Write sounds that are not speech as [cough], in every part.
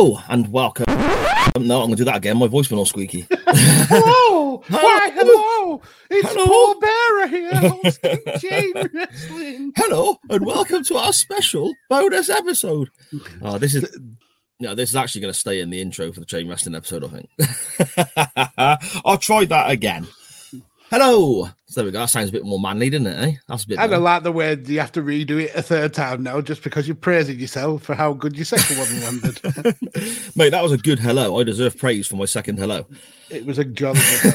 Hello and welcome. Um, no, I'm going to do that again. My voice went all squeaky. [laughs] hello! Why, hello! It's Hello. Paul Bearer here, [laughs] hosting Chain Wrestling. Hello and welcome to our special bonus episode. [laughs] Oh, this is no, this is actually going to stay in the intro for the chain wrestling episode. I think. I'll try that again. Hello. So there we go. That sounds a bit more manly, doesn't it? Eh? That's a bit. I don't like the way you have to redo it a third time now just because you're praising yourself for how good your second one [laughs] landed. [laughs] Mate, that was a good hello. I deserve praise for my second hello. it was a jolly good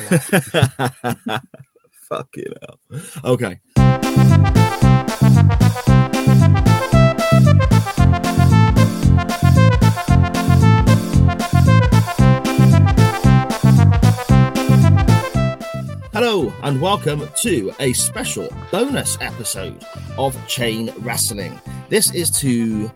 hello. [laughs] Fucking hell. Okay. Hello and welcome to a special bonus episode of Chain Wrestling. This is to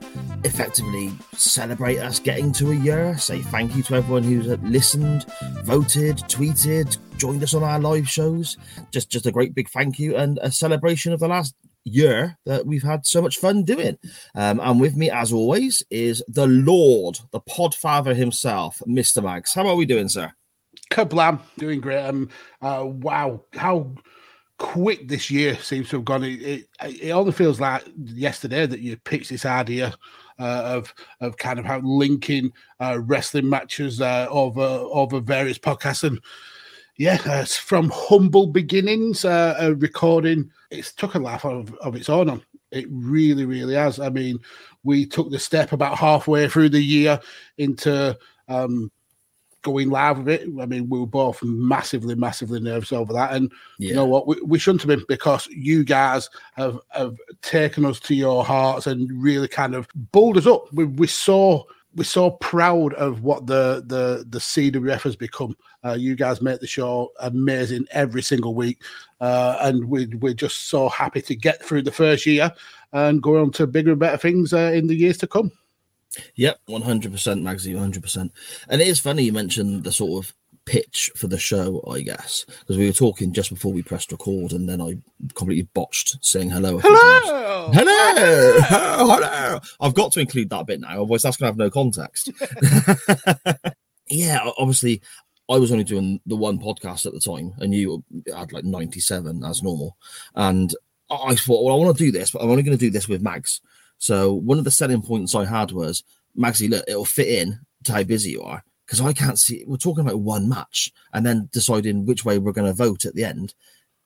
effectively celebrate us getting to a year, say thank you to everyone who's listened, voted, tweeted, joined us on our live shows. Just just a great big thank you and a celebration of the last year that we've had so much fun doing. Um, and with me, as always, is the Lord, the Podfather himself, Mr. Mags. How are we doing, sir? Kablam, doing great. Um, uh, wow, how quick this year seems to have gone. It, it, it only feels like yesterday that you pitched this idea uh, of of kind of how linking uh, wrestling matches uh, over over various podcasts and. Yeah, uh, from humble beginnings, uh, uh, recording. It's took a life of, of its own on. It really, really has. I mean, we took the step about halfway through the year into um, going live with it. I mean, we were both massively, massively nervous over that. And you know what? We, we shouldn't have been because you guys have, have taken us to your hearts and really kind of bulled us up. We, we're so we're so proud of what the the the CWF has become. Uh, you guys make the show amazing every single week, uh, and we, we're just so happy to get through the first year and go on to bigger and better things uh, in the years to come. Yep, 100% Magsy, 100%. And it is funny you mentioned the sort of pitch for the show, I guess, because we were talking just before we pressed record, and then I completely botched saying hello. a few times. Hello, Hello, [laughs] hello, hello. I've got to include that bit now, otherwise that's going to have no context. [laughs] yeah, obviously, I was only doing the one podcast at the time, and you had like 97 as normal. And I I thought, well, I want to do this, but I'm only going to do this with Mags. So one of the selling points I had was, Magsy, look, it'll fit in to how busy you are because I can't see. We're talking about one match and then deciding which way we're going to vote at the end.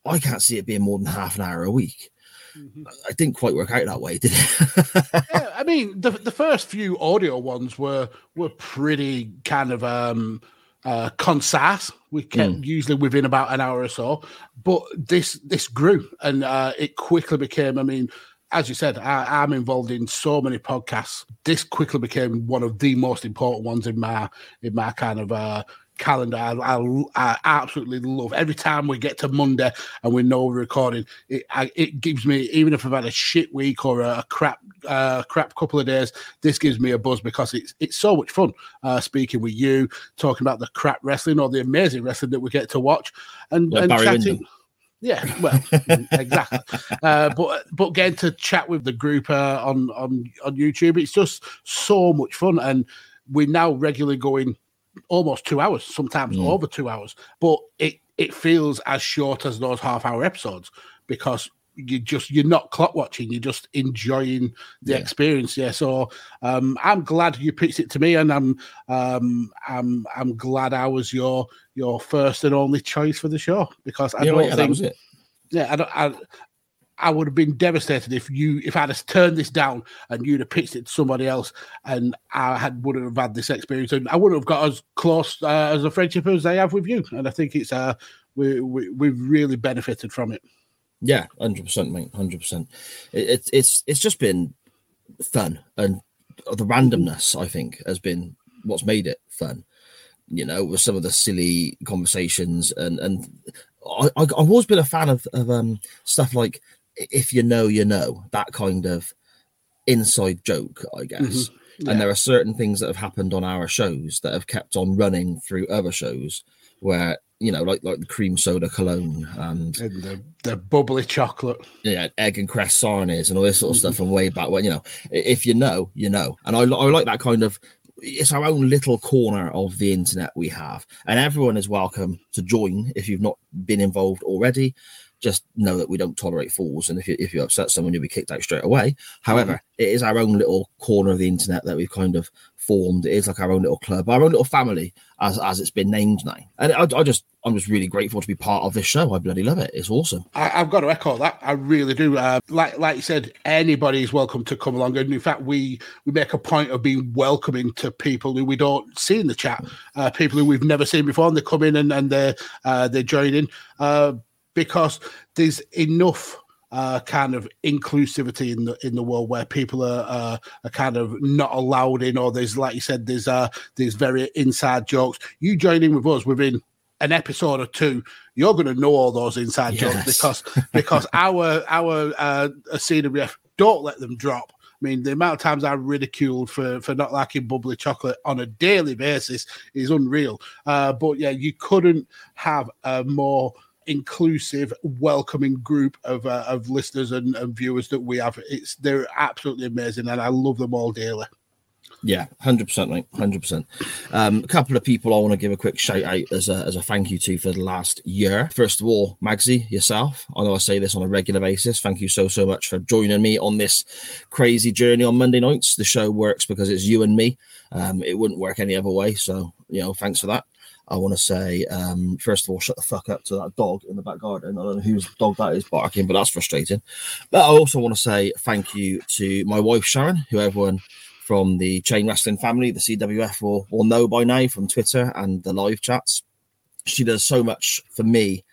I can't see it being more than half an hour a week. Mhm. I didn't quite work out that way, did it? [laughs] yeah, I mean, the the first few audio ones were were pretty kind of um uh concise. We kept usually within about an hour or so, but this this grew and uh it quickly became. I mean, as you said, I, I'm involved in so many podcasts. This quickly became one of the most important ones in my in my kind of uh calendar. I, I, I absolutely love every time we get to Monday and we know we're recording. It I, it gives me even if I've had a shit week or a, crap uh, crap couple of days, this gives me a buzz because it's it's so much fun uh, speaking with you, talking about the crap wrestling or the amazing wrestling that we get to watch, and, Like and chatting. Yeah, well, [laughs] exactly. Uh, but but getting to chat with the group uh, on on on YouTube, it's just so much fun, and we're now regularly going almost two hours, sometimes Mm. over two hours. But it it feels as short as those half hour episodes because you just you're not clock watching you're just enjoying the Yeah. experience yeah so um i'm glad you pitched it to me and i'm um i'm i'm glad i was your your first and only choice for the show because i Yeah, don't well, yeah, that think was it. yeah, I don't. I, I would have been devastated if you if I'd have turned this down and you'd have pitched it to somebody else, and I had wouldn't have had this experience, and I wouldn't have got as close uh, as a friendship as I have with you. And I think it's uh we, we we've really benefited from it. Yeah, hundred percent, mate. Hundred percent. It's it's it's just been fun, and the randomness I think has been what's made it fun. You know, with some of the silly conversations, and and I, I, have always been a fan of of um stuff like if you know, you know, that kind of inside joke, I guess. Mm-hmm. Yeah. And there are certain things that have happened on our shows that have kept on running through other shows where you know, like like the cream soda cologne and, and the, the bubbly chocolate, yeah, egg and cress sarnies and all this sort of stuff. And way back when, you know, if you know, you know. And I, I like that kind of. It's our own little corner of the internet we have, and everyone is welcome to join if you've not been involved already just know that we don't tolerate fools. And if you, if you upset someone, you'll be kicked out straight away. However, mm-hmm. it is our own little corner of the internet that we've kind of formed. It is like our own little club, our own little family, as as it's been named now. And I, I just, I'm just really grateful to be part of this show. I bloody love it. It's awesome. I, have got to echo that. I really do. Uh, like like you said, anybody is welcome to come along. And in fact, we we make a point of being welcoming to people who we don't see in the chat, uh, people who we've never seen before, and they come in and and they uh, they join in. Uh, because there's enough uh, kind of inclusivity in the in the world where people are, uh, are kind of not allowed in, or there's like you said, there's uh, there's very inside jokes. You join in with us within an episode or two, you're going to know all those inside yes. jokes because [laughs] because our our uh, CWF don't let them drop. I mean, the amount of times I'm ridiculed for for not liking bubbly chocolate on a daily basis is unreal. Uh, but yeah, you couldn't have a more inclusive, welcoming group of uh, of listeners and, and, viewers that we have. It's they're absolutely amazing, and I love them all daily. Yeah, hundred percent, mate, hundred percent. Um, a couple of people I want to give a quick shout out as a as a thank you to for the last year. First of all, Magsy, yourself. I know I say this on a regular basis. Thank you so so much for joining me on this crazy journey on Monday nights. The show works because it's you and me. Um, it wouldn't work any other way. So you know, thanks for that. I want to say, um, first of all, shut the fuck up to that dog in the back garden. I don't know whose dog that is barking, but that's frustrating. But I also want to say thank you to my wife, Sharon, who everyone from the Chain Wrestling family, the CWF, will, will know by now from Twitter and the live chats. She does so much for me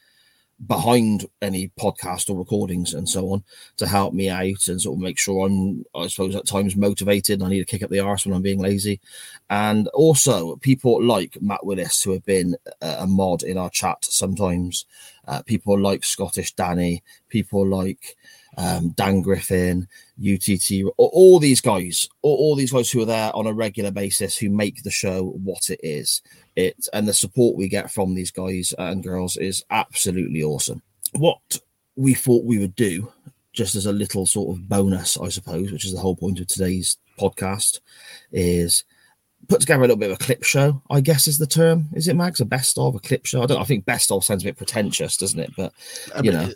behind any podcast or recordings and so on to help me out and sort of make sure I'm, I suppose, at times motivated. I need to kick up the arse when I'm being lazy. And also, people like Matt Willis, who have been a mod in our chat sometimes, uh, people like Scottish Danny, people like um, Dan Griffin, UTT, all these guys, all, all, these guys who are there on a regular basis who make the show what it is. It and the support we get from these guys and girls is absolutely awesome. What we thought we would do, just as a little sort of bonus, I suppose, which is the whole point of today's podcast, is put together a little bit of a clip show, I guess is the term. Is it, Mags? A best of, a clip show? I don't. I think best of sounds a bit pretentious, doesn't it? But, you know.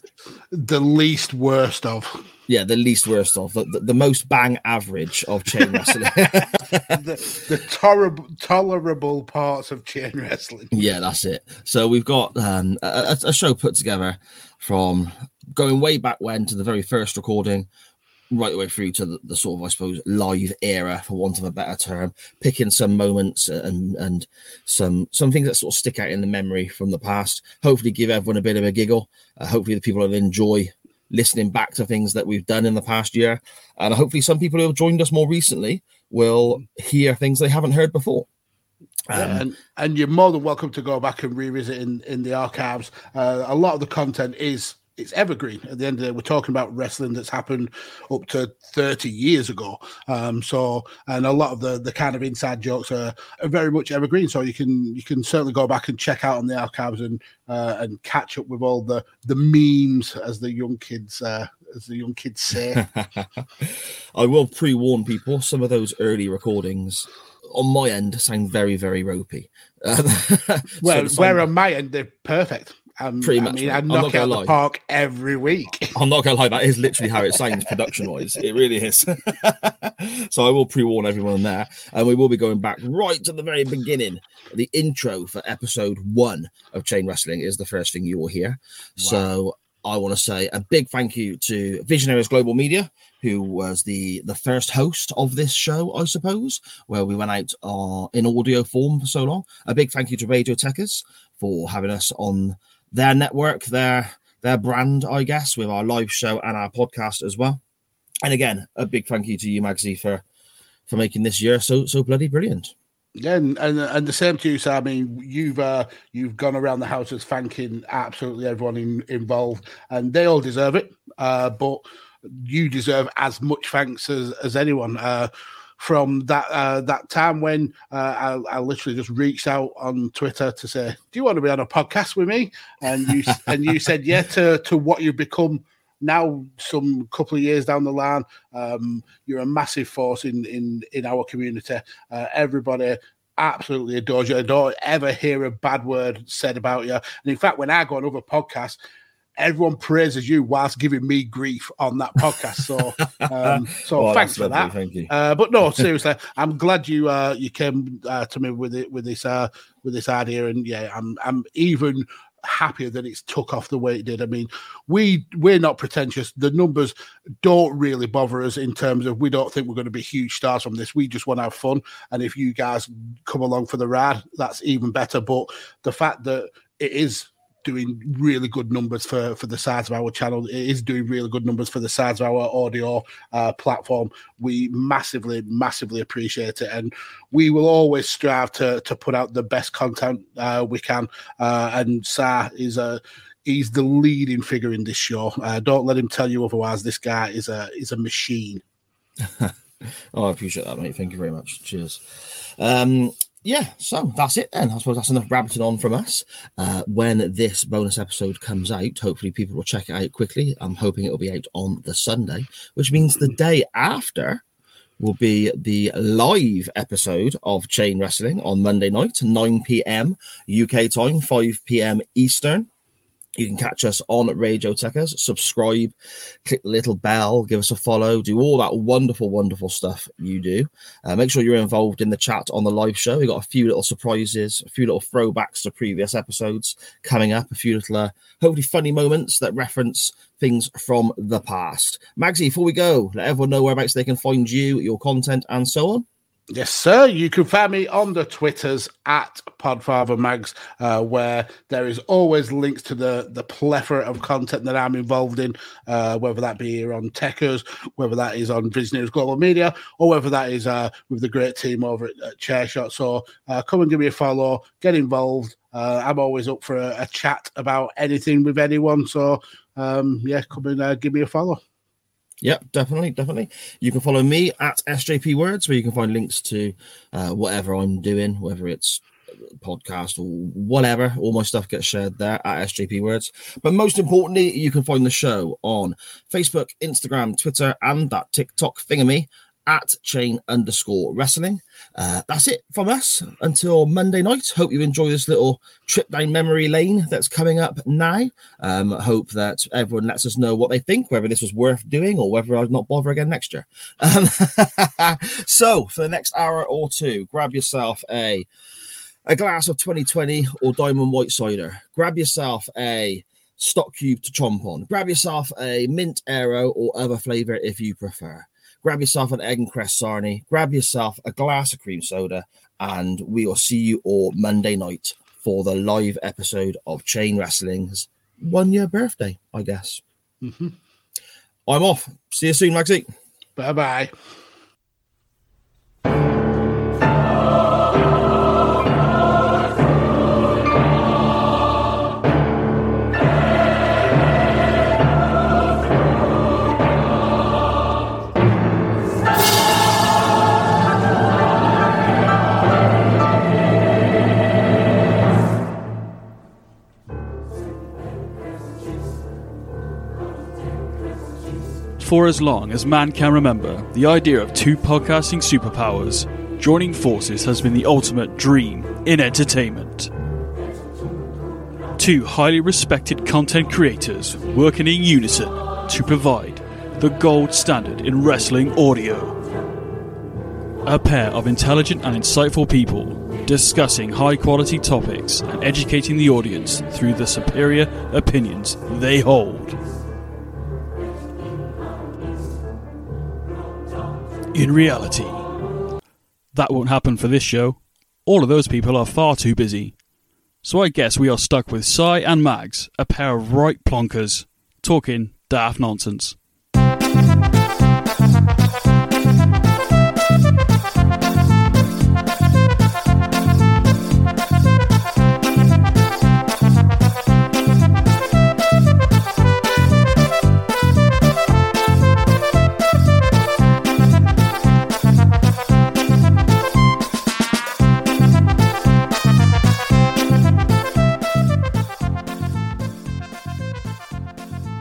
The least worst of. Yeah, the least worst of. The, the, the most bang average of chain [laughs] wrestling. the the tolerable, tolerable parts of chain wrestling. Yeah, that's it. So we've got um, a, a show put together from going way back when to the very first recording right the way through to the, the, sort of, I suppose, live era, for want of a better term, picking some moments and and some some things that sort of stick out in the memory from the past. Hopefully, give everyone a bit of a giggle. Uh, hopefully, the people will enjoy listening back to things that we've done in the past year, and hopefully, some people who have joined us more recently will hear things they haven't heard before. Um, yeah, and, and you're more than welcome to go back and revisit in, in the archives. Uh, a lot of the content is it's evergreen. At the end of the day, we're talking about wrestling that's happened up to 30 years ago. Um, so, and a lot of the the kind of inside jokes are, are very much evergreen. So you can you can certainly go back and check out on the archives and uh, and catch up with all the the memes as the young kids uh, as the young kids say. [laughs] I will pre warn people. Some of those early recordings on my end sound very very ropey. [laughs] well, so where on my end they're perfect. Um, Pretty much. I mean, I knock out the lie. park every week. [laughs] I'm not gonna lie, that is literally how it sounds production wise. It really is. [laughs] so I will pre-warn everyone there, and we will be going back right to the very beginning. The intro for episode one of Chain Wrestling is the first thing you will hear. Wow. So I want to say a big thank you to Visionaries Global Media, who was the the first host of this show, I suppose, where we went out uh, in audio form for so long. A big thank you to Radio Techers for having us on their network, their their brand, I guess, with our live show and our podcast as well. And again, a big thank you to you, Magsy, for for making this year so so bloody brilliant. Yeah, and, and, and the same to you, Sam. I mean, you've uh, you've gone around the houses thanking absolutely everyone in, involved, and they all deserve it. Uh, but you deserve as much thanks as, as anyone. Uh, from that uh, that time when uh, I, I, literally just reached out on Twitter to say, "Do you want to be on a podcast with me?" And you and you said yeah to to what you've become now. Some couple of years down the line, um, you're a massive force in in in our community. Uh, everybody absolutely adores you. I don't ever hear a bad word said about you. And in fact, when I go on other podcasts, everyone praises you whilst giving me grief on that podcast. So, [laughs] um, so well, thanks for lovely, that. Thank you. Uh, but no, [laughs] seriously, I'm glad you uh, you came uh, to me with it with this uh, with this idea, and yeah, I'm I'm even happier that it's took off the way it did. I mean, we we're not pretentious. The numbers don't really bother us in terms of we don't think we're going to be huge stars from this. We just want to have fun, and if you guys come along for the ride, that's even better. But the fact that it is doing really good numbers for for the size of our channel. It is doing really good numbers for the size of our audio uh, platform. We massively, massively appreciate it, and we will always strive to to put out the best content uh, we can. Uh, and Sa is a he's the leading figure in this show. Uh, don't let him tell you otherwise. This guy is a is a machine. [laughs] oh, I appreciate that, mate. Thank you very much. Cheers. Um, yeah, so that's it then. I suppose that's enough rabbiting on from us. Uh, when this bonus episode comes out, hopefully people will check it out quickly. I'm hoping it'll be out on the Sunday, which means the day after will be the live episode of Chain Wrestling on Monday night, 9 p.m. UK time, 5 p.m. Eastern. You can catch us on Radio Techers. Subscribe, click the little bell, give us a follow, do all that wonderful, wonderful stuff you do. Uh, make sure you're involved in the chat on the live show. We got a few little surprises, a few little throwbacks to previous episodes coming up, a few little, uh, hopefully, funny moments that reference things from the past. Magsy, before we go, let everyone know whereabouts they can find you, your content, and so on. Yes, sir. You can find me on the Twitters at Podfather Mags, uh, where there is always links to the the plethora of content that I'm involved in, uh, whether that be here on Techers, whether that is on Visionaries Global Media, or whether that is uh, with the great team over at, at Chairshot. So uh, come and give me a follow, get involved. Uh, I'm always up for a, a, chat about anything with anyone. So um, yeah, come and uh, give me a follow. Yep, definitely, definitely. You can follow me at SJP Words, where you can find links to uh, whatever I'm doing, whether it's podcast or whatever. All my stuff gets shared there at SJP Words. But most importantly, you can find the show on Facebook, Instagram, Twitter, and that TikTok thingamy at chain underscore wrestling. Uh, that's it from us until Monday night. Hope you enjoy this little trip down memory lane that's coming up now. Um, hope that everyone lets us know what they think, whether this was worth doing or whether I'd not bother again next year. Um, [laughs] so for the next hour or two, grab yourself a a glass of 2020 or diamond white cider. Grab yourself a stock cube to chomp on. Grab yourself a mint Aero or other flavor if you prefer grab yourself an egg and cress sarnie, grab yourself a glass of cream soda, and we will see you all Monday night for the live episode of Chain Wrestling's one year birthday, I guess. Mm-hmm. I'm off. See you soon, Magsy. Bye bye. For as long as man can remember, the idea of two podcasting superpowers joining forces has been the ultimate dream in entertainment. Two highly respected content creators working in unison to provide the gold standard in wrestling audio. A pair of intelligent and insightful people discussing high quality topics and educating the audience through the superior opinions they hold. In reality, that won't happen for this show. All of those people are far too busy. So I guess we are stuck with Cy and Mags, a pair of right plonkers, talking daft nonsense.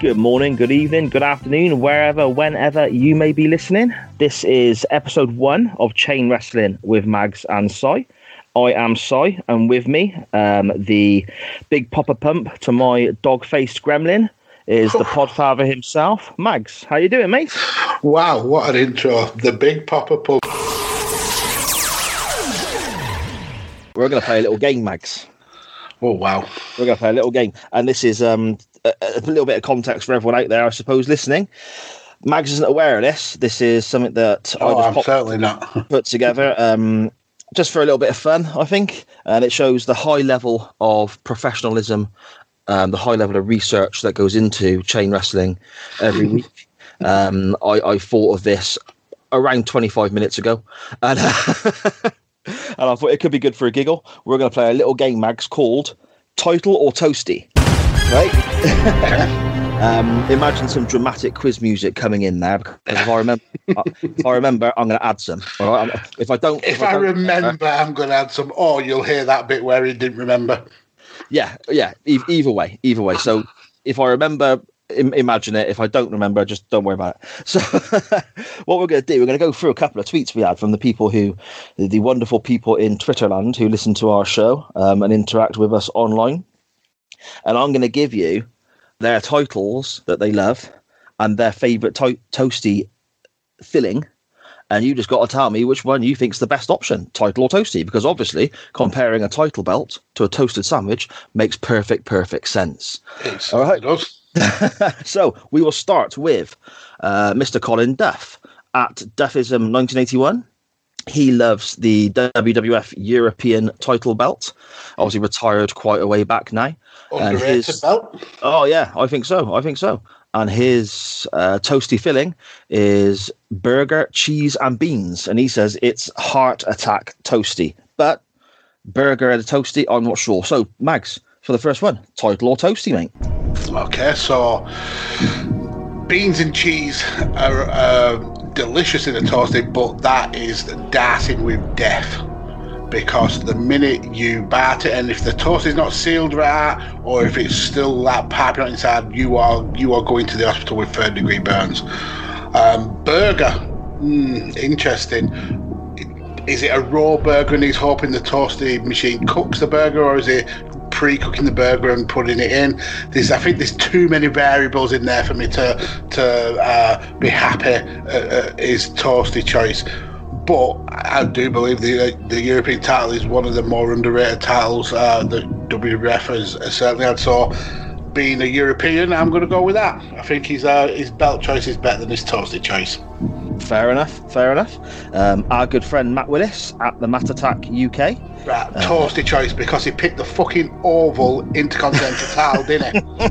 Good morning, good evening, good afternoon, wherever, whenever you may be listening. This is episode one of Chain Wrestling with Mags and Cy. I am Cy, and with me, um, the Big Poppa Pump to my dog-faced gremlin is the [laughs] podfather himself, Mags. How you doing, mate? Wow, what an intro. The Big Poppa Pump. We're going to play a little game, Mags. Oh, wow. We're going to play a little game, and this is um, a, a little bit of context for everyone out there, I suppose, listening. Mags isn't aware of this. This is something that Oh, I just certainly not. [laughs] put together um, just for a little bit of fun, I think. And it shows the high level of professionalism, um, the high level of research that goes into chain wrestling every [laughs] week. Um, I, I thought of this around 25 minutes ago. And, [laughs] and I thought it could be good for a giggle. We're going to play a little game, Mags, called Title or Toasty. Right? [laughs] um, imagine some dramatic quiz music coming in there. Because if I remember, if I remember, I'm going to add some. All right? If I don't, If I don't remember, I'm going to add some. Or you'll hear that bit where he didn't remember. yeah, yeah. E- either way, either way. So if I remember, imagine it. If I don't remember, just don't worry about it. [laughs] So what we're going to do, we're going to go through a couple of tweets we had from the people who, the, the wonderful people in Twitterland who listen to our show um, and interact with us online. And I'm going to give you their titles that they love and their favourite to- toasty filling. And you just got to tell me which one you think's the best option, title or toasty, because obviously comparing a title belt to a toasted sandwich makes perfect, perfect sense. It's, All right. [laughs] So we will start with uh, Mr. Colin Duff at Duffism 1981. He loves the WWF European title belt. Obviously retired quite a way back now. And Underrated his- belt. Oh yeah, I think so. I think so. And his uh, toasty filling is burger, cheese, and beans. And he says it's heart attack toasty. But burger and a toasty, I'm not sure. So Mags for the first one, title or toasty, mate. Okay, so beans and cheese are uh, delicious in a toasty, but that is dancing with death. Because the minute you bite it, and if the toast is not sealed right, or if it's still that piping inside, you are you are going to the hospital with third degree burns. Um, burger, mm, interesting. Is it a raw burger and he's hoping the toasty machine cooks the burger, or is it pre-cooking the burger and putting it in? There's, I think, there's too many variables in there for me to to uh, be happy. Uh, uh, is toasty choice, but I do believe the the European title is one of the more underrated titles uh, that WWF has, has certainly had. So. Being a European, I'm going to go with that. I think his uh, his belt choice is better than his toasty choice. Fair enough. Fair enough. Um, our good friend Matt Willis at the Matt Attack UK. Right, toasty choice because he picked the fucking oval intercontinental [laughs] title, didn't he?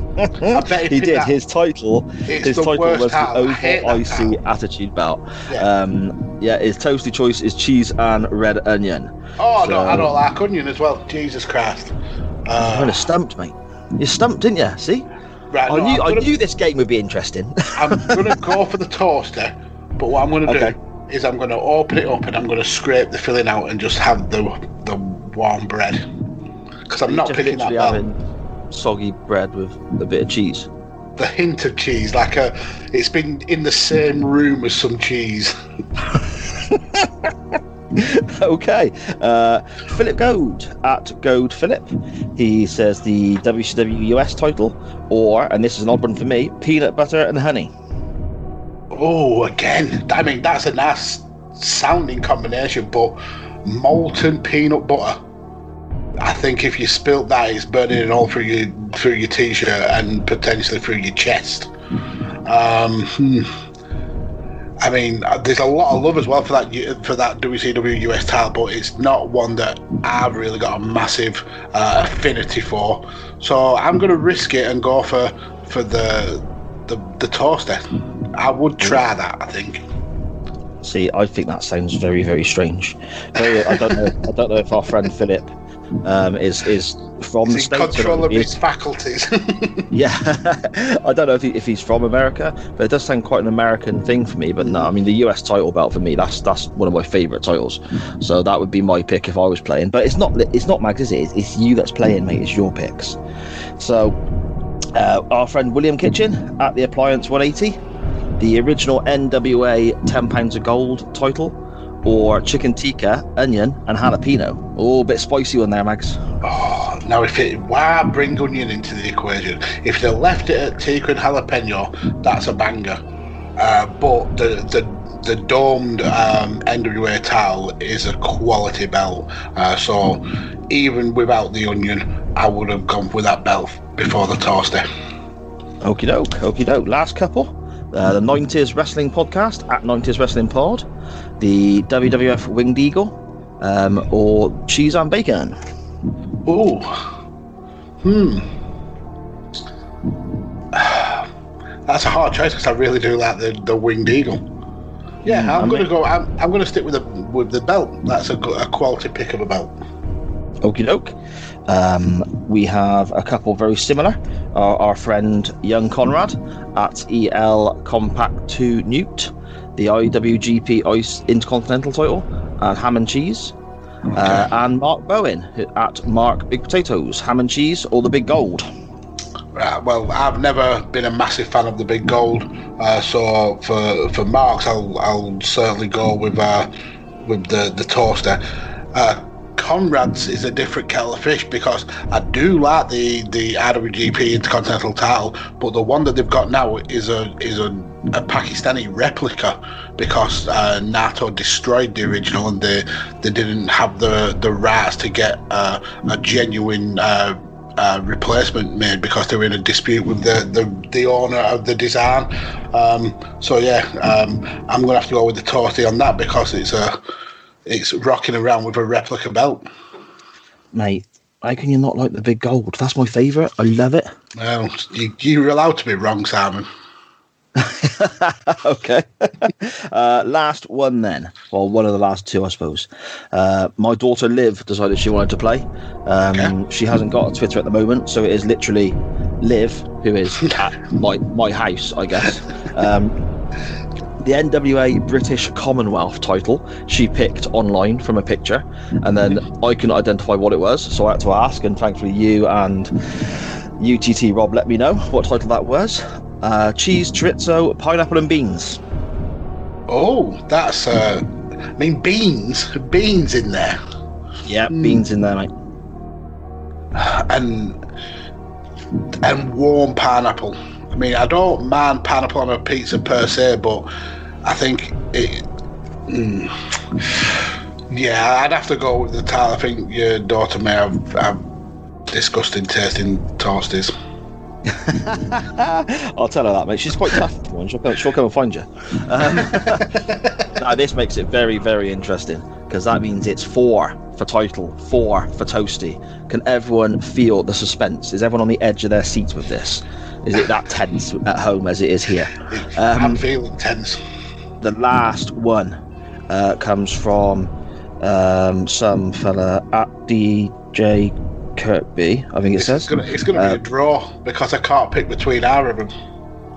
I bet He picked did. that. His title. It's his title was title. the Oval IC title. Attitude Belt. Yeah. Um, yeah, his toasty choice is cheese and red onion. Oh no, I So- don't like onion as well. Jesus Christ. You're Uh, kind of stumped, mate. You stumped, didn't you? See, right, I no, knew. I'm, I knew this game would be interesting. I'm gonna [laughs] go for the toaster, but what I'm gonna Okay. do is I'm gonna open it up and I'm gonna scrape the filling out and just have the the warm bread because I'm not Just picking that literally having soggy bread with a bit of cheese. The hint of cheese, like a, it's been in the same room as some cheese. [laughs] okay. Uh, Philip Goad at Goad Philip. He says the WCW US title, or, and this is an odd one for me, peanut butter and honey. Oh, again. I mean, that's a nice sounding combination, but molten peanut butter. I think if you spilt that, it's burning it all through your through your t-shirt and potentially through your chest. Um, hmm. I mean, uh, there's a lot of love as well for that for that WCW US title, but it's not one that I've really got a massive uh, affinity for. So I'm going to risk it and go for for the the the toaster. I would try that. I think. See, I think that sounds very, very strange. Very, I don't know. I don't know if our friend Philip um, is is from the states. control of his faculties. [laughs] Yeah, [laughs] I don't know if, he, if he's from America, but it does sound quite an American thing for me. But no, I mean the US title belt for me that's that's one of my favourite titles. So that would be my pick if I was playing. But it's not it's not Mags, is it? It's, it's you that's playing, mate. It's your picks. So uh, our friend William Kitchen at the Appliance 180, the original NWA 10 pounds of gold title, or chicken tikka, onion, and jalapeno. Oh, a bit spicy one there, Mags. Oh, now if it why bring onion into the equation? If they left it at tikka and jalapeno, that's a banger. Uh, but the the the domed um, NWA towel is a quality belt. Uh, so even without the onion, I would have gone with that belt before the toaster. Okie doke, okie doke. Last couple. Uh, the 90s Wrestling Podcast at 90s Wrestling Pod, the WWF Winged Eagle, um, or Cheese and Bacon. Ooh. Hmm. That's a hard choice because I really do like the, the winged eagle. Yeah, Hmm, I'm I gonna mean- go. I'm, I'm gonna stick with the with the belt. That's a, a quality pick of a belt. Okie doke. Um, we have a couple very similar. Our, our friend Young Conrad at EL Compact 2 Newt, the IWGP Ice Intercontinental title, and Ham and Cheese. Uh, and Mark Bowen at Mark Big Potatoes, Ham and Cheese, or the Big Gold. Right, well, I've never been a massive fan of the big gold, uh, so for for Marks, I'll I'll certainly go with uh, with the the toaster. Uh, Conrad's is a different kettle of fish because I do like the the IWGP Intercontinental title, but the one that they've got now is a is a, a Pakistani replica because uh, Naito destroyed the original and they they didn't have the the rights to get uh, a genuine. Uh, uh, replacement made because they were in a dispute with the, the, the owner of the design. Um, so yeah, um, I'm gonna have to go with the Torty on that because it's a it's rocking around with a replica belt. Mate, how can you not like the Big Gold? That's my favourite. I love it. Well, you, you're allowed to be wrong, Simon. [laughs] okay. [laughs] uh, last one then. Well, one of the last two, I suppose. Uh, my daughter Liv decided she wanted to play. Um, Okay. She hasn't got a Twitter at the moment, so it is literally Liv, who is [laughs] at my, my house, I guess. Um, the NWA British Commonwealth title she picked online from a picture, and then I couldn't identify what it was, so I had to ask, and thankfully you and UTT Rob let me know what title that was. Uh, cheese, chorizo, pineapple, and beans. Oh, that's uh, I mean beans, beans in there, Yeah, beans in there, mate. and and warm pineapple. I mean, I don't mind pineapple on a pizza per se, but I think it. mm, yeah, I'd have to go with the title. I think your daughter may have, have disgusting tasting toasties. [laughs] I'll tell her that, mate. She's quite tough. One. She'll, come, she'll come and find you. Um, [laughs] now, this makes it very, very interesting because that means it's four for title, four for toasty. Can everyone feel the suspense? Is everyone on the edge of their seats with this? Is it that tense at home as it is here? I'm Um, feeling tense. the last one uh, comes from um, some fella at DJ Kirkby, I think it It's says. gonna, it's gonna Uh, be a draw because I can't pick between either of them.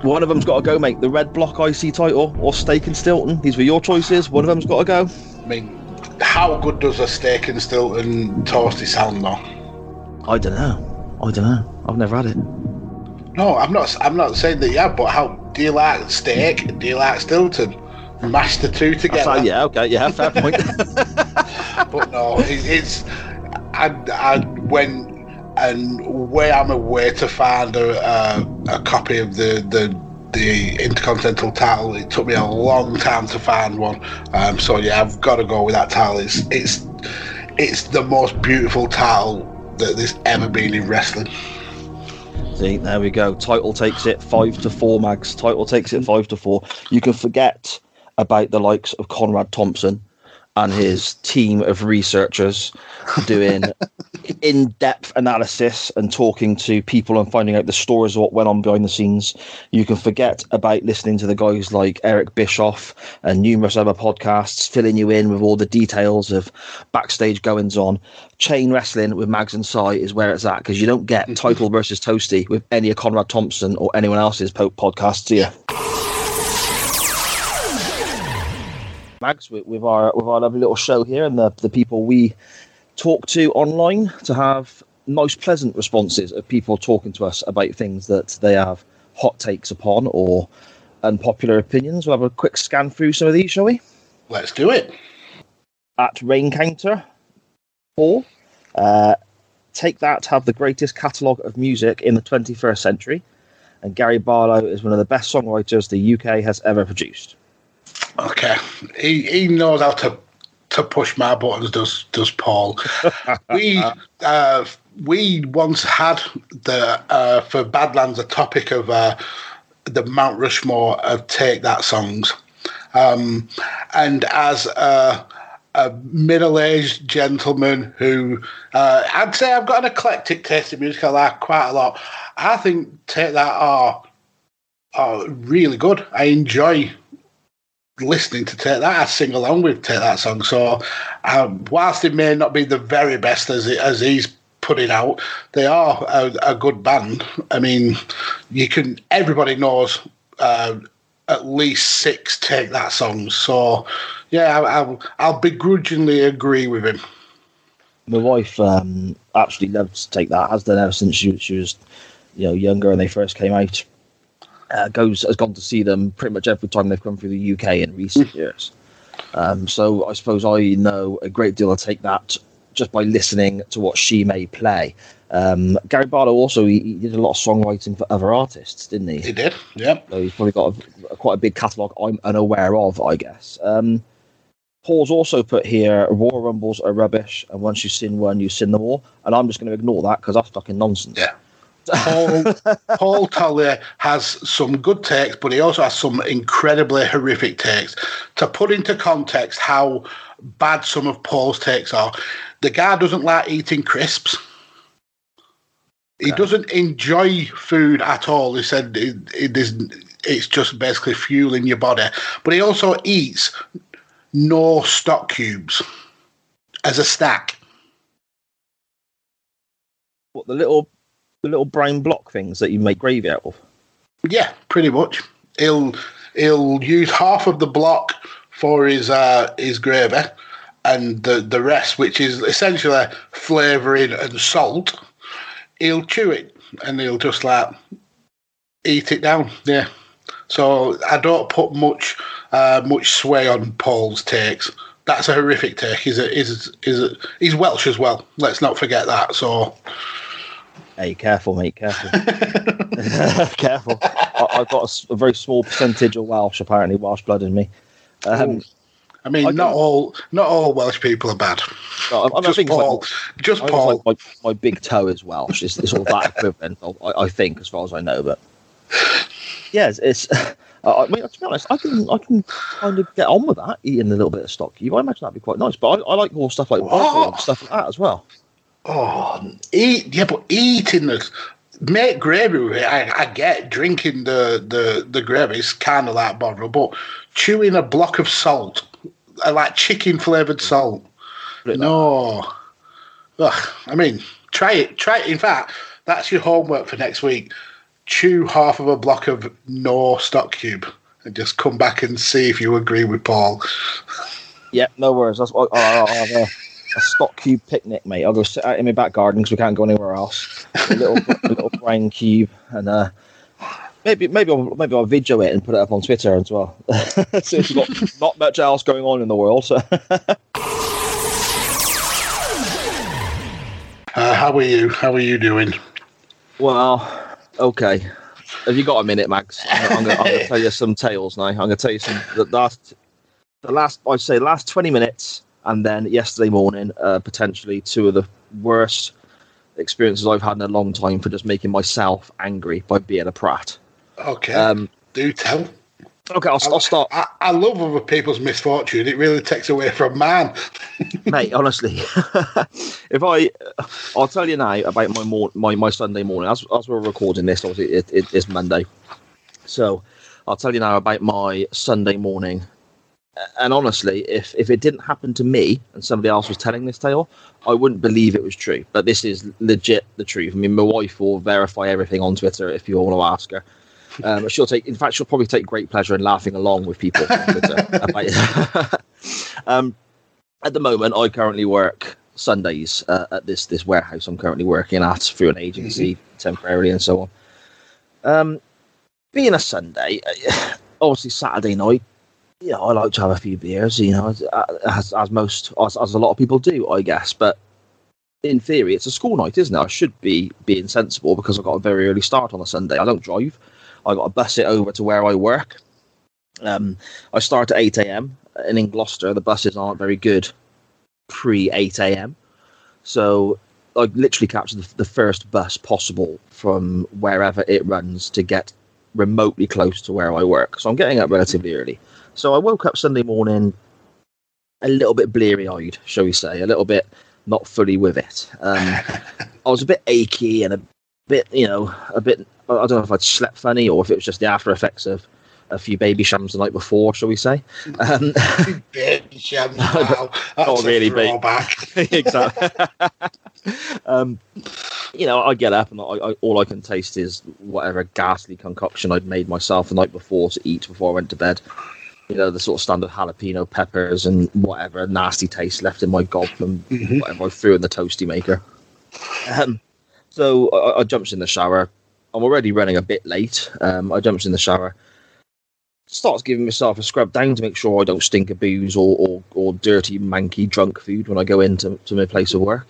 One of them's got to go, mate. The Red Block IC title or Steak and Stilton. These were your choices. One of them's got to go. I mean, how good does a steak and Stilton toasty sound though? I don't know. I don't know. I've never had it. No, I'm not. I'm not saying that have, but how do you like steak? Do you like Stilton? Mash the two together. So, yeah, okay, yeah, fair [laughs] point. But no, it, it's. and I went and where I'm aware to find a, a, a copy of the, the the Intercontinental title. It took me a long time to find one. Um, so yeah, I've got to go with that title. It's it's it's the most beautiful title that there's ever been in wrestling. See, there we go. Title takes it five to four, Mags. Title takes it five to four. You can forget about the likes of Conrad Thompson and his team of researchers doing [laughs] in-depth analysis and talking to people and finding out the stories of what went on behind the scenes. You can forget about listening to the guys like Eric Bischoff and numerous other podcasts filling you in with all the details of backstage goings on. Chain wrestling with Mags and Sai is where it's at because you don't get [laughs] title versus toasty with any of Conrad Thompson or anyone else's po- podcasts, do you? Mags with, with our with our lovely little show here and the, the people we talk to online to have nice pleasant responses of people talking to us about things that they have hot takes upon or unpopular opinions. We'll have a quick scan through some of these, shall we? Let's do it. At Rain Counter, Paul, uh, take that have the greatest catalogue of music in the 21st century, and Gary Barlow is one of the best songwriters the UK has ever produced. Okay, he, he knows how to to push my buttons. Does does Paul? [laughs] we uh, we once had the uh, for Badlands a topic of uh, the Mount Rushmore of Take That songs, um, and as a, a middle aged gentleman who uh, I'd say I've got an eclectic taste in music. I like quite a lot. I think Take That are are really good. I enjoy listening to take that. I sing along with take that song. So, um, whilst it may not be the very best as it, as he's putting out, they are a, a, good band. I mean, you can everybody knows uh, at least six take that songs. So, yeah, I, will I'll begrudgingly agree with him. My wife um, absolutely loves Take That. Has done ever since she, she was, you know, younger and they first came out uh, goes has gone to see them pretty much every time they've come through the UK in recent years. Um, so I suppose I know a great deal. of take that just by listening to what she may play. Um, Gary Barlow also he, he, did a lot of songwriting for other artists, didn't he? He did. Yeah. So he's probably got a, a, quite a big catalogue. I'm unaware of, I guess. Um, Paul's also put here Royal Rumbles are rubbish, and once you've seen one, you've seen them all. And I'm just going to ignore that because that's fucking nonsense. Yeah. Paul [laughs] Paul Tully has some good takes, but he also has some incredibly horrific takes. To put into context how bad some of Paul's takes are, the guy doesn't like eating crisps. He doesn't enjoy food at all. He said it, it is, it's just basically fueling your body. But he also eats Oxo stock cubes as a snack. What the little the little brown block things that you make gravy out of? Yeah, pretty much. He'll he'll use half of the block for his uh, his gravy, and the the rest, which is essentially flavouring and salt, he'll chew it and he'll just like eat it down. Yeah. So I don't put much uh, much sway on Paul's takes. That's a horrific take. He's a, he's he's a, he's Welsh as well. Let's not forget that. So Hey, careful, mate. Careful. [laughs] [laughs] careful. I, have got a, a, very small percentage of Welsh, apparently Welsh blood in me. Um, I mean, I not all not all Welsh people are bad. No, I, just Paul. Like, just Paul. Like my, my, big toe is Welsh. It's, it's all that equivalent, I, I, think, as far as I know. But yes, it's. [laughs] I mean, to be honest, I can I can kind of get on with that eating a little bit of stock You, I imagine that'd be quite nice. But I, I like more stuff like stuff like that as well. Oh, eat yeah, but eating the make gravy with it. I, I get drinking the the the gravy is kind of like bother, but chewing a block of salt, like chicken flavored salt. No, Ugh, I mean, try it. Try it. In fact, that's your homework for next week. Chew half of a block of Oxo stock cube and just come back and see if you agree with Paul. [laughs] Yeah, no worries. That's what I'll, I'll, I'll, uh, a stock cube picnic, mate. I'll go sit out in my back garden because we can't go anywhere else. A little, [laughs] a little brown cube, and uh, maybe maybe I'll, maybe I'll video it and put it up on Twitter as well. [laughs] so it's got not much else going on in the world. So. uh, how are you? How are you doing? Well, okay. Have you got a minute, Mags? I'm, going [laughs] to tell you some tales now. I'm going to tell you some the last, the last. I say last twenty minutes And then yesterday morning, uh, potentially two of the worst experiences I've had in a long time for just making myself angry by being a prat. Okay. Um, Do tell. okay, I'll, I'll start, I, I love other people's misfortune. It really takes away from mine. [laughs] mate. Honestly, [laughs] if I, I'll tell you now about my mor- my my Sunday morning. As as we're recording this, obviously it, it, it's Monday, so I'll tell you now about my Sunday morning. And honestly, if if it didn't happen to me and somebody else was telling this tale, I wouldn't believe it was true. But this is legit the truth. I mean, my wife will verify everything on Twitter if you all want to ask her. Um, she'll take, in fact, she'll probably take great pleasure in laughing along with people [laughs] [laughs] um, at the moment, I currently work Sundays uh, at this this warehouse. I'm currently working at through an agency temporarily and so on. Um, being a Sunday, [sighs] obviously Saturday night, know, I like to have a few beers. You know, as as, as most as, as a lot of people do, I guess. But in theory, it's a school night, isn't it? I should be being sensible because I've got a very early start on a Sunday. I don't drive. I got to bus it over to where I work. Um, I start at eight a.m. and in Gloucester, the buses aren't very good pre eight a.m. So I literally capture the, the first bus possible from wherever it runs to get remotely close to where I work. So I'm getting up relatively early. So I woke up Sunday morning a little bit bleary eyed, shall we say, a little bit not fully with it. Um, [laughs] I was a bit achy and a bit, you know, a bit. I don't know if I'd slept funny or if it was just the after effects of a few Babychams the night before, shall we say? Um, [laughs] Babychams, [laughs] wow. Not really, throwback. exactly. um, you know, I get up and I, I, all I can taste is whatever ghastly concoction I'd made myself the night before to eat before I went to bed. You know, the sort of standard jalapeno peppers and whatever nasty taste left in my gob from Mhm. whatever I threw in the toasty maker. Um, so I, I jumps in the shower. I'm already running a bit late. Um, I jumps in the shower, starts giving myself a scrub down to make sure I don't stink of booze or, or, or dirty, manky, drunk food when I go into to my place of work.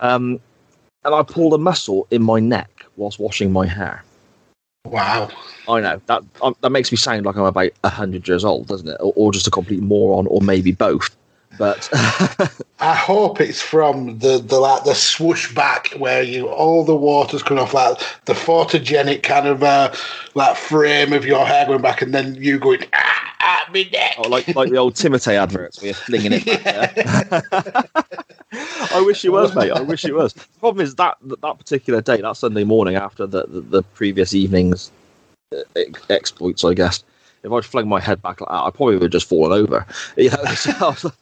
Um, and I pulled a muscle in my neck whilst washing my hair. Wow. I know that um, that makes me sound like I'm about hundred years old, doesn't it? Or, or just a complete moron, or maybe both. But [laughs] I hope it's from the, the like the swoosh back where you all the water's coming off like the photogenic kind of uh, like frame of your hair going back and then you going ah, ah me neck. Oh, like like the old Timotei adverts where you're flinging it back. [laughs] I wish it was, mate. I wish it was. [laughs] The problem is that that that particular day, that Sunday morning after the, the, the previous evening's uh, exploits, I guess, if I'd flung my head back like that, I probably would have just fallen over. You know, so I was like-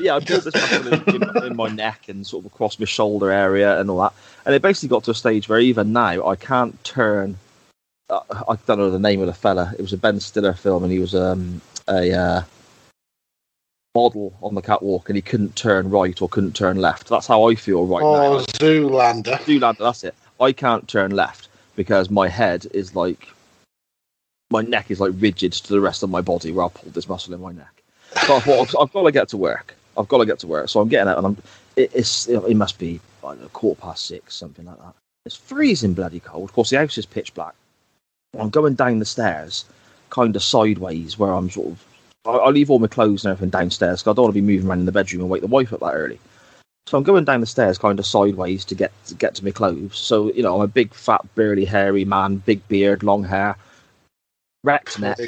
yeah, I pulled this muscle in, in, in my neck and sort of across my shoulder area and all that. And it basically got to a stage where even now I can't turn. Uh, I don't know the name of the fella. It was a Ben Stiller film, and he was um, a uh, model on the catwalk, and he couldn't turn right or couldn't turn left. That's how I feel right oh, now. Zoolander. Zoolander, that's it. I can't turn left because my head is like my neck is like rigid to the rest of my body where I pulled this muscle in my neck. So I thought I've, I've got to get to work. I've got to get to work. So I'm getting out, and I'm. It, it's it must be I don't quarter past six, something like that. It's freezing bloody cold. Of course, the house is pitch black. I'm going down the stairs, kind of sideways, where I'm sort of. I, I leave all my clothes and everything downstairs because I don't want to be moving around in the bedroom and wake the wife up that early. So I'm going down the stairs, kind of sideways to get to get to my clothes. So you know, I'm a big, fat, burly, hairy man, big beard, long hair, wrecked neck,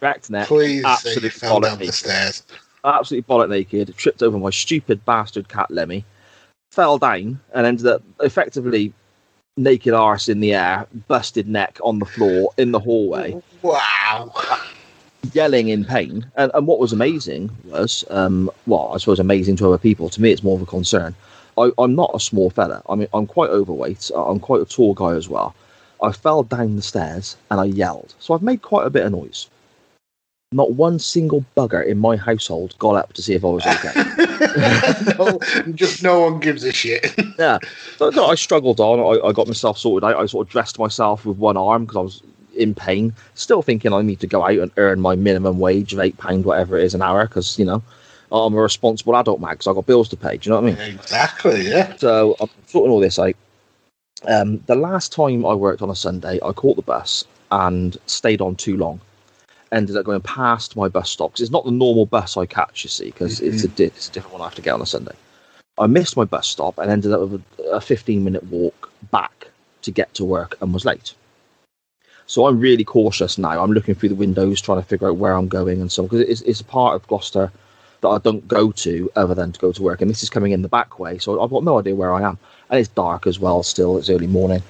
wrecked neck, please absolutely fell down the stairs. Absolutely bollock naked, tripped over my stupid bastard cat Lemmy, fell down and ended up effectively naked arse in the air, busted neck on the floor in the hallway, Wow. yelling in pain. And, and what was amazing was, um, well, I suppose amazing to other people. To me, it's more of a concern. I, I'm not a small fella. I mean, I'm quite overweight. I'm quite a tall guy as well. I fell down the stairs and I yelled. So I've made quite a bit of noise. Not one single bugger in my household got up to see if I was okay. [laughs] no, just no one gives a shit. [laughs] yeah. So, no, I struggled on. I, I got myself sorted out. I sort of dressed myself with one arm because I was in pain. Still thinking I need to go out and earn my minimum wage of eight pound, whatever it is an hour, because you know I'm a responsible adult, Max. I've got bills to pay. Do you know what I mean? exactly, yeah. So I'm sorting all this out. Um, the last time I worked on a Sunday, I caught the bus and stayed on too long. Ended up going past my bus stop because it's not the normal bus I catch, you see, because it's, a, mm-hmm. di- it's a different one I have to get on a Sunday. I missed my bus stop and ended up with a, a 15 minute walk back to get to work and was late. So I'm really cautious now. I'm looking through the windows, trying to figure out where I'm going and so on, because it's, it's a part of Gloucester that I don't go to other than to go to work. And this is coming in the back way, so I've got no idea where I am. And it's dark as well, still, it's early morning.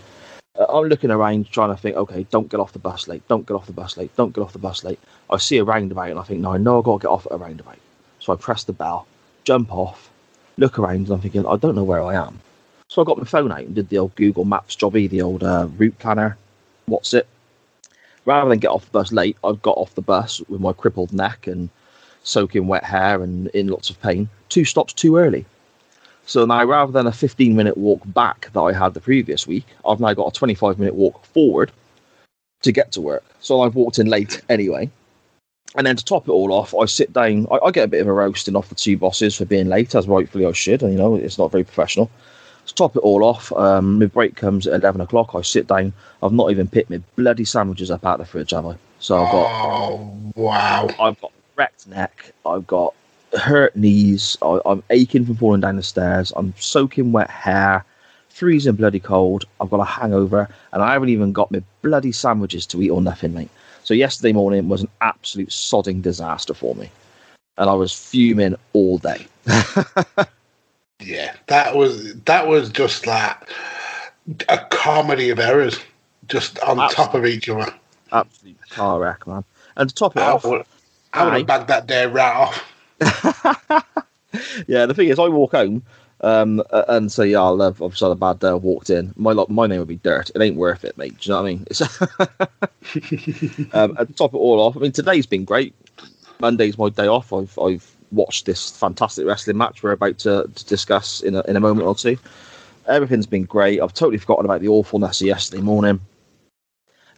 Uh, I'm looking around trying to think, okay, don't get off the bus late, don't get off the bus late, don't get off the bus late. I see a roundabout and I think, no, I know I've got to get off at a roundabout. So I press the bell, jump off, look around, and I'm thinking, I don't know where I am. So I got my phone out and did the old Google Maps jobby, the old uh, route planner, what's it? Rather than get off the bus late, I've got off the bus with my crippled neck and soaking wet hair and in lots of pain, two stops too early. So now, rather than a 15 minute walk back that I had the previous week, I've now got a 25 minute walk forward to get to work. So I've walked in late anyway. And then to top it all off, I sit down. I, I get a bit of a roasting off the two bosses for being late, as rightfully I should. And you know, it's not very professional. To top it all off, um, my break comes at 11 o'clock. I sit down. I've not even picked my bloody sandwiches up out of the fridge, have I? So I've got Oh, wow. I've got wrecked neck. I've got hurt knees. I, I'm aching from falling down the stairs. I'm soaking wet hair, freezing bloody cold. I've got a hangover, and I haven't even got my bloody sandwiches to eat or nothing, mate. So yesterday morning was an absolute sodding disaster for me, and I was fuming all day. [laughs] Yeah, that was that was just like a comedy of errors, just on top of each other. Absolute car wreck, man. And to top it I off, would, I would have bagged that day right off. [laughs] yeah, the thing is, I walk home um, and say, "Yeah. I've just had a bad day. I walked in. My my name would be dirt. It ain't worth it, mate. Do you know what I mean?" [laughs] Um, to top it all off, I mean, today's been great. Monday's my day off. I've I've watched this fantastic wrestling match we're about to, to discuss in a, in a moment or two. Everything's been great. I've totally forgotten about the awfulness of yesterday morning.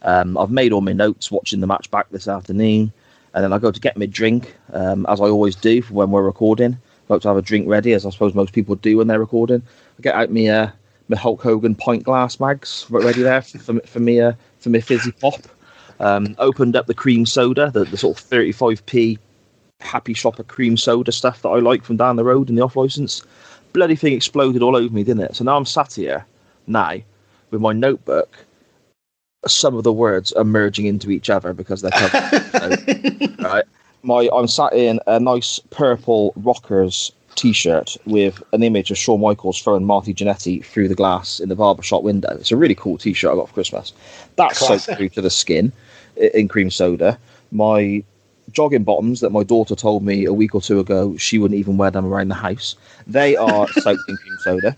Um, I've made all my notes watching the match back this afternoon, and then I go to get my drink, um, as I always do when we're recording. I like to have a drink ready, as I suppose most people do when they're recording. I get out my uh, my Hulk Hogan pint glass mags ready there for, for, for me uh, for me fizzy pop. Um, opened up the cream soda, the, the sort of 35p happy shopper cream soda stuff that I like from down the road in the off license. Bloody thing exploded all over me, didn't it? So now I'm sat here now with my notebook. Some of the words are merging into each other because they're covered. [laughs] right. My I'm sat in a nice purple Rockers t-shirt with an image of Shawn Michaels throwing Marty Jannetty through the glass in the barbershop window. It's a really cool t-shirt I got for Christmas. That's soaked through to the skin in cream soda. My jogging bottoms that my daughter told me a week or two ago she wouldn't even wear them around the house. They are soaked in cream soda.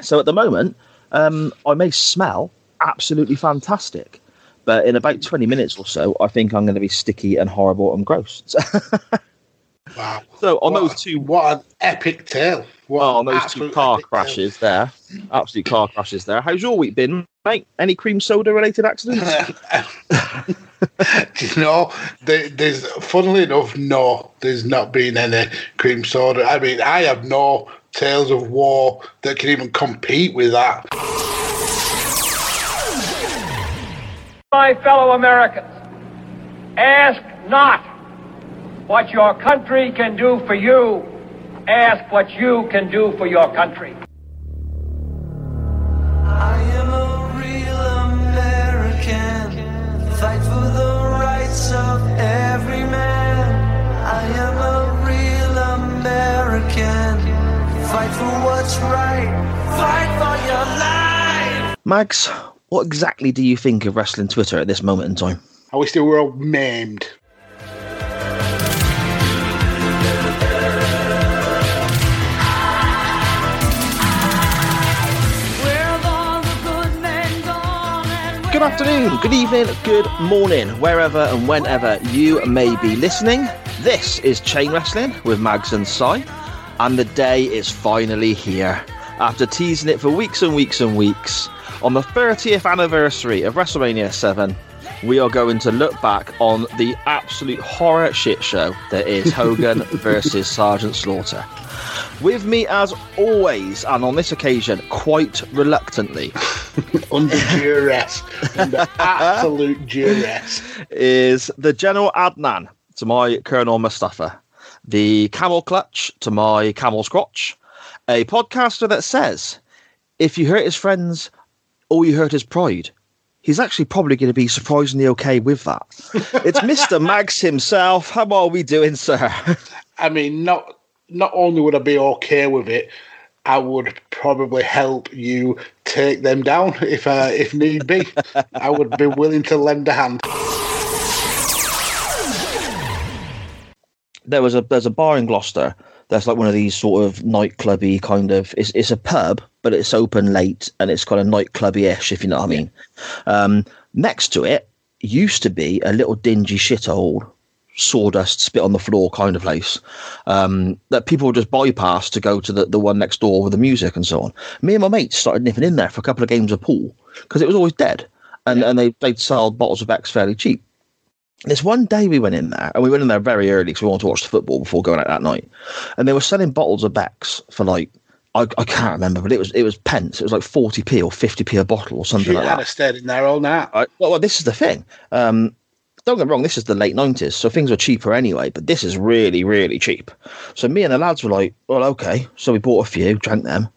So at the moment, um, I may smell absolutely fantastic, but in about 20 minutes or so, I think I'm going to be sticky and horrible and gross. [laughs] Wow. so on What- those two, What an epic tale. What oh, on those two car epic tale. crashes there, absolute car crashes there. How's your week been, mate? Any cream soda related accidents? [laughs] Do you know, there, there's, funnily enough, no, there's not been any cream soda. I mean, I have no tales of war that can even compete with that. My fellow Americans, ask not what your country can do for you, ask what you can do for your country. I am a real American. Fight for the rights of every man. I am a real American. Fight for what's right. Fight for your life. Mags, what exactly do you think of wrestling Twitter at this moment in time? I wish they were all maimed. Good afternoon, good evening, good morning, wherever and whenever you may be listening. This is Chain Wrestling with Mags and Sai, and the day is finally here. After teasing it for weeks and weeks and weeks, on the 30th anniversary of WrestleMania 7, we are going to look back on the absolute horror shit show that is [laughs] Hogan versus Sergeant Slaughter. With me, as always, and on this occasion, quite reluctantly, [laughs] Under duress. Under absolute duress. is the General Adnan to my Colonel Mustafa, the Camel Clutch to my Camel Scotch, a podcaster that says, if you hurt his friends, all you hurt is pride. He's actually probably going to be surprisingly okay with that. [laughs] It's Mr. Mags himself. How are we doing, sir? I mean, not not only would I be okay with it, I would probably help you take them down if uh, if need be. I would be willing to lend a hand. there was a there's a bar in Gloucester that's like one of these sort of nightclubby kind of it's it's a pub but it's open late and it's kind of nightclubby-ish if you know what I mean. Um, next to it used to be a little dingy shithole, sawdust spit on the floor kind of place um, that people would just bypass to go to the, the one next door with the music and so on. Me and my mates started nipping in there for a couple of games of pool because it was always dead and and they they'd sell bottles of Becks fairly cheap. This one day we went in there, and we went in there very early because we wanted to watch the football before going out that night. And they were selling bottles of Becks for like I, I can't remember, but it was it was pence. It was like forty p or fifty p a bottle or something like I'd that. have stayed in there all night. I, well, well, this is the thing. Um, don't get me wrong, this is the late nineties, so things were cheaper anyway. But this is really, really cheap. So me and the lads were like, "Well, okay." So we bought a few, drank them,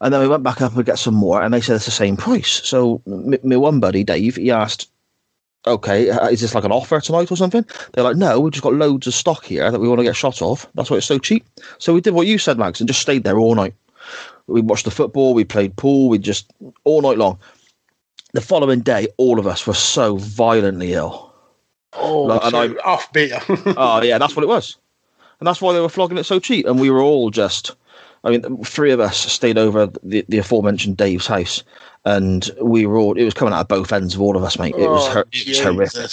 and then we went back up and get some more, and they said it's the same price. So m- my one buddy Dave, he asked, "Okay, uh, is this like an offer tonight or something?" They're like, "No, we've just got loads of stock here that we want to get shot off. That's why it's so cheap." So we did what you said, Max, and just stayed there all night. We watched the football, we played pool, we just all night long. The following day, all of us were so violently ill. Oh, Like, and I- off beer. [laughs] Oh yeah, that's what it was, and that's why they were flogging it so cheap. And we were all just, I mean, three of us stayed over the, the aforementioned Dave's house, and we were all. It was coming out of both ends of all of us, mate. It was, Oh, it was horrific,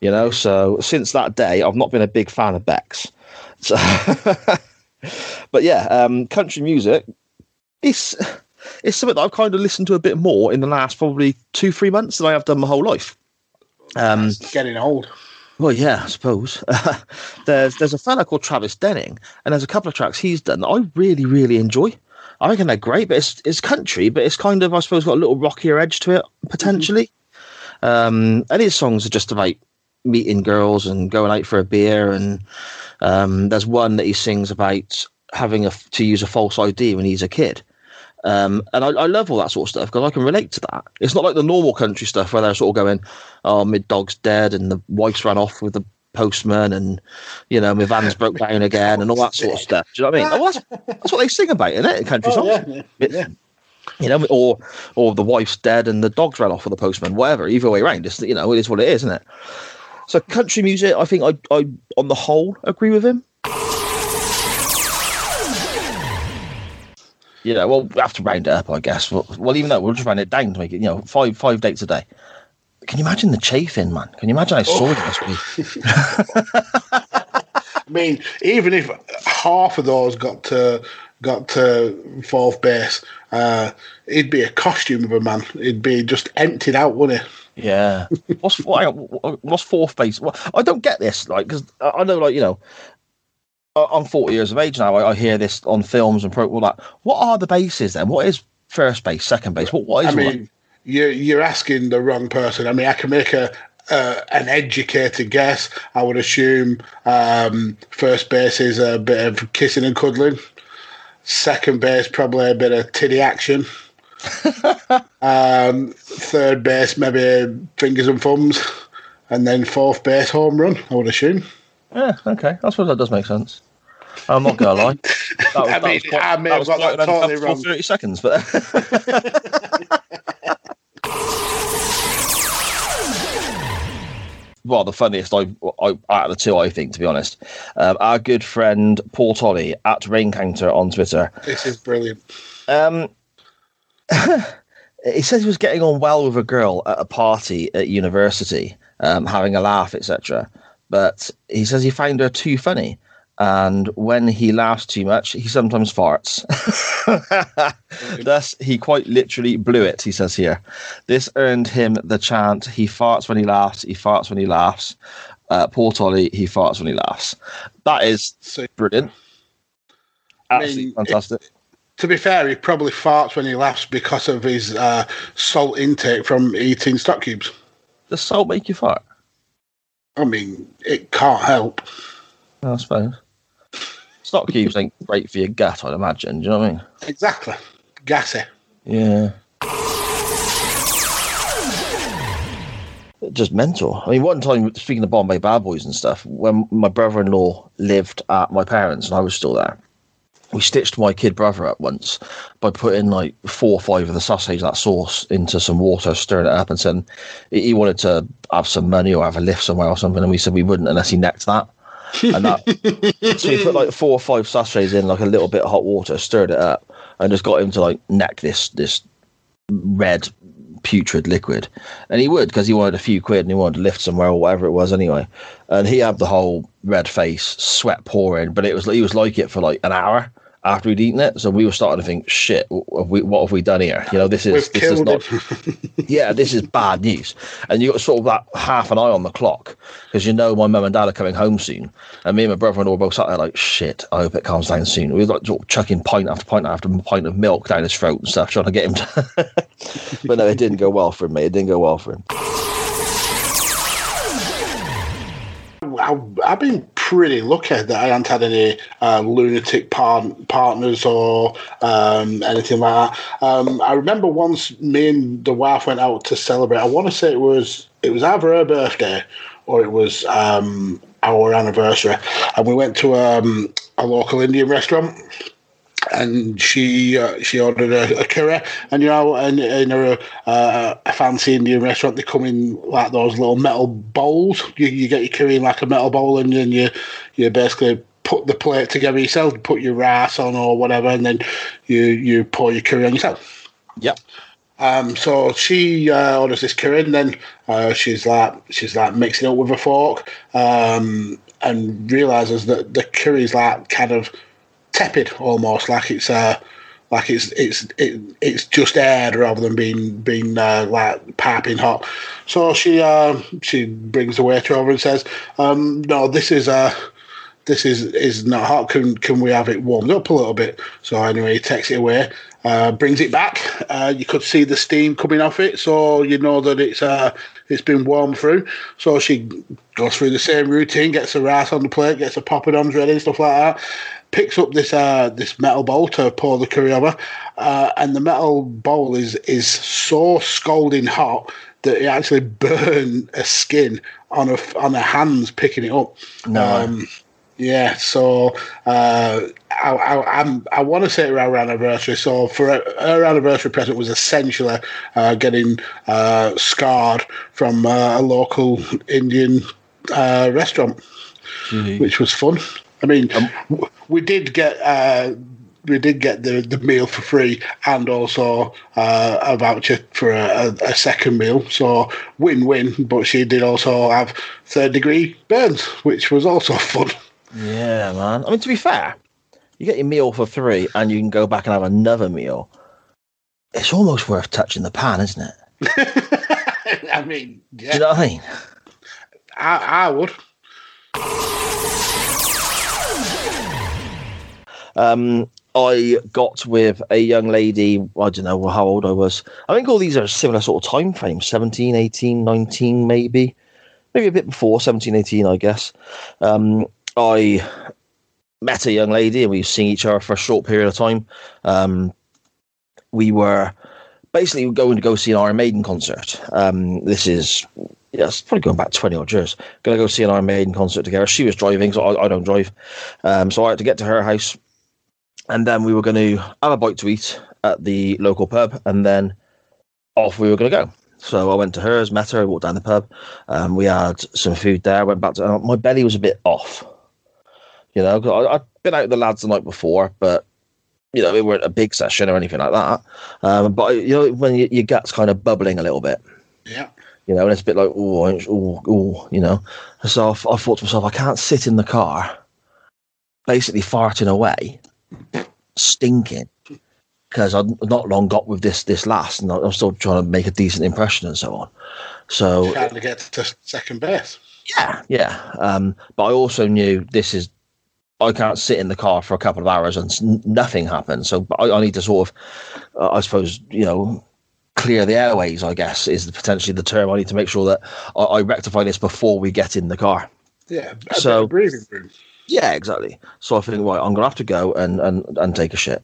you know. So since that day, I've not been a big fan of Beck's. So, [laughs] but yeah, um, country music, it's it's something that I've kind of listened to a bit more in the last probably two three months than I have done my whole life. Um, It's getting old. well, yeah, I suppose. [laughs] there's there's a fella called Travis Denning, and there's a couple of tracks he's done that I really really enjoy. I reckon they're great, but it's it's country, but it's kind of I suppose got a little rockier edge to it potentially. Um, and his songs are just about meeting girls and going out for a beer, and um, there's one that he sings about having a to use a false ID when he's a kid. Um, and I, I love all that sort of stuff because I can relate to that. It's not like the normal country stuff where they're sort of going, "Oh, my dog's dead and the wife's ran off with the postman, and you know my van's broke down [laughs] again, and all that sort of stuff." Do you know what I mean? Oh, that's, that's what they sing about, isn't it? In country Oh, songs, yeah, yeah. you know, or or the wife's dead and the dog's ran off with the postman. Whatever, either way around, it's you know it is what it is, isn't it? So country music, I think I I on the whole agree with him. You know, well, we have to round it up, I guess. Well, well, even though we'll just round it down to make it, you know, five five dates a day. Can you imagine the chafing, man? Can you imagine how sore it must be? [laughs] I mean, even if half of those got to got to fourth base, uh, it'd be a costume of a man. It'd be just emptied out, wouldn't it? Yeah. [laughs] What's what's fourth base? Well, I don't get this, like, because I know, like, you know, I'm 40 years of age now. I, I hear this on films and pro. All that. What are the bases then? What is first base, second base? What what is I that? mean, you're you're asking the wrong person. I mean, I can make a uh, an educated guess. I would assume um, first base is a bit of kissing and cuddling. Second base probably a bit of titty action. [laughs] um, third base maybe fingers and thumbs, and then fourth base home run. I would assume. Yeah, okay. I suppose that does make sense. I'm not gonna lie. [laughs] That was, I mean, was quite, I may that have was got quite that an totally wrong. 30 seconds, but. [laughs] well, the funniest I, I out of the two, I think, to be honest, um, our good friend Paul Tolly at Raincounter on Twitter. This is brilliant. Um, [laughs] he says he was getting on well with a girl at a party at university, um, having a laugh, etc. But he says he found her too funny, and when he laughs too much, he sometimes farts. [laughs] Thus, he quite literally blew it. He says here, this earned him the chant: "He farts when he laughs. He farts when he laughs." Uh, Paul Tolly, he farts when he laughs. That is So brilliant. Absolutely mean, fantastic. To be fair, he probably farts when he laughs because of his uh, salt intake from eating stock cubes. Does salt make you fart? I mean, it can't help. I suppose. Stock cubes ain't great for your gut, I'd imagine. Do you know what I mean? Exactly. Gassy. Yeah. Just mental. I mean, one time, speaking of Bombay Bad Boys and stuff, when my brother in law lived at my parents' and I was still there, we stitched my kid brother up once by putting like four or five of the sausage, that sauce, into some water, stirring it up, and saying he wanted to have some money or have a lift somewhere or something. And we said we wouldn't unless he necked that. And that, [laughs] so we put like four or five sachets in like a little bit of hot water, stirred it up, and just got him to like neck this this red putrid liquid. And he would because he wanted a few quid and he wanted to lift somewhere or whatever it was anyway. And he had the whole red face, sweat pouring, but it was he was like it for like an hour after we'd eaten it. So we were starting to think, shit, what have we, what have we done here? You know, this is We've this is not [laughs] yeah, this is bad news. And you got sort of that half an eye on the clock because you know my mum and dad are coming home soon. And me and my brother law were both sat there like, shit, I hope it calms down soon. We were like sort of chucking pint after pint after pint of milk down his throat and stuff, trying to get him to. [laughs] but no, it didn't go well for him, mate. It didn't go well for him. I, I've been pretty lucky that I haven't had any uh, lunatic par- partners or um, anything like that. Um, I remember once me and the wife went out to celebrate. I want to say it was it was either her birthday or it was um, our anniversary, and we went to um, a local Indian restaurant and she uh, she ordered a, a curry, and you know, in, in a, uh, a fancy Indian restaurant, they come in like those little metal bowls. You, you get your curry in like a metal bowl, and then you you basically put the plate together yourself, put your rice on or whatever, and then you you pour your curry on yourself. Yep. Um, so she uh, orders this curry, and then uh, she's like she's like mixing it up with a fork, um, and realizes that the curry's like kind of tepid, almost like it's uh, like it's it's it, it's just aired rather than being being uh, like piping hot. So she uh, she brings the waiter over and says, um, "No, this is uh, this is is not hot. Can can we have it warmed up a little bit?" So anyway, he takes it away, uh, brings it back. Uh, you could see the steam coming off it, so you know that it's uh, it's been warmed through. So she goes through the same routine, gets the rice on the plate, gets the poppadoms ready, and stuff like that. Picks up this uh, this metal bowl to pour the curry over, uh, and the metal bowl is is so scalding hot that it actually [laughs] burned a skin on a on her hands picking it up. No. Um, yeah, so uh, I, I, I'm, I want to say it around her anniversary. So for her, her anniversary present was essentially uh, getting uh, scarred from uh, a local Indian uh, restaurant, which was fun. I mean, w- we did get. Uh, we did get the, the meal for free and also uh, a voucher for a, a, a second meal. So win win. But she did also have third degree burns, which was also [laughs] fun. Yeah, man. I mean, to be fair, you get your meal for free and you can go back and have another meal. It's almost worth touching the pan, isn't it? [laughs] I mean, Do you know what I mean? I, I would. Um, I got with a young lady, I don't know how old I was. I think all these are similar sort of time frames 17, 18, 19, maybe. Maybe a bit before 17, 18, I guess. Um, I met a young lady and we've seen each other for a short period of time. Um, we were basically going to go see an Iron Maiden concert. Um, this is yeah, it's probably going back 20 odd years. Going to go see an Iron Maiden concert together. She was driving, so I, I don't drive. Um, so I had to get to her house and then we were going to have a bite to eat at the local pub, and then off we were going to go. So I went to hers, met her, walked down the pub. Um, we had some food there. Went back to uh, my belly was a bit off. You know, 'cause I, I'd been out with the lads the night before, but you know, it weren't a big session or anything like that. Um, but you know, when you, your gut's kind of bubbling a little bit, Yeah. you know, and it's a bit like, oh, oh, oh, you know. So I, I thought to myself, I can't sit in the car, basically farting away, stinking, because I've not long got with this this last, and I'm still trying to make a decent impression and so on. So Trying to get to second base. yeah, yeah. Um, but I also knew this is. I can't sit in the car for a couple of hours and nothing happens. So I, I need to sort of, uh, I suppose, you know, clear the airways. I guess is potentially the term. I need to make sure that I, I rectify this before we get in the car. Yeah, So- breathing room. Yeah, exactly. So I think, right, I'm gonna have to go and and and take a shit.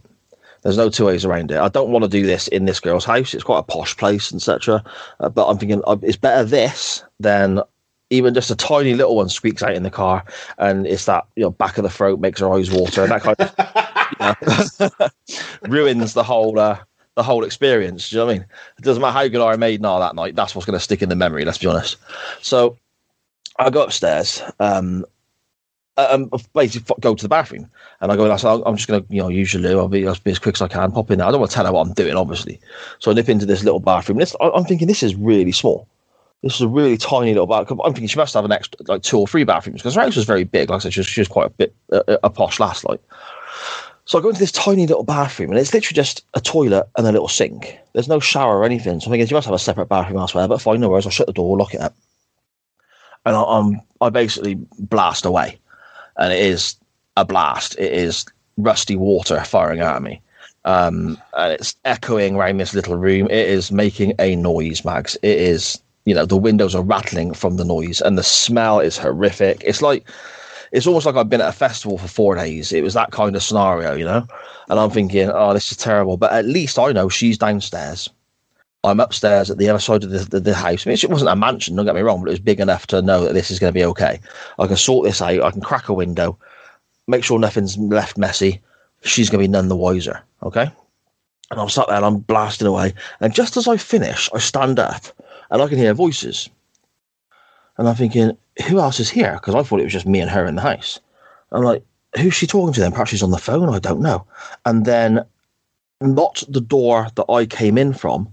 There's no two ways around it. I don't want to do this in this girl's house. It's quite a posh place, etc. Uh, but I'm thinking uh, it's better this than even just a tiny little one squeaks out in the car, and it's that you know back of the throat makes her eyes water, and that kind of know, [laughs] ruins the whole uh, the whole experience. Do you know what I mean? It doesn't matter how good I made now that night. That's what's going to stick in the memory. Let's be honest. So I go upstairs. Um, um, basically go to the bathroom, and I go. I I'm just going to, you know, use loo. I'll be, I'll be as quick as I can. Pop in there. I don't want to tell her what I'm doing, obviously. So I nip into this little bathroom. This, I- I'm thinking this is really small. This is a really tiny little bathroom. I'm thinking she must have an extra, like two or three bathrooms because her house was very big. Like I said, she was, she was quite a bit a, a posh lass, like. So I go into this tiny little bathroom, and it's literally just a toilet and a little sink. There's no shower or anything. So I'm thinking she must have a separate bathroom elsewhere. But fine, no worries. I'll shut the door, lock it up, and I, I'm I basically blast away and it is a blast. It is rusty water firing at me. Um, and it's echoing around this little room. It is making a noise, Max. It is, you know, the windows are rattling from the noise, and the smell is horrific. It's like, it's almost like I've been at a festival for four days. It was that kind of scenario, you know? And I'm thinking, oh, this is terrible. But at least I know she's downstairs. I'm upstairs at the other side of the, the, the house. I mean, it wasn't a mansion, don't get me wrong, but it was big enough to know that this is going to be okay. I can sort this out. I can crack a window, make sure nothing's left messy. She's going to be none the wiser. Okay. And I'm sat there and I'm blasting away. And just as I finish, I stand up and I can hear voices. And I'm thinking, who else is here? Because I thought it was just me and her in the house. I'm like, who's she talking to then? Perhaps she's on the phone. I don't know. And then, not the door that I came in from,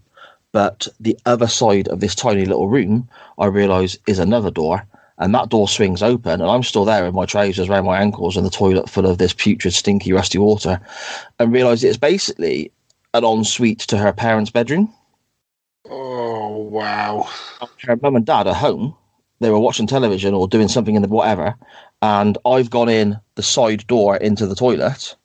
but the other side of this tiny little room, I realise is another door. And that door swings open, and I'm still there with my trousers around my ankles and the toilet full of this putrid, stinky, rusty water, and realise it's basically an ensuite to her parents' bedroom. Oh wow! Her mum and dad are home. They were watching television or doing something in the whatever, and I've gone in the side door into the toilet,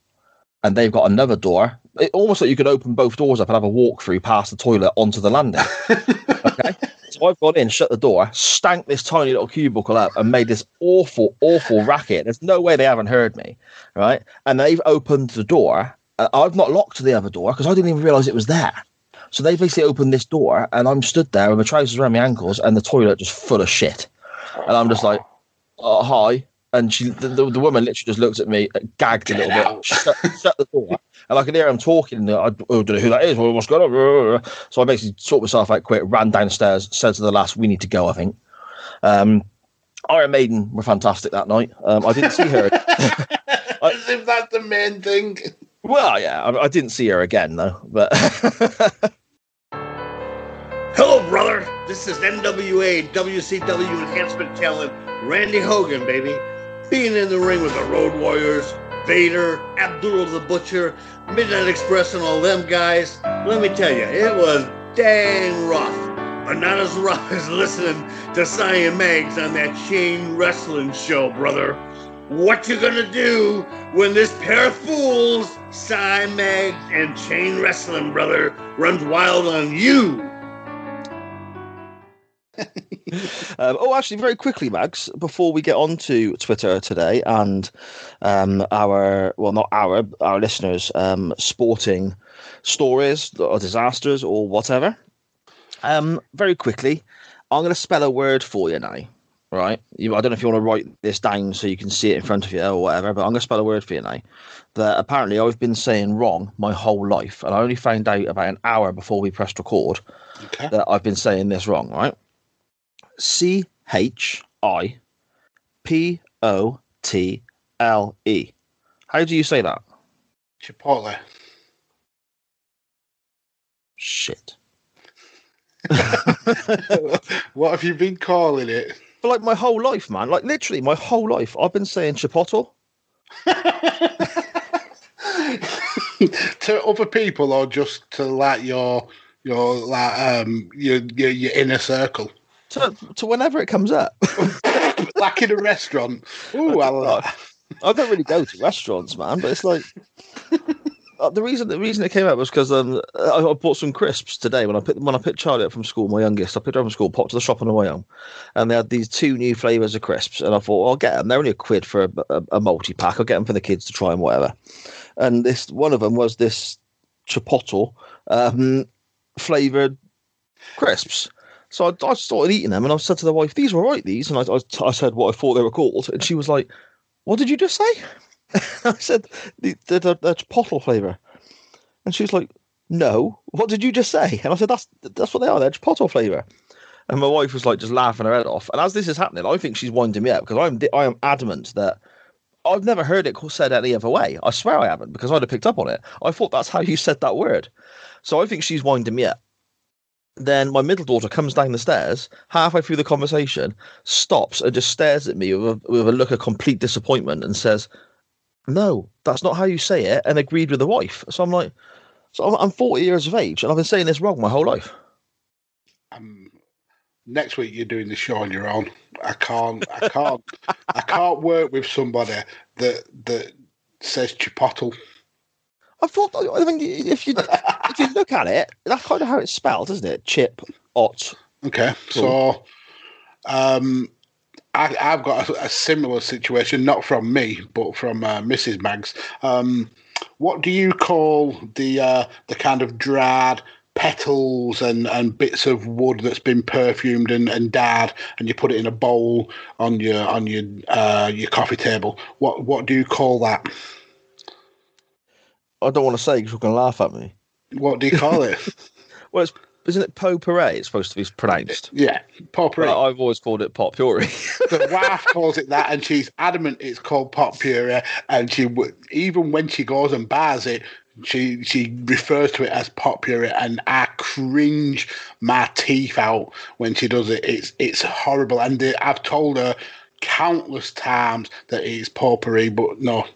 and they've got another door. It, almost like you could open both doors up and have a walk through past the toilet onto the landing. [laughs] okay, so I've gone in, shut the door, stank this tiny little cubicle up, and made this awful, awful racket. There's no way they haven't heard me, right? And they've opened the door. Uh, I've not locked the other door because I didn't even realize it was there. So they basically opened this door, and I'm stood there with my trousers around my ankles, and the toilet just full of shit. And I'm just like, oh, hi. And she, the, the, the woman literally just looked at me, gagged a little bit, shut, shut the door. And I could hear him talking. And I, I don't know who that is. What's going on? So I basically sorted myself out quick, ran downstairs, said to the last, we need to go, I think. Um, Iron Maiden were fantastic that night. Um, I didn't see her. [laughs] [laughs] As if that's the main thing. well, yeah, I, I didn't see her again, though. But [laughs] Hello, brother. This is NWA WCW enhancement talent Randy Hogan, baby. Being in the ring with the Road Warriors, Vader, Abdullah the Butcher, Midnight Express, and all them guys. Let me tell you, it was dang rough. But not as rough as listening to Cyan Mags on that chain wrestling show, brother. What you gonna do when this pair of fools, Cy Mags and Chain Wrestling, brother, runs wild on you? [laughs] Um, oh, actually, very quickly, Mags, before we get on to Twitter today and um, our, well, not our, our listeners' um, sporting stories or disasters or whatever, um, very quickly, I'm going to spell a word for you now, right? You, I don't know if you want to write this down so you can see it in front of you or whatever, but I'm going to spell a word for you now that apparently I've been saying wrong my whole life. And I only found out about an hour before we pressed record Okay. that I've been saying this wrong, right? C H I P O T L E. How do you say that? Chipotle. Shit. [laughs] What have you been calling it? For like my whole life, man. Like literally my whole life, I've been saying chipotle. [laughs] to other people or just to like your your like um your your, your inner circle? To, to whenever it comes up. [laughs] like in a restaurant. Ooh, I like I don't really go to restaurants, man, but it's like uh, the reason the reason it came out was because um, I, I bought some crisps today when I picked when I picked Charlie up from school, my youngest. I picked her up from school, popped to the shop on the way home, and they had these two new flavors of crisps, and I thought well, I'll get them. They're only a quid for a, a, a multi pack. I'll get them for the kids to try and whatever. And this one of them was this chipotle um, flavored crisps. So I, I started eating them, and I said to the wife, "These were right, these." And I, I, I said what I thought they were called, and she was like, "What did you just say?" [laughs] I said, "The the, chipotle flavor," and she was like, "No, what did you just say?" And I said, "That's that's what they are. They're chipotle flavor." And my wife was like just laughing her head off. And as this is happening, I think she's winding me up because I'm I am adamant that I've never heard it said any other way. I swear I haven't because I'd have picked up on it. I thought that's how you said that word. So I think she's winding me up. Then my middle daughter comes down the stairs halfway through the conversation, stops and just stares at me with a, with a look of complete disappointment and says, "No, that's not how you say it," and agreed with the wife. So I'm like, so I'm, I'm 40 years of age and I've been saying this wrong my whole life. Um, next week you're doing the show on your own. I can't. I can't. I can't work with somebody that that says chipotle. I thought, I mean, if you if you look at it, that's kind of how it's spelled, isn't it? Chip, ot. Okay, so um, I, I've got a, a similar situation, not from me, but from uh, Mrs. Mags. Um, what do you call the uh, the kind of dried petals and, and bits of wood that's been perfumed and, and dyed, and you put it in a bowl on your on your uh, your coffee table? What what do you call that? I don't want to say because you're going to laugh at me. What do you call it? [laughs] Well, it's, isn't it potpourri? It's supposed to be pronounced. yeah, potpourri. But I've always called it pot puree. [laughs] the wife calls it that, and she's adamant it's called pot puree. And she, w- even when she goes and buys it, she she refers to it as pot puree, and I cringe my teeth out when she does it. It's it's horrible, and I've told her countless times that it's potpourri, but no,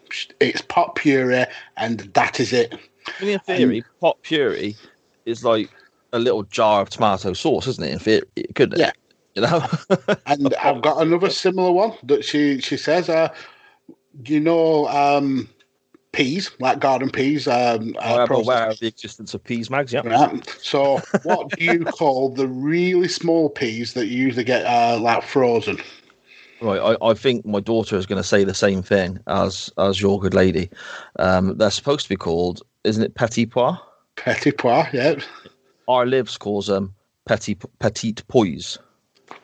it's pot puree, and that is it. I mean, in theory, pot puree is like a little jar of tomato sauce, isn't it? In theory, couldn't it? Yeah. You know? [laughs] and I've got another similar one that she she says, uh, you know, um, peas like garden peas. Um, I uh, am processed- aware of the existence of peas mags, yeah. Right. So, what do you [laughs] call the really small peas that you usually get uh, like frozen? Right, I, I think my daughter is going to say the same thing as as your good lady. Um, they're supposed to be called, isn't it, petit pois? Petit pois, yeah. Our lives calls them petit petite pois.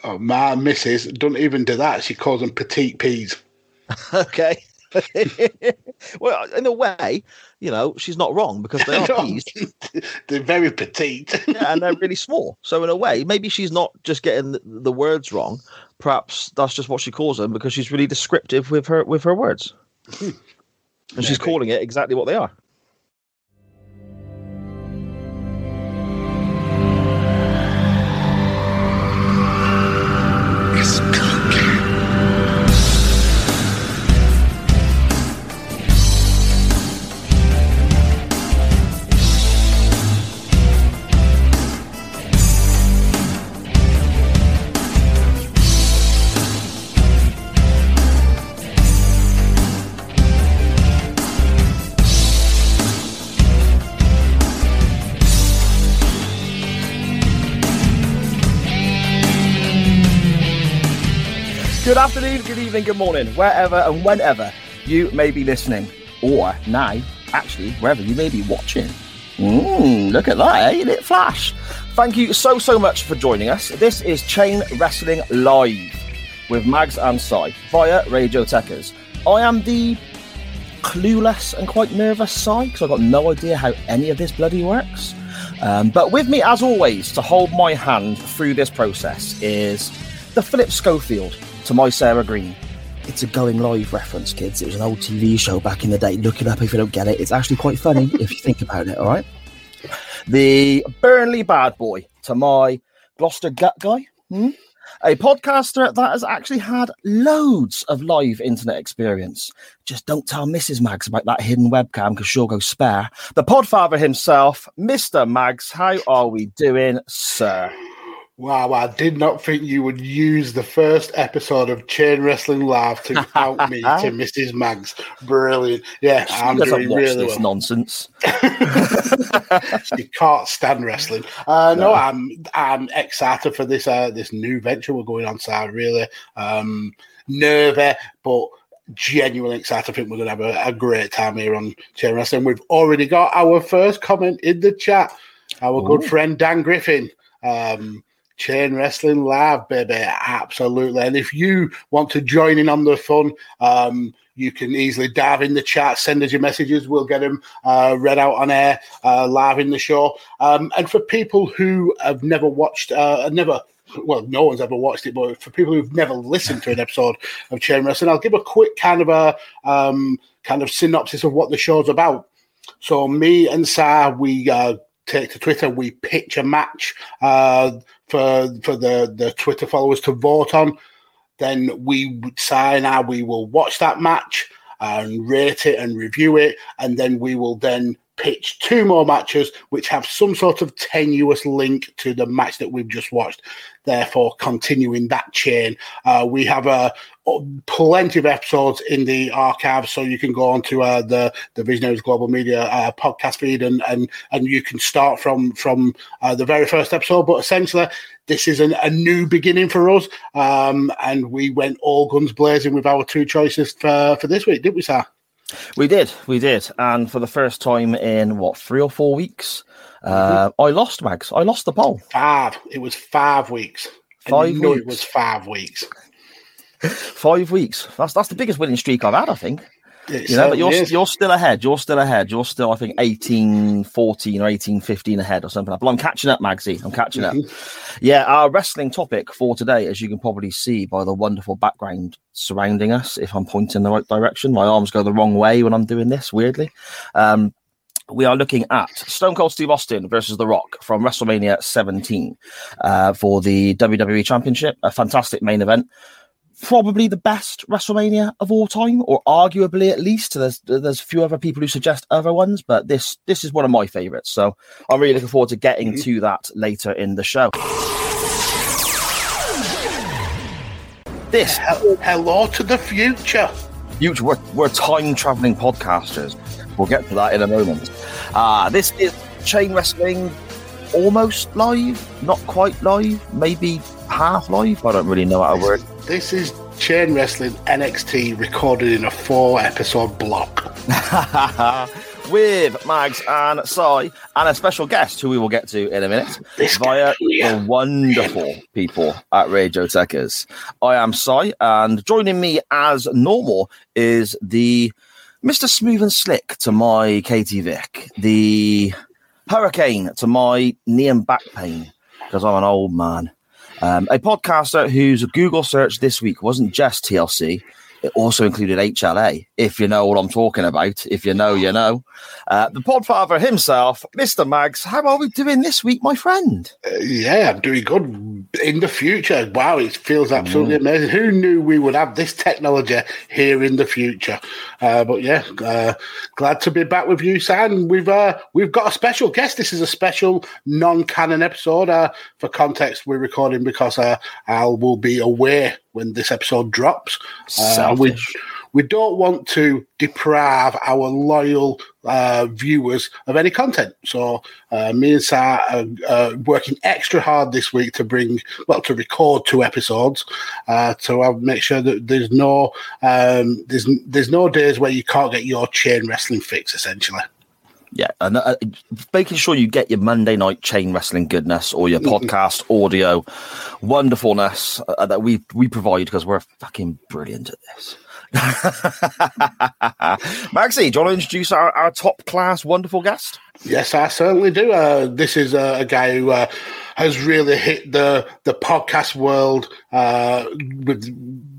Oh, my missus don't even do that. She calls them petite peas. [laughs] okay. [laughs] well, in a way, you know, she's not wrong because they are [laughs] No. peas They're very petite. yeah, and they're really small. So in a way, maybe she's not just getting the, the words wrong. Perhaps that's just what she calls them because she's really descriptive with her with her words, and she's calling it exactly what they are. Afternoon, good evening, good morning, wherever and whenever you may be listening, or now, actually, wherever you may be watching. Mm, look at that, eh? Lit flash. Thank you so, so much for joining us. This is Chain Wrestling Live with Mags and Sai via Radio Techers. I am the clueless and quite nervous Sai because I've got no idea how any of this bloody works. Um, but with me, as always, to hold my hand through this process is the Phillip Schofield to my Sarah Greene. It's a going live reference, kids. It was an old TV show back in the day. Look it up if you don't get it. It's actually quite funny if you think about it, all right? The Burnley bad boy to my Gloucester gut guy. Hmm? A podcaster that has actually had loads of live internet experience. Just don't tell Mrs. Mags about that hidden webcam because she'll go spare. The podfather himself, Mr. Mags. How are we doing, sir? Wow, I did not think you would use the first episode of Chain Wrestling Live to out me [laughs] to Mrs. Mags. Brilliant. Yeah, She I'm doing really this well. nonsense. [laughs] [laughs] you can't stand wrestling. Uh, no, I'm I'm excited for this uh, this new venture we're going on. So I really um, nervy, but genuinely excited. I think we're going to have a, a great time here on Chain Wrestling. We've already got our first comment in the chat. Our good friend Dan Griffin. Um, Chain Wrestling Live, baby, absolutely. And if you want to join in on the fun, um, you can easily dive in the chat, send us your messages. We'll get them uh, read out on air uh, live in the show. Um, and for people who have never watched, uh, never, well, no one's ever watched it, but for people who've never listened to an episode of Chain Wrestling, I'll give a quick kind of a um, kind of synopsis of what the show's about. So me and Sa, we uh, take to Twitter, we pitch a match uh, for for the the Twitter followers to vote on. Then we sign our, we will watch that match and rate it and review it, and then we will then pitch two more matches which have some sort of tenuous link to the match that we've just watched. Therefore, continuing that chain, uh, we have a plenty of episodes in the archive, so you can go onto uh, the the Visionaries Global Media uh, podcast feed, and and and you can start from from uh, the very first episode. But essentially, this is an, a new beginning for us, um, and we went all guns blazing with our two choices for for this week, didn't we, sir? We did, we did, and for the first time in what three or four weeks, uh, I lost Mags. I lost the poll. Five. It was five weeks. Five you know weeks. it was five weeks. Five weeks. That's that's the biggest winning streak I've had, I think. It You know, but you're is. you're still ahead. You're still ahead. You're still, I think, 18, 14 or 18, 15 ahead or something. like. But I'm catching up, Magsy. I'm catching up. Yeah, our wrestling topic for today, as you can probably see by the wonderful background surrounding us, if I'm pointing in the right direction, my arms go the wrong way when I'm doing this, weirdly. Um, we are looking at Stone Cold Steve Austin versus The Rock from WrestleMania 17 uh, for the WWE Championship. A fantastic main event. Probably the best WrestleMania of all time, or arguably at least. There's there's a few other people who suggest other ones, but this this is one of my favorites. So I'm really looking forward to getting to that later in the show. This Hel- Hello to the future. huge we're, we're time traveling podcasters we'll get to that in a moment uh this is chain wrestling almost live not quite live maybe half live i don't really know how to word This is Chain Wrestling NXT recorded in a four episode block. [laughs] with mags and Sai and a special guest who we will get to in a minute This via guy the wonderful people at Radio Techers. I am Sai, and joining me as normal is the Mr. Smooth and Slick to my Katie Vick, the Hurricane to my knee and back pain, because I'm an old man. Um, a podcaster whose Google search this week wasn't just TLC, it also included HLA, if you know what I'm talking about. If you know, you know. Uh, the podfather himself, Mr. Mags, how are we doing this week, my friend? Uh, yeah, I'm doing good in the future. Wow, it feels absolutely amazing. Who knew we would have this technology here in the future? Uh, but yeah, uh, glad to be back with you, Sam. We've uh, we've got a special guest. This is a special non-canon episode. Uh, for context, we're recording because uh, Al will be away when this episode drops. Uh, we we don't want to deprive our loyal uh, viewers of any content. So uh, me and Sa are uh, working extra hard this week to bring, well, to record two episodes uh, to make sure that there's no um, there's there's no days where you can't get your chain wrestling fix. Essentially, Yeah, and uh, making sure you get your Monday night chain wrestling goodness or your podcast audio wonderfulness uh, that we we provide because we're fucking brilliant at this. [laughs] Magsy, do you want to introduce our, our top class wonderful guest? Yes, I certainly do. Uh, this is uh, a guy who uh, has really hit the the podcast world uh, with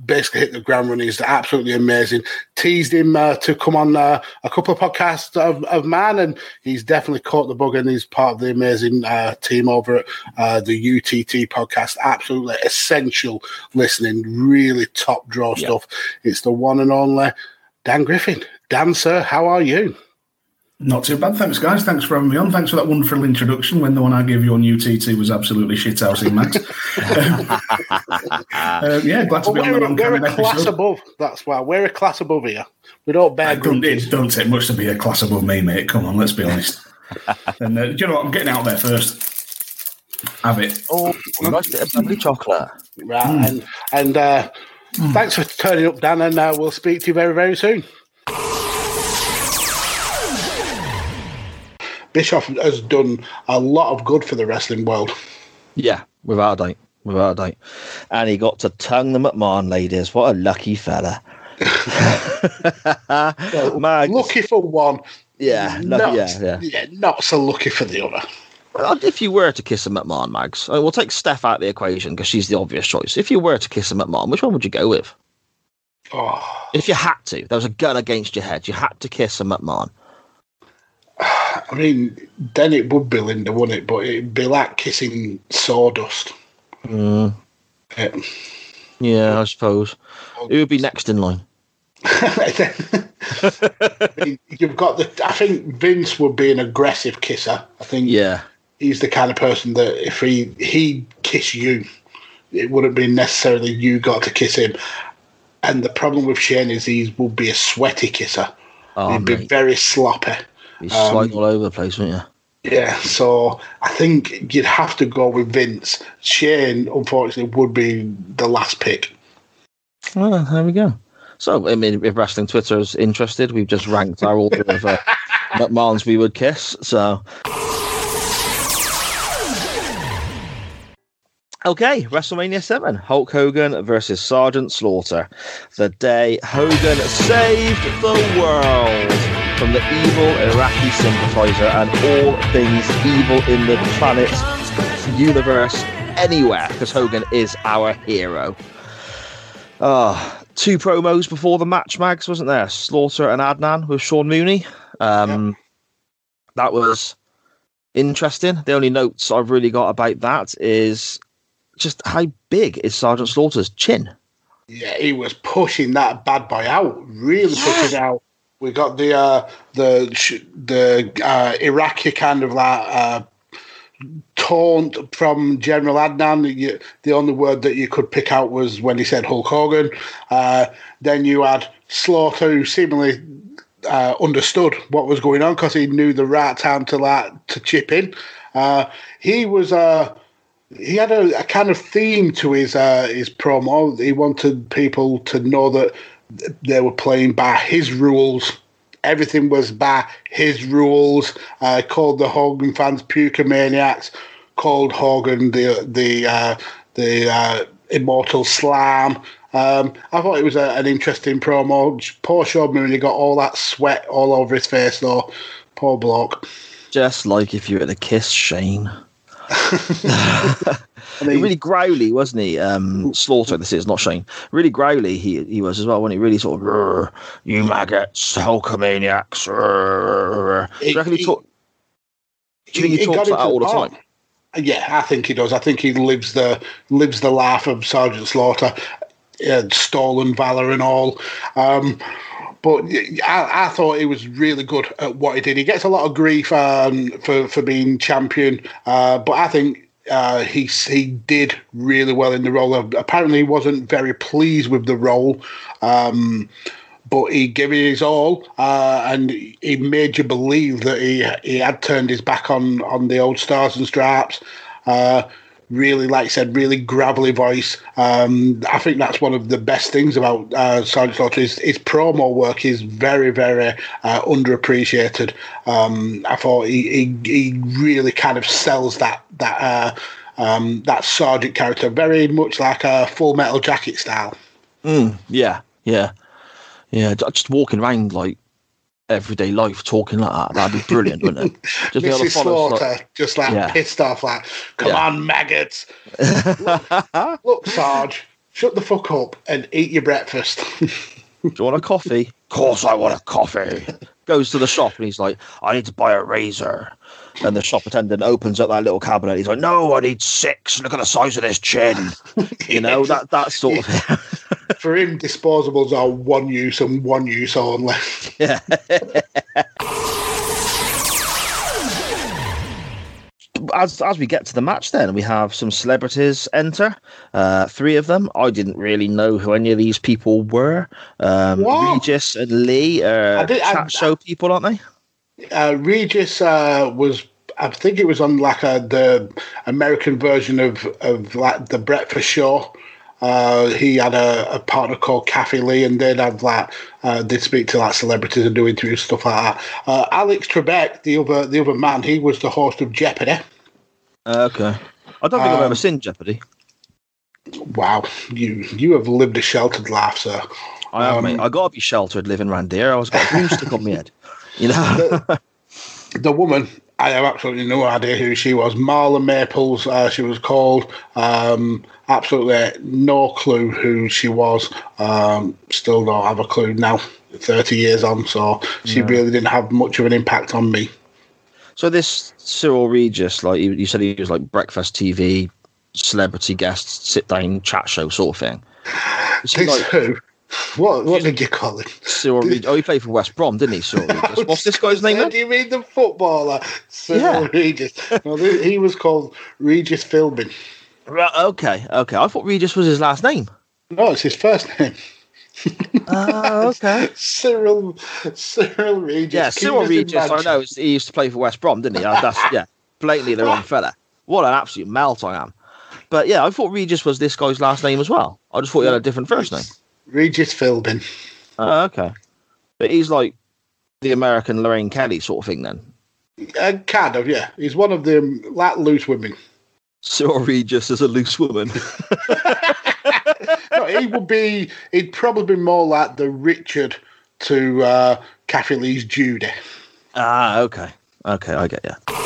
basically hit the ground running. He's absolutely amazing. Teased him uh, to come on uh, a couple of podcasts of, of man, and he's definitely caught the bug, and he's part of the amazing uh, team over at uh, the UTT podcast. Absolutely essential listening. Really top draw Yeah. stuff. It's the one and only Dan Griffin. Dan, sir, how are you? Not too bad, thanks, guys. Thanks for having me on. Thanks for that wonderful introduction. When the one I gave you on UTT was absolutely shithousing, Mags. uh, [laughs] yeah, glad to Well, be on we're, the long we're a coming class episode. above. That's why we're a class above here. We don't bear don't, it don't take much to be a class above me, mate. Come on, let's be honest. [laughs] and uh, do you know what? I'm getting out there first. Have it. Oh, nice bit of bubbly chocolate. Right, Mm. and and uh, thanks for turning up, Dan, and uh, we'll speak to you very very soon. Bischoff has done a lot of good for the wrestling world. Yeah, without a doubt. Without a doubt. And he got to tongue the McMahon ladies. What a lucky fella. [laughs] [laughs] Mags, Lucky for one, yeah, not, lucky, yeah, yeah. not so lucky for the other. Well, If you were to kiss a McMahon, Mags, I mean, we'll take Steph out of the equation because she's the obvious choice. If you were to kiss a McMahon, which one would you go with? Oh, If you had to, there was a gun against your head, you had to kiss a McMahon. I mean, then it would be Linda, wouldn't it? But it'd be like kissing sawdust. Mm, Yeah. yeah, I suppose. Who would be next in line? [laughs] I mean, You've got the. I think Vince would be an aggressive kisser. I think Yeah, he's the kind of person that if he he kiss you, it wouldn't be necessarily you got to kiss him. And the problem with Shane is he will be a sweaty kisser. oh, He'd be very sloppy. Um, sliding all over the place, wouldn't you? Yeah, so I think you'd have to go with Vince. Shane, unfortunately, would be the last pick. Well, there we go. So, I mean, if wrestling Twitter is interested, we've just ranked our order of uh, [laughs] McMahons we would kiss. So, okay, WrestleMania 7 Hulk Hogan versus Sergeant Slaughter. The day Hogan saved the world from the evil Iraqi sympathizer and all things evil in the planet, universe, anywhere, because Hogan is our hero. Ah, two promos before the match, Mags, wasn't there? Slaughter and Adnan with Sean Mooney. Um, That was interesting. The only notes I've really got about that is just how big is Sergeant Slaughter's chin? Yeah, he was pushing that bad boy out, really pushing it out. We got the uh, the the uh, Iraqi kind of like uh, taunt from General Adnan. You, the only word that you could pick out was when he said Hulk Hogan. Uh, then you had Slaughter, who seemingly uh, understood what was going on because he knew the right time to like to chip in. Uh, he was. Uh, he had a, a kind of theme to his uh, his promo. He wanted people to know that they were playing by his rules. Everything was by his rules. Uh, called the Hogan fans puker maniacs. Called Hogan the the uh, the uh, immortal slam. Um, I thought it was a, an interesting promo. Poor Sean Mooney got all that sweat all over his face though. Poor bloke. Just like if you were to kiss Shane. [laughs] [laughs] I mean, really growly, wasn't he? Um, Slaughter, this is not Shane. Really growly, he he was as well. When he really sort of, "Rrr, you maggots, Hulkamaniacs. rrr." Do you reckon he, He- talk, do you think he, talks that all the time? Yeah, I think he does. I think he lives the lives the life of Sergeant Slaughter, uh, stolen valor and all. Um, but I, I thought he was really good at what he did. He gets a lot of grief um, for for being champion, uh, but I think uh, he he did really well in the role. Apparently, he wasn't very pleased with the role. Um, but he gave it his all, uh, and he made you believe that he he had turned his back on on the old stars and stripes. Uh, really, like I said, really gravelly voice. Um, I think that's one of the best things about uh, Sergeant Slaughter. His, his promo work is very, very uh, underappreciated. Um, I thought he, he he really kind of sells that that uh, um, that sergeant character very much like a Full Metal Jacket style. Mm, yeah, yeah, yeah. Just walking around like everyday life, talking like that. That'd be brilliant, wouldn't it? [laughs] Just be able to Mrs. Slaughter like- just like Yeah. pissed off, like, come Yeah. on, maggots. [laughs] Look, Sarge, shut the fuck up and eat your breakfast. Do you want a coffee? Of course, I want a coffee. [laughs] Goes to the shop and he's like, I need to buy a razor. And the shop attendant opens up that little cabinet. He's like, "No, I need six. Look at the size of this chin." [laughs] you know that that sort of. [laughs] For him, disposables are one use and one use only. yeah. as as we get to the match, then we have some celebrities enter. Uh, three of them. I didn't really know who any of these people were. Um. Regis and Lee uh, are did, chat I, show I, people, aren't they? Uh, Regis uh, was, I think it was on like a, the American version of, of like the Breakfast Show. Uh, he had a, a partner called Kathie Lee, and they'd have like uh, they'd speak to like celebrities and do interviews stuff like that. Uh, Alex Trebek, the other the other man, he was the host of Jeopardy. Uh, okay. I don't think I've Um, ever seen Jeopardy. Wow, you you have lived a sheltered life, sir. I have, um, mate. I gotta be sheltered living round here. I was got a broomstick on my head. [laughs] You know. [laughs] the woman, I have absolutely no idea who she was. Marla Maples, uh, she was called. Um, absolutely no clue who she was. Um, still don't have a clue now, 30 years on. So she Yeah. really didn't have much of an impact on me. So this Cyril Regis, like you, you said, he was like breakfast TV, celebrity guest, sit down chat show sort of thing. This like who? [laughs] What, what did you call him? Cyril Regis? [laughs] Oh, he played for West Brom, didn't he? Cyril Regis. [laughs] What's this guy's name? Do you mean the footballer? Cyril Yeah. Regis. No, he was called Regis Philbin. Right, okay, okay. I thought Regis was his last name. No, it's his first name. Oh, okay. Cyril Cyril Regis. Yeah, Cyril Regis. I know he used to play for West Brom, didn't he? Uh, That's yeah, blatantly the wrong fella. What an absolute melt I am. But yeah, I thought Regis was this guy's last name as well. I just thought he had a different first name. Regis Philbin. Oh, okay. But he's like the American Lorraine Kelly sort of thing then. Uh, kind of, yeah. He's one of them like loose women. Cyril [laughs] Regis as a loose woman. [laughs] no, he would be. He'd probably be more like the Richard to uh, Kathie Lee's Judy. ah, okay. Okay, I get you.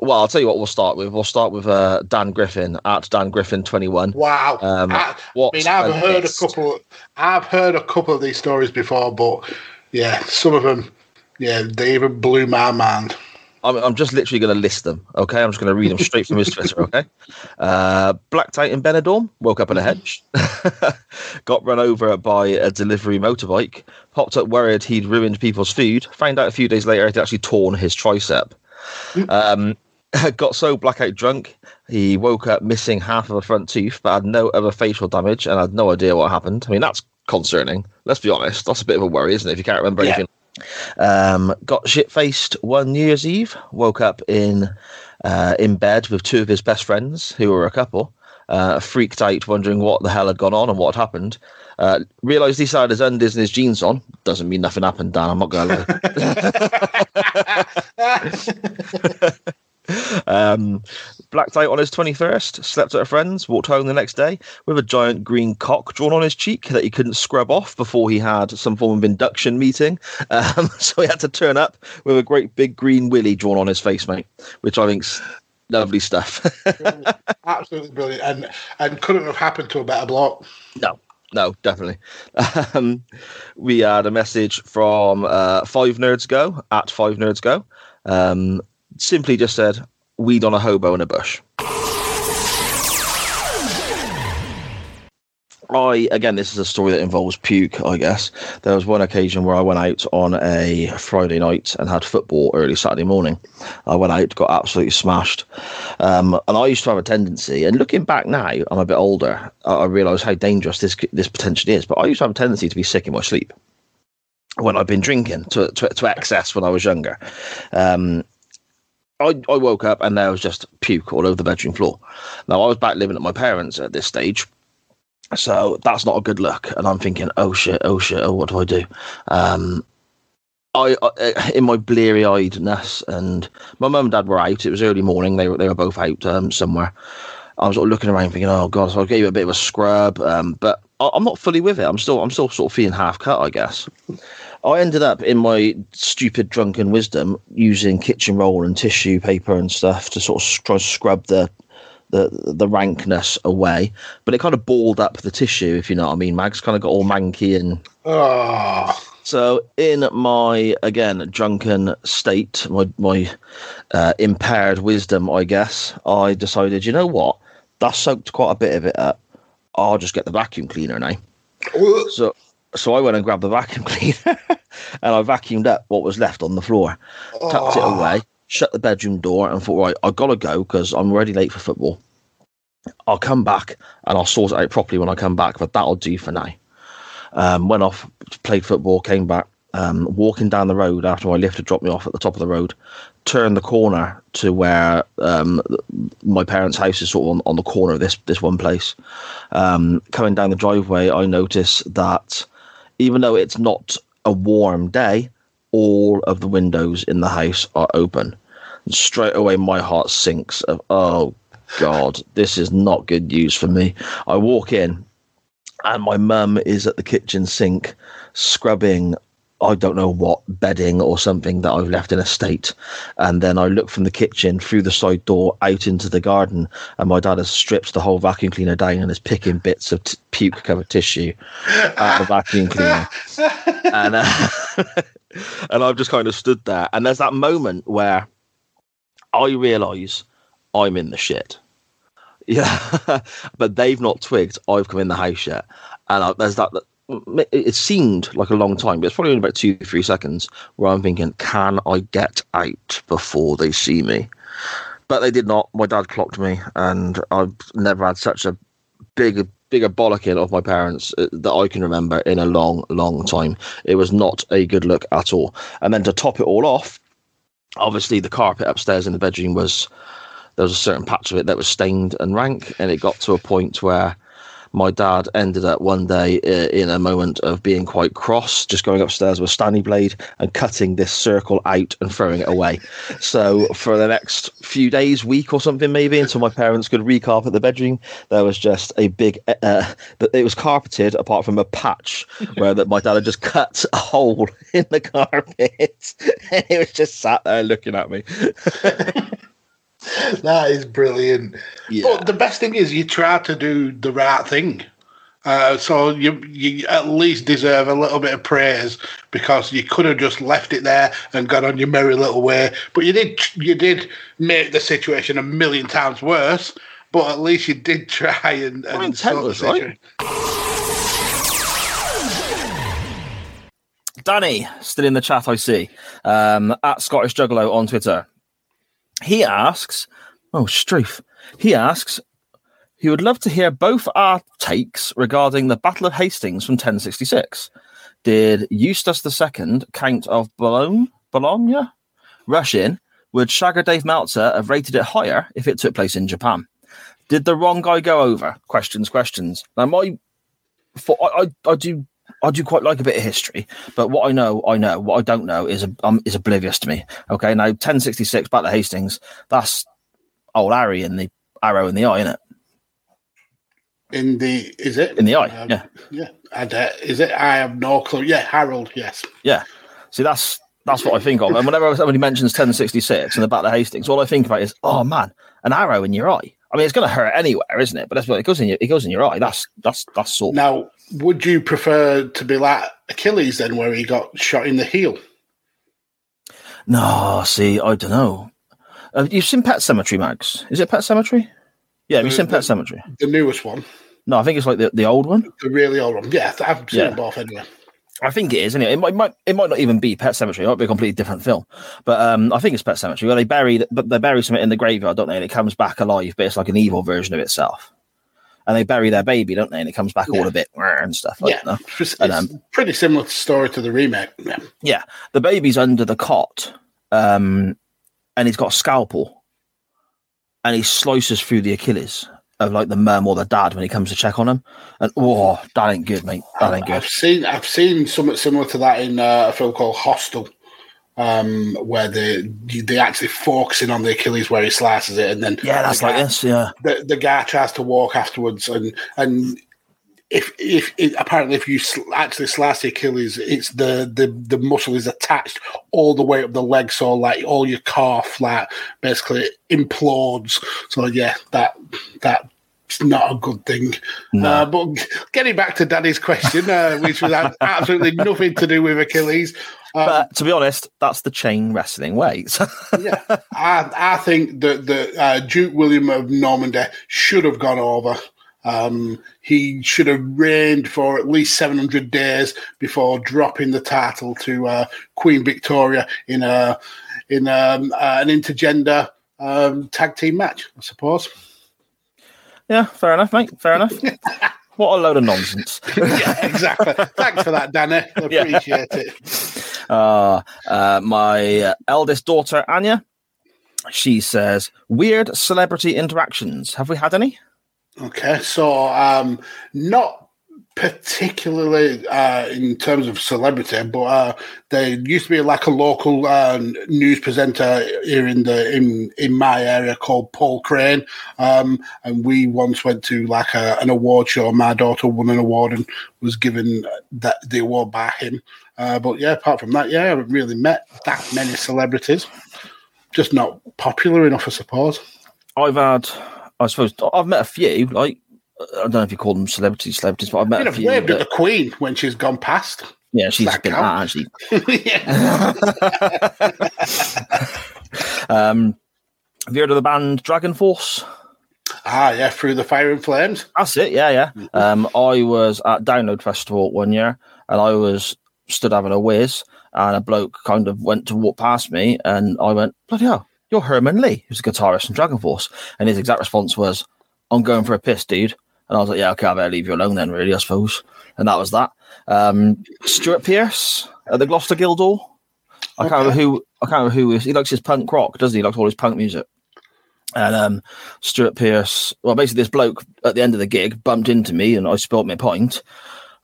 Well, I'll tell you what we'll start with. We'll start with uh, Dan Griffin at Dan Griffin twenty one. Wow. Um, I, I mean, I've heard a couple. I've heard a couple of these stories before, but yeah, some of them, yeah, they even blew my mind. I'm, I'm just literally going to list them. Okay, I'm just going to read them straight from his [laughs] Twitter. Okay, uh, Black Titan Benidorm woke up in a hedge, [laughs] got run over by a delivery motorbike, popped up worried he'd ruined people's food, found out a few days later he'd actually torn his tricep. [laughs] Um, [laughs] got so blackout drunk he woke up missing half of a front tooth, but had no other facial damage and had no idea what happened. I mean, that's concerning. Let's be honest. That's a bit of a worry, isn't it? If you can't remember Yeah. anything. Um, got shit faced one New Year's Eve. Woke up in uh, in bed with two of his best friends, who were a couple. Uh, freaked out, wondering what the hell had gone on and what had happened. Uh, realised he had his undies and his jeans on. Doesn't mean nothing happened, Dan. I'm not going to lie. [laughs] [laughs] um, blacked out on his 21st, slept at a friend's, walked home the next day with a giant green cock drawn on his cheek that he couldn't scrub off before he had some form of induction meeting. Um, [laughs] so he had to turn up with a great big green willy drawn on his face, mate, which I think's lovely stuff. Absolutely brilliant, and and couldn't have happened to a better bloke. No, no, definitely. Um, we had a message from uh, Five Nerds Go at Five Nerds Go. Um, simply just said, "Weed on a hobo in a bush." I again, this is a story that involves puke. I guess there was one occasion where I went out on a Friday night and had football early Saturday morning. I went out, got absolutely smashed, um, and I used to have a tendency. And looking back now, I'm a bit older. I, realise how dangerous this this potentially is. But I used to have a tendency to be sick in my sleep when I've been drinking to to, to excess when I was younger. Um, I, I woke up and there was just puke all over the bedroom floor. Now I was back living at my parents at this stage, so that's not a good look. And I'm thinking, oh shit, oh shit, oh what do I do? Um, I, I in my bleary eyedness, and my mum and dad were out. It was early morning. They were they were both out um, somewhere. I was sort of looking around, thinking, oh god. So I gave it a bit of a scrub, um, but I'm not fully with it. I'm still I'm still sort of feeling half cut, I guess. I ended up in my stupid drunken wisdom using kitchen roll and tissue paper and stuff to sort of try to scrub the the the rankness away. But it kind of balled up the tissue, if you know what I mean. Mags kind of got all manky and Oh, so in my again drunken state, my my uh, impaired wisdom, I guess, I decided, you know what, that soaked quite a bit of it up. I'll just get the vacuum cleaner now. So so I went and grabbed the vacuum [laughs] cleaner and I vacuumed up what was left on the floor, tucked it away, shut the bedroom door, and thought, right, I've got to go because I'm already late for football. I'll come back and I'll sort it out properly when I come back, but that'll do for now. Um, went off, played football, came back, um, walking down the road after my lift had dropped me off at the top of the road, turned the corner to where um, my parents' house is sort of on, on the corner of this this one place. Um, coming down the driveway, I notice that even though it's not a warm day, all of the windows in the house are open. And straight away, my heart sinks. Of oh god, this is not good news for me. I walk in, and my mum is at the kitchen sink scrubbing I don't know what bedding or something that I've left in a state. And then I look from the kitchen through the side door out into the garden, and my dad has stripped the whole vacuum cleaner down and is picking bits of t- puke covered tissue out of the vacuum cleaner. and uh, [laughs] and I've just kind of stood there, and there's that moment where I realise I'm in the shit. Yeah, [laughs] but they've not twigged. I've come in the house yet, and I, there's that it seemed like a long time, but it's probably only about two, three seconds where I'm thinking, can I get out before they see me? But they did not. My dad clocked me, and I've never had such a big, bigger bollocking of my parents uh, that I can remember in a long, long time. It was not a good look at all. And then to top it all off, obviously the carpet upstairs in the bedroom was there was a certain patch of it that was stained and rank, and it got to a point where my dad ended up one day uh, in a moment of being quite cross, just going upstairs with a Stanley blade and cutting this circle out and throwing it away. So for the next few days, week or something maybe, until my parents could recarpet the bedroom, there was just a big. Uh, it was carpeted apart from a patch where that my dad had just cut a hole [laughs] in the carpet, [laughs] and he was just sat there looking at me. [laughs] [laughs] that is brilliant. Yeah. But the best thing is you try to do the right thing. Uh, so you you at least deserve a little bit of praise because you could have just left it there and gone on your merry little way. But you did you did make the situation a million times worse. But at least you did [laughs] try and, and intent sort the was right. situation. Danny, still in the chat, I see. Um, at Scottish Juggalo on Twitter. He asks, oh, Struth. He asks, he would love to hear both our takes regarding the Battle of Hastings from 1066. Did Eustace II, Count of Boulogne, Bologna, rush in? Would Shagger Dave Meltzer have rated it higher if it took place in Japan? Did the wrong guy go over? Questions, questions. Now, my, for, I, I, I do I do quite like a bit of history, but what I know, I know. What I don't know is um, is oblivious to me. Okay, now 1066 Battle of Hastings. That's old Harry and the arrow in the eye, isn't it? In the is it In the eye, Um, yeah. yeah. And, uh, is it? I have no clue. Yeah, Harold. Yes. Yeah. See, that's that's what I think of. And whenever somebody mentions 1066 and the Battle of Hastings, all I think about is, oh man, an arrow in your eye. I mean, it's going to hurt anywhere, isn't it? But that's what it goes in your it goes in your eye. That's that's that's sore. Now, would you prefer to be like Achilles then, where he got shot in the heel? No, see, I don't know. Uh, you've seen Pet Cemetery, Mags? Is it Pet Cemetery? Yeah, have you The- seen Pet Cemetery? The newest one, No, I think it's like the, the old one. the really old one. Yeah, I've seen Yeah. them both anyway. I think it is, isn't it? It might, might it might not even be Pet Cemetery. It might be a completely different film. But um, I think it's Pet Cemetery where they bury but they bury something in the graveyard, don't they? And it comes back alive, but it's like an evil version of itself. And they bury their baby, don't they? And it comes back all Yeah. a bit and stuff. Like yeah, that. [laughs] it's, And, um, pretty similar story to the remake. Yeah. Yeah, the baby's under the cot, um, and he's got a scalpel, and he slices through the Achilles of like the mum or the dad when he comes to check on him. And oh, that ain't good, mate. That ain't good. I've seen I've seen something similar to that in uh, a film called Hostel, um, where they they actually focusing on the Achilles where he slices it, and then Yeah, that's the like this. Yeah, The, the guy tries to walk afterwards, and and if if it, apparently if you sl- actually slice the Achilles, it's the the the muscle is attached all the way up the leg, so like all your calf like basically implodes. So yeah, that that. Not a good thing. Uh, but getting back to Daddy's question, uh, which was [laughs] absolutely nothing to do with Achilles, um, but to be honest, that's the chain wrestling way. [laughs] Yeah, I, I think that the uh, Duke William of Normandy should have gone over Um, he should have reigned for at least 700 days before dropping the title to uh, Queen Victoria in a in um, uh, an intergender um, tag team match, I suppose. Yeah, fair enough, mate. Fair enough. [laughs] what a load of nonsense. [laughs] yeah, exactly. Thanks for that, Danny. I Yeah. appreciate it. Uh, uh, my uh, eldest daughter, Anya, she says, weird celebrity interactions. Have we had any? Okay, so um, not particularly uh, in terms of celebrity, but uh, there used to be like a local uh, news presenter here in the in in my area called Paul Crane, um, and we once went to like a, an award show. My daughter won an award and was given that the award by him. Uh, but yeah, apart from that, yeah, I haven't really met that many celebrities. Just not popular enough, I suppose. I've had, I suppose, I've met a few. Like, I don't know if you call them celebrities, celebrities, but I've met You'd a have few. waved at the Queen when she's gone past. yeah, she's that been at, actually. [laughs] [laughs] Um, have you heard of the band Dragon Force? Ah, yeah, through the fire and flames. That's it. Yeah, yeah. Um, I was at Download Festival one year, and I was stood having a whiz, and a bloke kind of went to walk past me, and I went, "Bloody hell, you're Herman Li, who's a guitarist in Dragon Force." And his exact response was, "I'm going for a piss, dude." And I was like, "Yeah, okay, I better leave you alone then, really, I suppose." And that was that. Um, Stuart Pearce at the Gloucester Guildhall. I can't remember who. I can't remember who. He likes his punk rock, doesn't he? He likes all his punk music. And um, Stuart Pearce, well, basically, this bloke at the end of the gig bumped into me and I spilt my pint.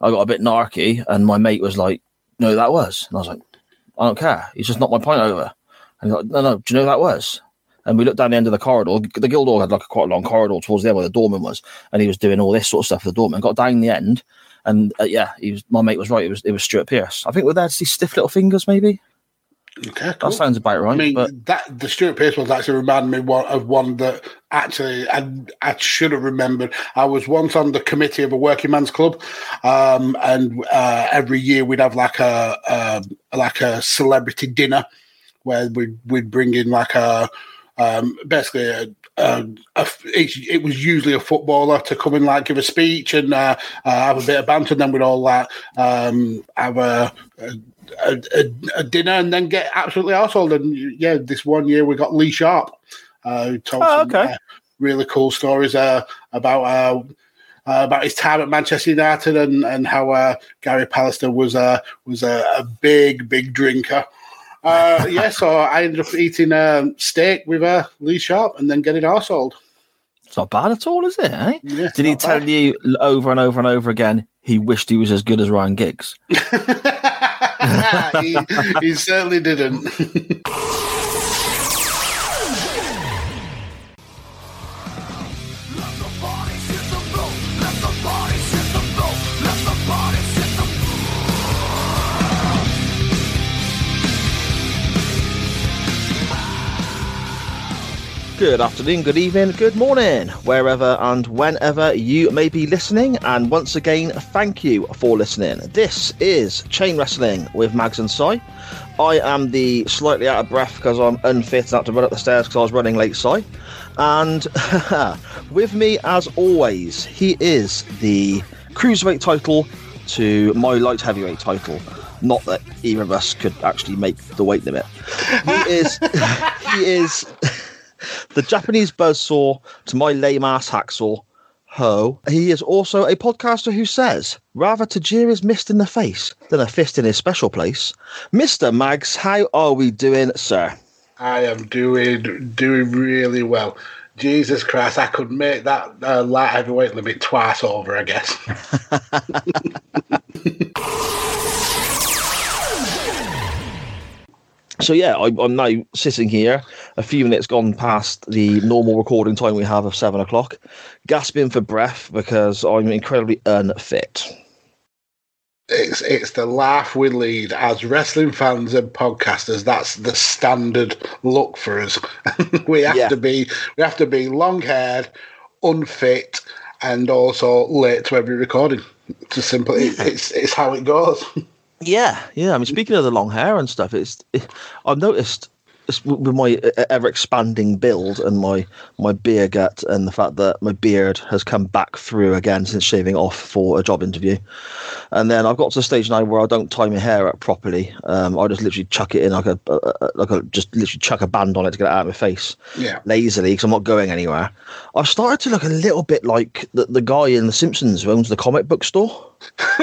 I got a bit narky, and my mate was like, No, that was. And I was like, I don't care. He's just knocked my pint over. And he's like, No, no, do you know who that was? And we looked down the end of the corridor. The Guildhall had like a quite a long corridor towards the end where the doorman was, and he was doing all this sort of stuff for the doorman. Got down the end, and uh, yeah, he was. My mate was right. It was it was Stuart Pearce. I think we're there to see stiff little fingers, maybe. Okay, cool. That sounds about right. I mean, but that the Stuart Pearce ones actually reminded me one, of one that actually I, I should have remembered. I was once on the committee of a working man's club, um, and uh, every year we'd have like a, a like a celebrity dinner where we'd we'd bring in like a um, basically a, a, a it, it was usually a footballer to come and like give a speech and uh, uh, have a bit of banter, and then we'd all like um, have a, a a, a, dinner and then get absolutely household. And yeah, this one year we got Lee Sharpe, uh, who told Oh, some okay. uh, really cool stories uh, about. Uh, uh, about his time at Manchester United and, and how uh, Gary Pallister was uh, was a, a big big drinker. Uh, [laughs] yeah, so I ended up eating um, steak with uh, Lee Sharpe and then getting household. it's not bad at all, is it? Eh? Yeah, Did he not tell bad. you over and over and over again he wished he was as good as Ryan Giggs? [laughs] [laughs] he, he certainly didn't. [laughs] Good afternoon, good evening, good morning, wherever and whenever you may be listening. And once again, thank you for listening. This is Chain Wrestling with Mags and Sai. I am the slightly out of breath because I'm unfit and had to run up the stairs because I was running late, Sai. And [laughs] with me, as always, he is the cruiserweight title to my light heavyweight title. Not that either of us could actually make the weight limit. He is. [laughs] he is the Japanese buzzsaw to my lame ass hacksaw. Ho. He is also a podcaster who says, rather to jeer his mist in the face than a fist in his special place. Mr. Mags, how are we doing, sir? I am doing doing really well. Jesus Christ, I could make that uh, light heavyweight limit twice over, I guess. [laughs] So yeah, I, I'm now sitting here, a few minutes gone past the normal recording time we have of seven o'clock, gasping for breath because I'm incredibly unfit. It's it's the laugh we lead as wrestling fans and podcasters. That's the standard look for us. [laughs] we have Yeah. to be we have to be long haired, unfit, and also late to every recording. It's as simple. It, it's it's how it goes. [laughs] Yeah, yeah. I mean, speaking of the long hair and stuff, it's it, I've noticed with my ever expanding build and my my beer gut and the fact that my beard has come back through again since shaving off for a job interview, and then I've got to the stage now where I don't tie my hair up properly. Um, I just literally chuck it in like a, a, a like a just literally chuck a band on it to get it out of my face Yeah. lazily because I'm not going anywhere. I've started to look a little bit like the, the guy in The Simpsons who owns the comic book store. [laughs]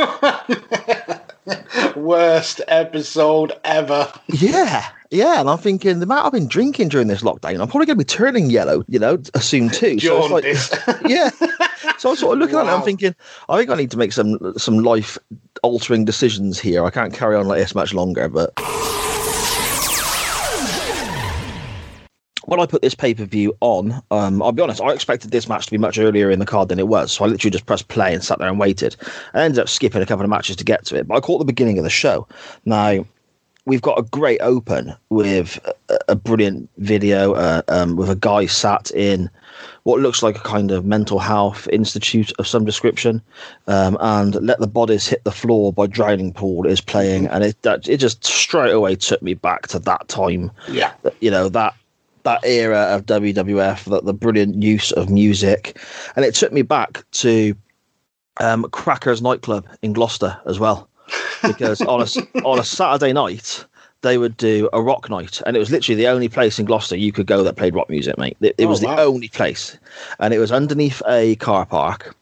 [laughs] Worst episode ever. Yeah, yeah, and I'm thinking the amount I've been drinking during this lockdown, I'm probably going to be turning yellow, you know, soon too. So it's like, [laughs] yeah. So I'm sort of looking at it, I'm thinking, I think I need to make some some life altering decisions here. I can't carry on like this much longer. But when I put this pay per view on, um, I'll be honest, I expected this match to be much earlier in the card than it was. So I literally just pressed play and sat there and waited. I ended up skipping a couple of matches to get to it, but I caught the beginning of the show. Now, we've got a great open with a, a brilliant video uh, um, with a guy sat in what looks like a kind of mental health institute of some description, um, and "Let the Bodies Hit the Floor" by Drowning Pool is playing, and it that, it just straight away took me back to that time. Yeah. you know that that era of WWF, that the brilliant use of music, and it took me back to um, Crackers nightclub in Gloucester as well, because on a [laughs] on a Saturday night they would do a rock night, and it was literally the only place in Gloucester you could go that played rock music, mate. It, it Oh, was wow. the only place, and it was underneath a car park.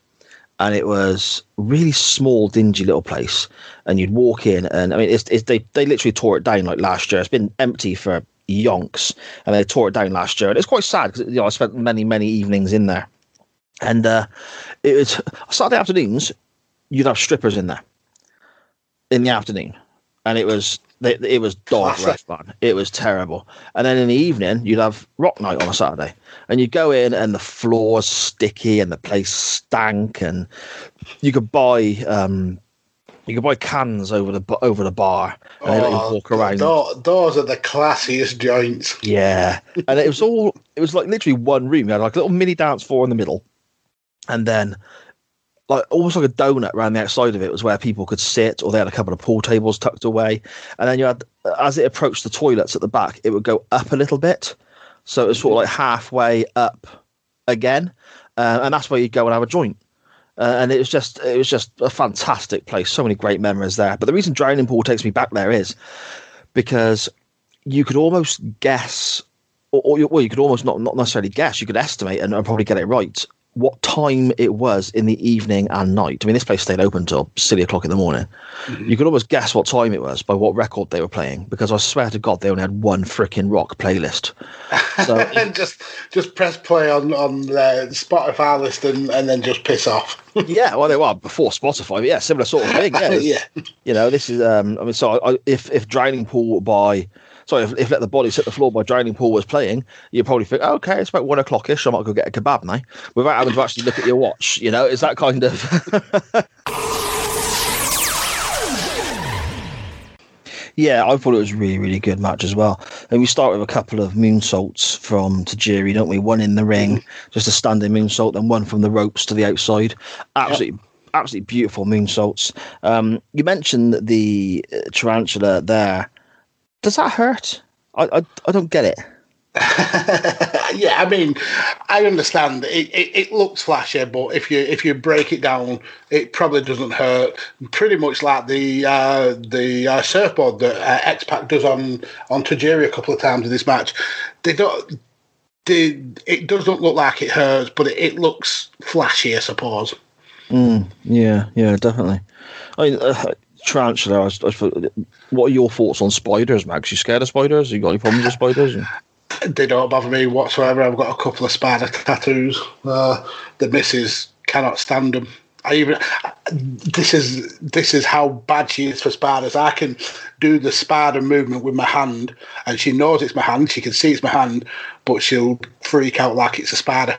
And it was really small, dingy little place. And you'd walk in, and I mean, it's, it's they they literally tore it down like last year. It's been empty for yonks, and they tore it down last year. And it's quite sad because you know I spent many many evenings in there, and uh, it was Saturday afternoons. You'd have strippers in there in the afternoon, and it was it was dog rough, man. It was terrible. And then in the evening, you'd have rock night on a Saturday, and you'd go in, and the floor's sticky, and the place stank, and you could buy um, you could buy cans over the over the bar, and they let you walk around. tho- those are the classiest joints. Yeah, [laughs] and it was all it was like literally one room. You had like a little mini dance floor in the middle, and then like almost like a donut around the outside of it was where people could sit, or they had a couple of pool tables tucked away. And then you had, as it approached the toilets at the back, it would go up a little bit, so it was sort of like halfway up again, uh, and that's where you'd go and have a joint. Uh, and it was just it was just a fantastic place. So many great memories there. But the reason Drowning Pool takes me back there is because you could almost guess, or, or you, well, you could almost not not necessarily guess. You could estimate and, and probably get it right what time it was in the evening and night. I mean, this place stayed open till silly o'clock in the morning. You could almost guess what time it was by what record they were playing, because I swear to God, they only had one freaking rock playlist. So [laughs] and just just press play on on the Spotify list and, and then just piss off. [laughs] yeah, well, they were before Spotify, but yeah, similar sort of thing. Yeah, [laughs] Yeah. You know, this is. Um, I mean, so I, if if Drowning Pool by sorry, if, if Let the body Hit the Floor by Drowning Pool was playing, you probably think, oh, okay, it's about one o'clock ish. I might go get a kebab now, without having to actually look at your watch. You know, it's that kind of. [laughs] Yeah, I thought it was a really, really good match as well. And we start with a couple of moonsaults from Tajiri, don't we? One in the ring, just a standing moonsault, then one from the ropes to the outside. Absolutely, absolutely beautiful moonsaults. Um, you mentioned the uh, tarantula there. Does that hurt? I, I, I don't get it. [laughs] yeah, I mean, I understand it, it, it looks flashy, but if you if you break it down, it probably doesn't hurt. Pretty much like the uh, the uh, surfboard that uh, X Pac does on on Tajiri a couple of times in this match. They don't. They, it doesn't look like it hurts, but it, it looks flashy, I suppose. Mm, yeah, yeah, definitely. I mean, uh, was- what are your thoughts on spiders, Mags? You scared of spiders? You got any problems with spiders? [laughs] They don't bother me whatsoever. I've got a couple of spider tattoos. Uh, the missus cannot stand them. I even this is this is how bad she is for spiders. I can do the spider movement with my hand, and she knows it's my hand. She can see it's my hand, but she'll freak out like it's a spider.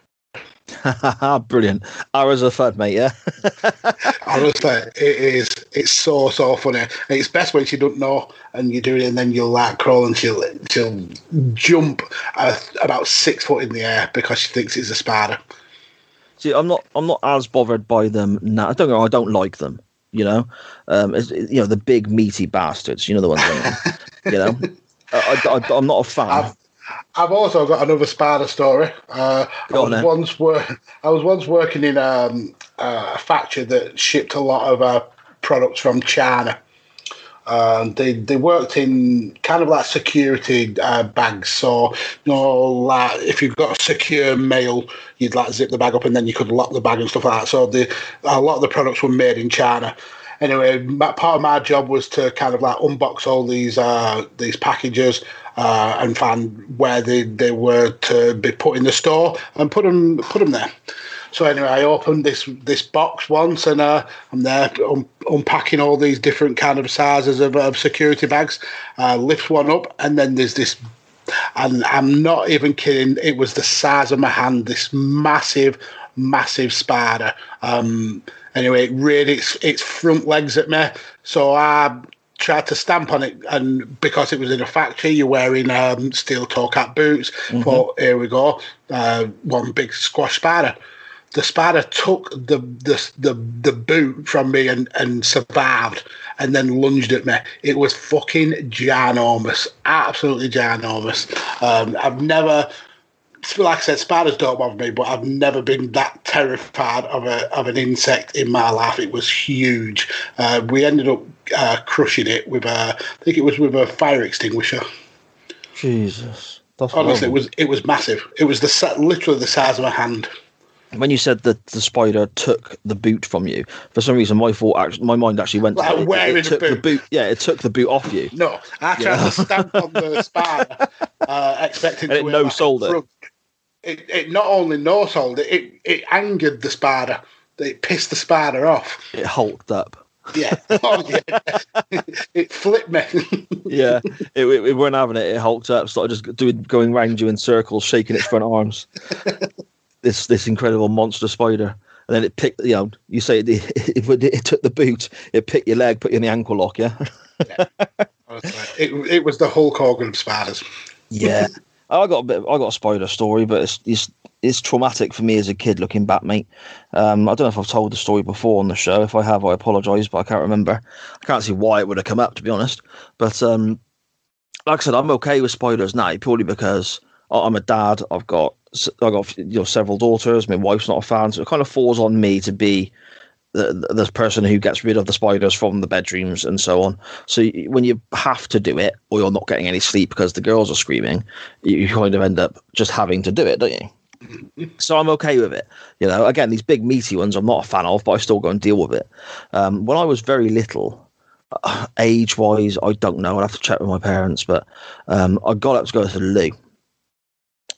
[laughs] Brilliant. Arrows are fun, mate. Yeah. [laughs] Honestly, it is. It's so so funny. And it's best when she don't know, and you do it, and then you'll like crawl, and she'll she'll jump uh, about six foot in the air because she thinks it's a spider. See, I'm not. I'm not as bothered by them now. I don't know. I don't like them. You know, um, you know the big meaty bastards. You know the ones. [laughs] You know, I, am not a fan. I've, I've also got another spider story. Uh, I was then. once wor- I was once working in um, a factory that shipped a lot of uh, products from China. Um, they they worked in kind of like security uh, bags. So you know, like if you've got secure mail, you'd like zip the bag up and then you could lock the bag and stuff like that. So the a lot of the products were made in China. Anyway, my, part of my job was to kind of like unbox all these uh, these packages uh, and find where they, they were to be put in the store and put them put them there. So anyway, I opened this this box once, and uh, I'm there un- unpacking all these different kind of sizes of, of security bags. Uh, lift one up, and then there's this, and I'm not even kidding. It was the size of my hand. This massive, massive spider. Um, anyway, it reared its its front legs at me. So I tried to stamp on it, and because it was in a factory, you're wearing um, steel toe cap boots. But here we go, uh, one big squash spider the spider took the the the, the boot from me and, and survived and then lunged at me. It was fucking ginormous, absolutely ginormous. Um, I've never, like I said, spiders don't bother me, but I've never been that terrified of a of an insect in my life. It was huge. Uh, we ended up uh, crushing it with a, I think it was with a fire extinguisher. Jesus. That's Honestly, it horrible. was it was massive. It was the sa- literally the size of a hand. when you said that the spider took the boot from you, for some reason my thought, actually, my mind actually went Like to it, wearing a it took the boot. boot. Yeah, it took the boot off you. No, I tried Yeah. to stamp on the [laughs] spider, uh, expecting And to it wear, like, no-sold it. It, it not only no sold it, it, it angered the spider. It pissed the spider off. It hulked up. Yeah, [laughs] oh, yeah. it flipped me. Yeah, it, it, it weren't having it. It hulked up, started just doing going round you in circles, shaking its front arms. [laughs] this this incredible monster spider, and then it picked. You know, you say it, [laughs] it, it, it took the boot, it picked your leg, put you in the ankle lock. Yeah, it, it was the Hulk Hogan of spiders. yeah. I got a bit. I got a spider story, but it's it's it's traumatic for me as a kid looking back, mate. Um, I don't know if I've told the story before on the show. If I have, I apologise, but I can't remember. I can't see why it would have come up, to be honest. But um, like I said, I'm okay with spiders now purely because I- I'm a dad. I've got I've got you know several daughters. My wife's not a fan, so it kind of falls on me to be the, the person who gets rid of the spiders from the bedrooms and so on. So when you have to do it, or you're not getting any sleep because the girls are screaming, you, you kind of end up just having to do it, don't you? So I'm okay with it. You know, again, these big meaty ones I'm not a fan of, but I still go and deal with it. Um, when I was very little, uh, age wise, I don't know. I'd have to check with my parents, but um, I got up to go to the loo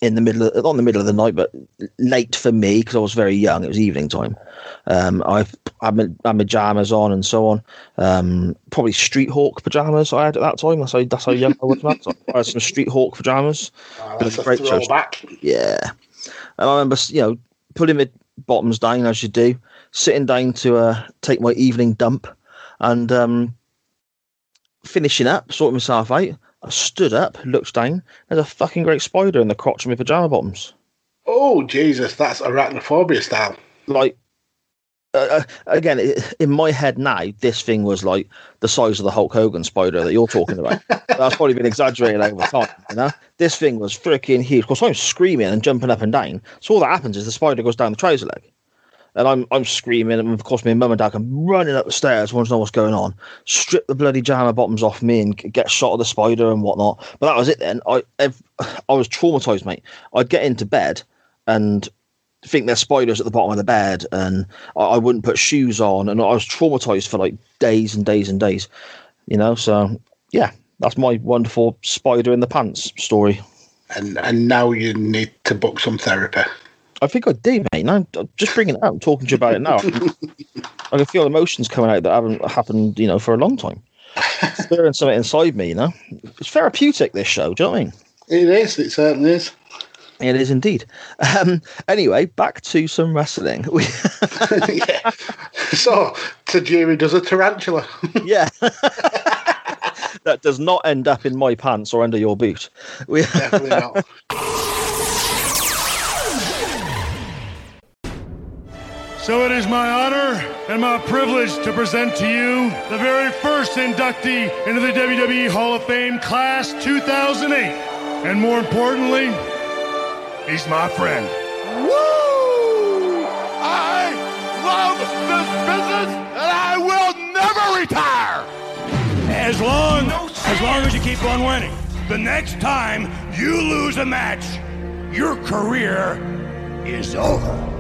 in the middle of, not in the middle of the night, but late for me because I was very young. It was evening time. Um, I had my, had my pajamas on and so on. Um, probably Street Hawk pajamas I had at that time. That's how, that's how young I was. man. So I had some Street Hawk pajamas. Uh, that's a Great throwback. Yeah. And I remember, you know, putting my bottoms down as you do, sitting down to uh, take my evening dump and um, finishing up, sorting myself out. I stood up, looked down. There's a fucking great spider in the crotch of my pajama bottoms. Oh Jesus, that's arachnophobia style. Like, uh, uh, again, in my head now, this thing was like the size of the Hulk Hogan spider that you're talking about. [laughs] That's probably been exaggerated over time, you know? This thing was freaking huge. Of course, I'm screaming and jumping up and down. So all that happens is the spider goes down the trouser leg. And I'm I'm screaming, and of course, my mum and dad come running up the stairs, want to know what's going on. Strip the bloody jammer bottoms off me and get shot of the spider and whatnot. But that was it. Then I [sighs] I was traumatized, mate. I'd get into bed and think there's spiders at the bottom of the bed, and I, I wouldn't put shoes on, and I was traumatized for like days and days and days. You know, so yeah, that's my wonderful spider in the pants story. And and now you need to book some therapy. I think I do, mate. I'm just bringing it up, talking to you about it now. [laughs] I can feel emotions coming out that haven't happened, you know, for a long time. Stirring something inside me, you know. It's therapeutic. This show, do you know what I mean? It is. It certainly is. It is indeed. Um, anyway, back to some wrestling. We, [laughs] [laughs] yeah. So Tajiri does a tarantula. yeah. that does not end up in my pants or under your boot. We, Definitely not. So it is my honor and my privilege to present to you the very first inductee into the WWE Hall of Fame Class 2008. And more importantly, he's my friend. Woo! I love this business and I will never retire! As long as long as you keep on winning. The next time you lose a match, your career is over.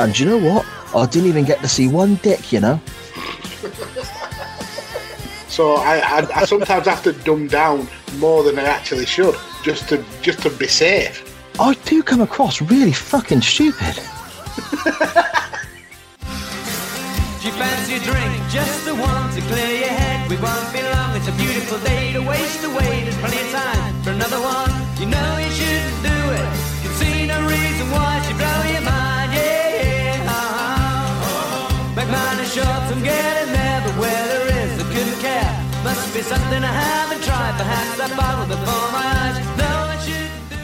And you know what? I didn't even get to see one dick, you know? So I, I, I sometimes have to dumb down more than I actually should, just to just to be safe. I do come across really fucking stupid. [laughs] Do you fancy a drink? Just the one to clear your head. We won't be long. It's a beautiful day to waste away. There's plenty of time for another one. You know you shouldn't do it. See no reason why blow your mind. Yeah, yeah. Uh-huh. Make mine getting there, but where there is, I couldn't care. Must be something I haven't tried. Perhaps bottle before my eyes.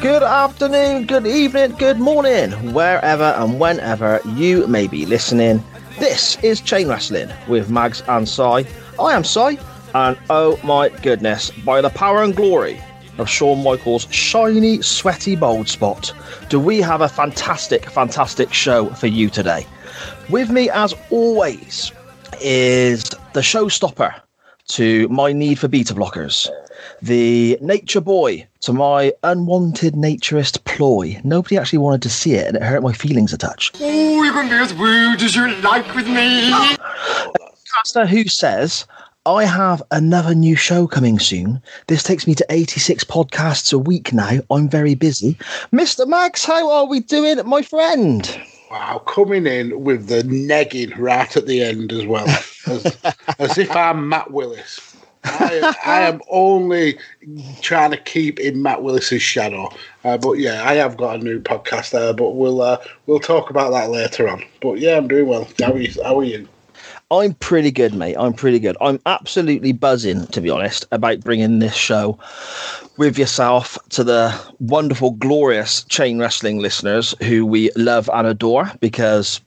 Good afternoon, good evening, good morning, wherever and whenever you may be listening. This is Chain Wrestling with Mags and Sai. I am Sai, and oh my goodness, by the power and glory of Shawn Michaels' shiny, sweaty, bold spot, do we have a fantastic, fantastic show for you today. With me, as always, is the showstopper to my need for beta blockers, the nature boy to my unwanted naturist ploy. Nobody actually wanted to see it, and it hurt my feelings a touch. Oh, you can be as rude as you like with me! Pastor who says, I have another new show coming soon. This takes me to 86 podcasts a week now. I'm very busy. Mr. Max, how are we doing, my friend? Wow, coming in with the negging right at the end as well, as, as if I'm Matt Willis. I, I am [laughs] only trying to keep in Matt Willis's shadow. Uh, but yeah, I have got a new podcast there, but we'll uh, we'll talk about that later on. But yeah, I'm doing well. How are you? How are you? I'm pretty good, mate. I'm pretty good. I'm absolutely buzzing, to be honest, about bringing this show with yourself to the wonderful, glorious chain wrestling listeners who we love and adore because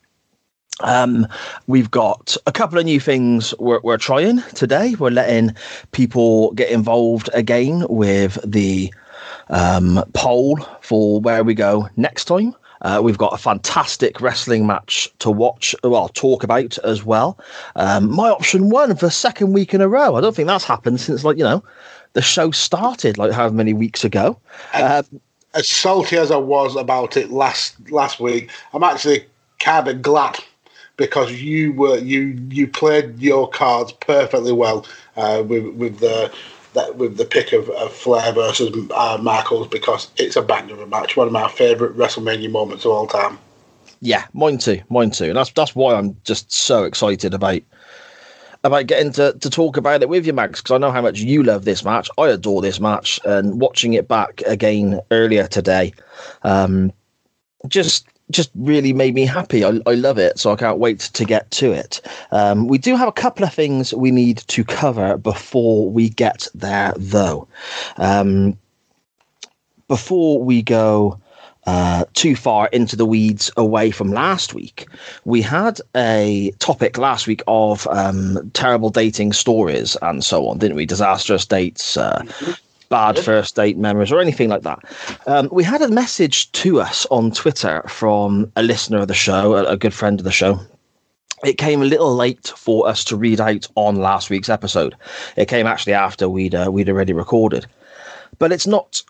um, we've got a couple of new things we're, we're trying today. We're letting people get involved again with the um, poll for where we go next time. Uh, we've got a fantastic wrestling match to watch, well, talk about as well. Um, my option one for second week in a row. I don't think that's happened since, like, you know, the show started, like, however many weeks ago. Um, As salty as I was about it last last week, I'm actually kind of glad because you were you you played your cards perfectly well uh, with with the that with the pick of, of Flair versus uh, Michaels because it's a banger of a match, one of my favourite WrestleMania moments of all time. yeah, mine too, mine too. And that's that's why I'm just so excited about about getting to, to talk about it with you, Max, because I know how much you love this match. I adore this match, and watching it back again earlier today, um, just just really made me happy. I, I love it, so I can't wait to get to it. Um, we do have a couple of things we need to cover before we get there, though. Um, before we go uh, too far into the weeds away from last week, we had a topic last week of um, terrible dating stories and so on, didn't we? Disastrous dates, uh, bad first date memories, or anything like that. Um, we had a message to us on Twitter from a listener of the show, a, a good friend of the show. It came a little late for us to read out on last week's episode. It came actually after we'd uh, we'd already recorded, but it's not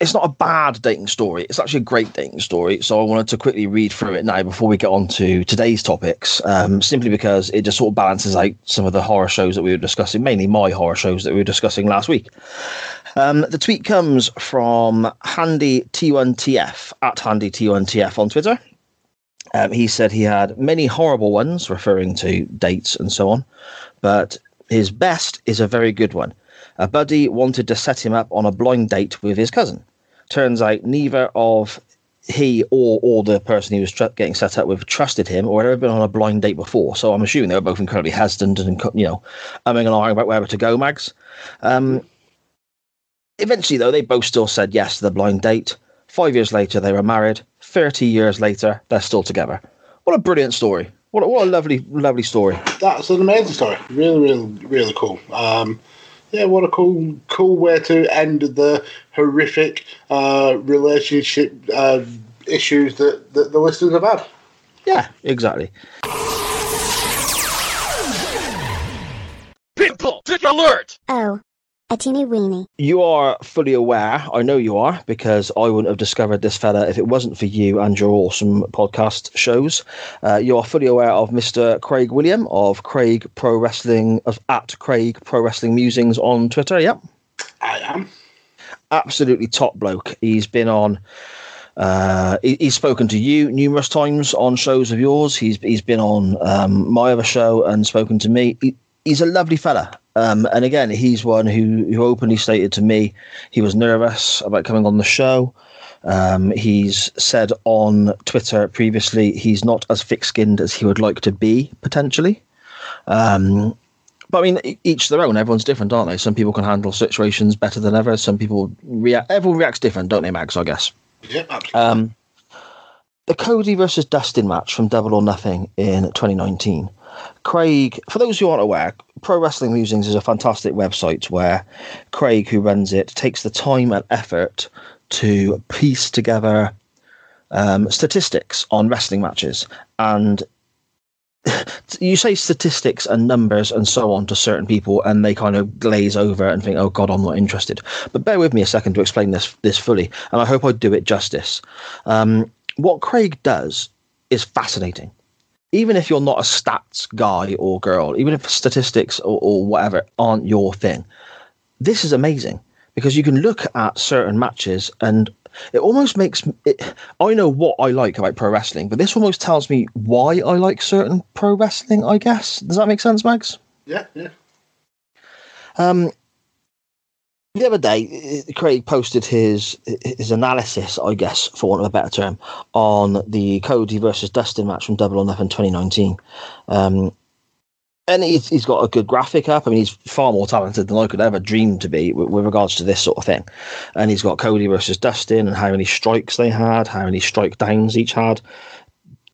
it's not a bad dating story. It's actually a great dating story. So I wanted to quickly read through it now before we get on to today's topics, um, simply because it just sort of balances out some of the horror shows that we were discussing, mainly my horror shows that we were discussing last week. Um, the tweet comes from Handy T1TF at Handy T1TF on Twitter. Um, he said he had many horrible ones, referring to dates and so on, but his best is a very good one. A buddy wanted to set him up on a blind date with his cousin. Turns out neither of he or or the person he was tr- getting set up with trusted him or had ever been on a blind date before. So I'm assuming they were both incredibly hesitant and you know, umming and ahhing about whether to go. Mags. Um, eventually, though, they both still said yes to the blind date. Five years later, they were married. Thirty years later, they're still together. What a brilliant story! What a, what a lovely, lovely story. That's an amazing story. Really, really, really cool. Um, yeah, what a cool, cool way to end the horrific uh, relationship uh, issues that, that the listeners have had. Yeah, exactly. People, dick alert! Oh, a teeny weeny. You are fully aware, I know you are, because I wouldn't have discovered this fella if it wasn't for you and your awesome podcast shows. Uh, you are fully aware of Mr. Craig William of Craig Pro Wrestling, of at Craig Pro Wrestling Musings on Twitter. Yep. I am. Absolutely top bloke. He's been on. Uh, he, he's spoken to you numerous times on shows of yours. He's he's been on um, my other show and spoken to me. He, he's a lovely fella. Um, and again, he's one who, who openly stated to me he was nervous about coming on the show. Um, he's said on Twitter previously he's not as thick skinned as he would like to be, potentially. Um, but I mean, each their own. Everyone's different, aren't they? Some people can handle situations better than others. Some people react. Everyone reacts different, don't they, Max? I guess. Yep, absolutely. Um, the Cody versus Dustin match from Double or Nothing in 2019. Craig, for those who aren't aware, Pro Wrestling Musings is a fantastic website where Craig, who runs it, takes the time and effort to piece together um, statistics on wrestling matches. And [laughs] you say statistics and numbers and so on to certain people, and they kind of glaze over and think, "Oh God, I'm not interested." But bear with me a second to explain this this fully, and I hope I do it justice. Um, what Craig does is fascinating. Even if you're not a stats guy or girl, even if statistics or, or whatever aren't your thing, this is amazing because you can look at certain matches and it almost makes it i know what i like about pro wrestling but this almost tells me why i like certain pro wrestling i guess does that make sense max Yeah, yeah. um the other day craig posted his his analysis i guess for want of a better term on the cody versus dustin match from double or nothing 2019 um and he's, he's got a good graphic up. I mean, he's far more talented than I could ever dream to be with, with regards to this sort of thing. And he's got Cody versus Dustin and how many strikes they had, how many strike downs each had,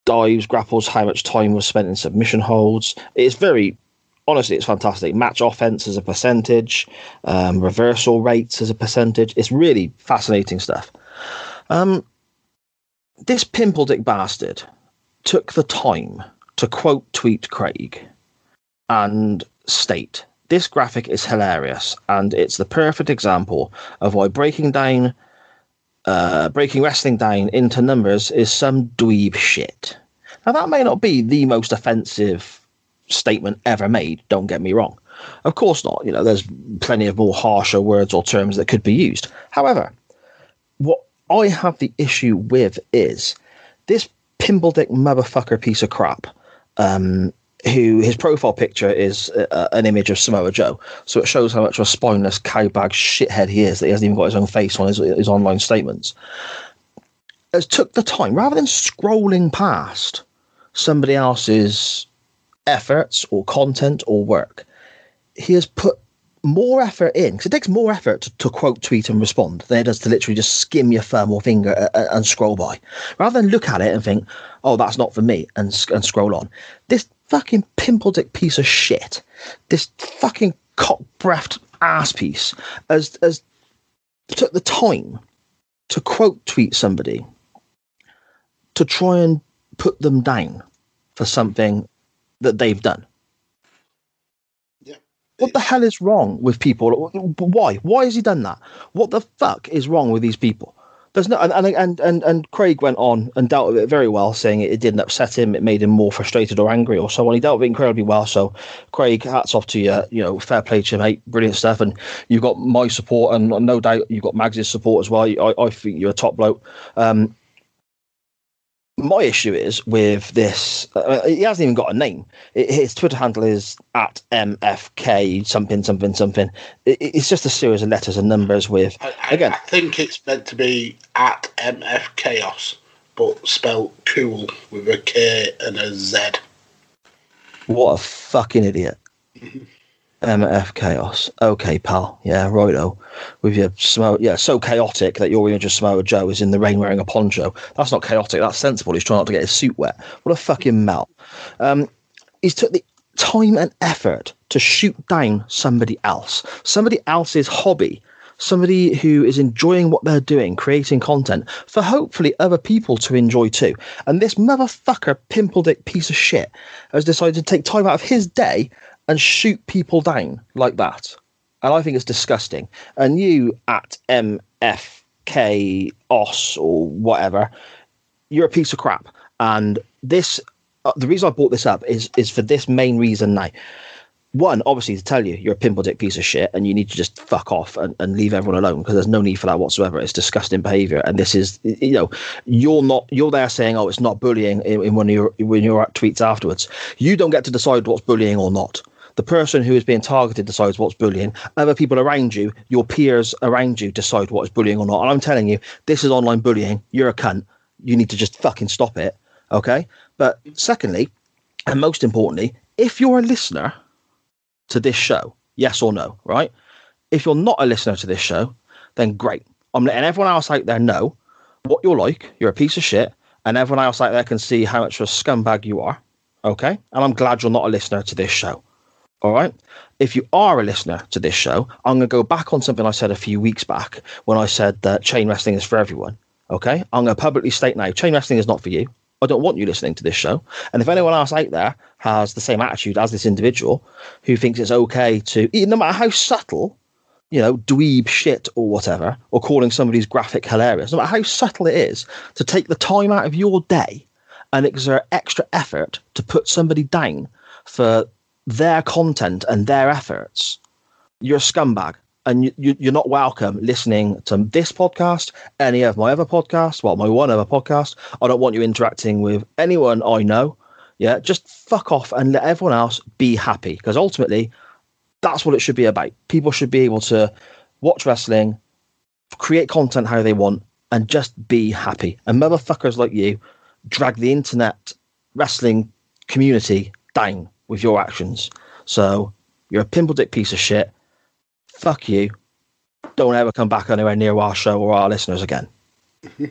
dives, grapples, how much time was spent in submission holds. It's very, honestly, it's fantastic. Match offense as a percentage, um, reversal rates as a percentage. It's really fascinating stuff. Um, this pimple dick bastard took the time to quote tweet Craig and state this graphic is hilarious and it's the perfect example of why breaking down uh, breaking wrestling down into numbers is some dweeb shit now that may not be the most offensive statement ever made don't get me wrong of course not you know there's plenty of more harsher words or terms that could be used however what i have the issue with is this pimple dick motherfucker piece of crap um, who his profile picture is uh, an image of Samoa Joe. So it shows how much of a spineless cowbag shithead he is that he hasn't even got his own face on his, his online statements. Has took the time rather than scrolling past somebody else's efforts or content or work, he has put more effort in because it takes more effort to, to, quote, tweet, and respond than it does to literally just skim your thumb or finger and, and scroll by. Rather than look at it and think, "Oh, that's not for me," and and scroll on. This fucking pimple dick piece of shit, this fucking cock breathed ass piece, as as took the time to quote tweet somebody to try and put them down for something that they've done. What the hell is wrong with people? Why? Why has he done that? What the fuck is wrong with these people? There's no, and and and and Craig went on and dealt with it very well, saying it, it didn't upset him, it made him more frustrated or angry or so on. He dealt with it incredibly well. So, Craig, hats off to you. You know, fair play to you, mate. Brilliant stuff. And you've got my support, and no doubt you've got Mags's support as well. I, I think you're a top bloke. Um, my issue is with this. Uh, he hasn't even got a name. It, his Twitter handle is at mfk something something something. It, it's just a series of letters and numbers with I, again. I think it's meant to be at MF Chaos. but spelt cool with a K and a Z. What a fucking idiot. [laughs] MF Chaos. Okay, pal. Yeah, righto. With your smoke. Yeah, so chaotic that your image of Samoa Joe is in the rain wearing a poncho. That's not chaotic. That's sensible. He's trying not to get his suit wet. What a fucking melt. Um, he's took the time and effort to shoot down somebody else, somebody else's hobby, somebody who is enjoying what they're doing, creating content for hopefully other people to enjoy too. And this motherfucker, pimple dick piece of shit, has decided to take time out of his day and shoot people down like that. And I think it's disgusting. And you at MFK OS or whatever, you're a piece of crap. And this, uh, the reason I brought this up is is for this main reason now. One, obviously, to tell you you're a pimple dick piece of shit and you need to just fuck off and, and leave everyone alone because there's no need for that whatsoever. It's disgusting behavior. And this is, you know, you're not, you're there saying, oh, it's not bullying in, in one of your, when your tweets afterwards. You don't get to decide what's bullying or not the person who is being targeted decides what's bullying. Other people around you, your peers around you, decide what is bullying or not. And I'm telling you, this is online bullying. You're a cunt. You need to just fucking stop it. Okay. But secondly, and most importantly, if you're a listener to this show, yes or no, right? If you're not a listener to this show, then great. I'm letting everyone else out there know what you're like. You're a piece of shit. And everyone else out there can see how much of a scumbag you are. Okay. And I'm glad you're not a listener to this show. All right. If you are a listener to this show, I'm going to go back on something I said a few weeks back when I said that chain wrestling is for everyone. Okay. I'm going to publicly state now chain wrestling is not for you. I don't want you listening to this show. And if anyone else out there has the same attitude as this individual who thinks it's okay to, no matter how subtle, you know, dweeb shit or whatever, or calling somebody's graphic hilarious, no matter how subtle it is, to take the time out of your day and exert extra effort to put somebody down for their content and their efforts, you're a scumbag. And you, you're not welcome listening to this podcast, any of my other podcasts, well, my one other podcast. I don't want you interacting with anyone I know. Yeah, just fuck off and let everyone else be happy. Because ultimately, that's what it should be about. People should be able to watch wrestling, create content how they want, and just be happy. And motherfuckers like you drag the internet wrestling community down with your actions. So you're a pimple dick piece of shit. Fuck you. Don't ever come back anywhere near our show or our listeners again. [laughs]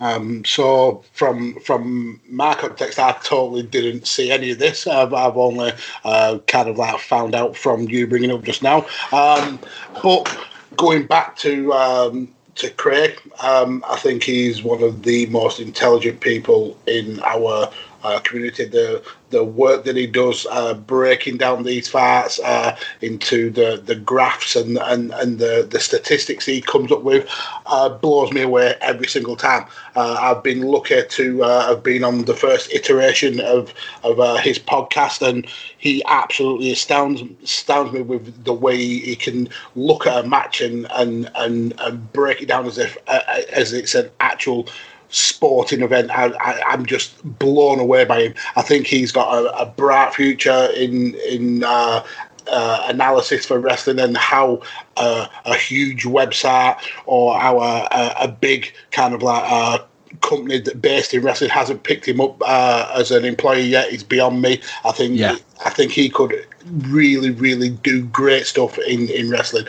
Um, so from from my context, I totally didn't see any of this. I've, I've only uh, kind of like found out from you bringing up just now. Um, but going back to um, to Craig, um, I think he's one of the most intelligent people in our uh, community. The the work that he does, uh, breaking down these fights uh, into the, the graphs and and, and the, the statistics he comes up with, uh, blows me away every single time. Uh, I've been lucky to uh, have been on the first iteration of of uh, his podcast, and he absolutely astounds astounds me with the way he can look at a match and and and, and break it down as if as it's an actual sporting event. I, I'm just blown away by him. I think he's got a, a bright future in in uh, uh, analysis for wrestling and how uh, a huge website or how a, a, big kind of like uh, company that based in wrestling hasn't picked him up uh, as an employee yet is beyond me. I think Yeah. I think he could really, really do great stuff in, in wrestling.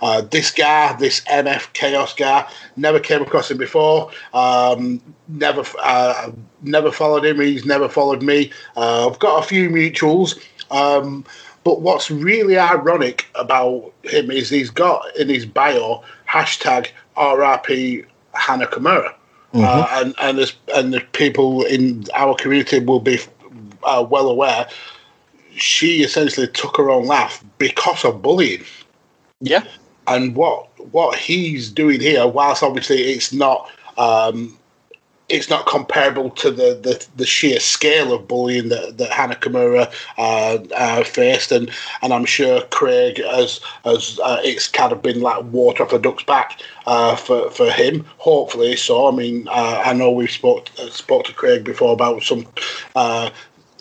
Uh, this guy, this MF Chaos guy, never came across him before. Um, never, uh, never followed him. He's never followed me. Uh, I've got a few mutuals. Um, but what's really ironic about him is he's got in his bio hashtag RRP Hana Kimura. Uh, and and there's, and the people in our community will be uh, well aware. She essentially took her own life because of bullying. Yeah. And what what he's doing here, whilst obviously it's not um, it's not comparable to the, the, the sheer scale of bullying that, that Hana Kimura uh, uh, faced, and, and I'm sure Craig has has uh, it's kind of been like water off a duck's back uh, for for him. Hopefully, so I mean uh, I know we've spoke uh, spoke to Craig before about some. Uh,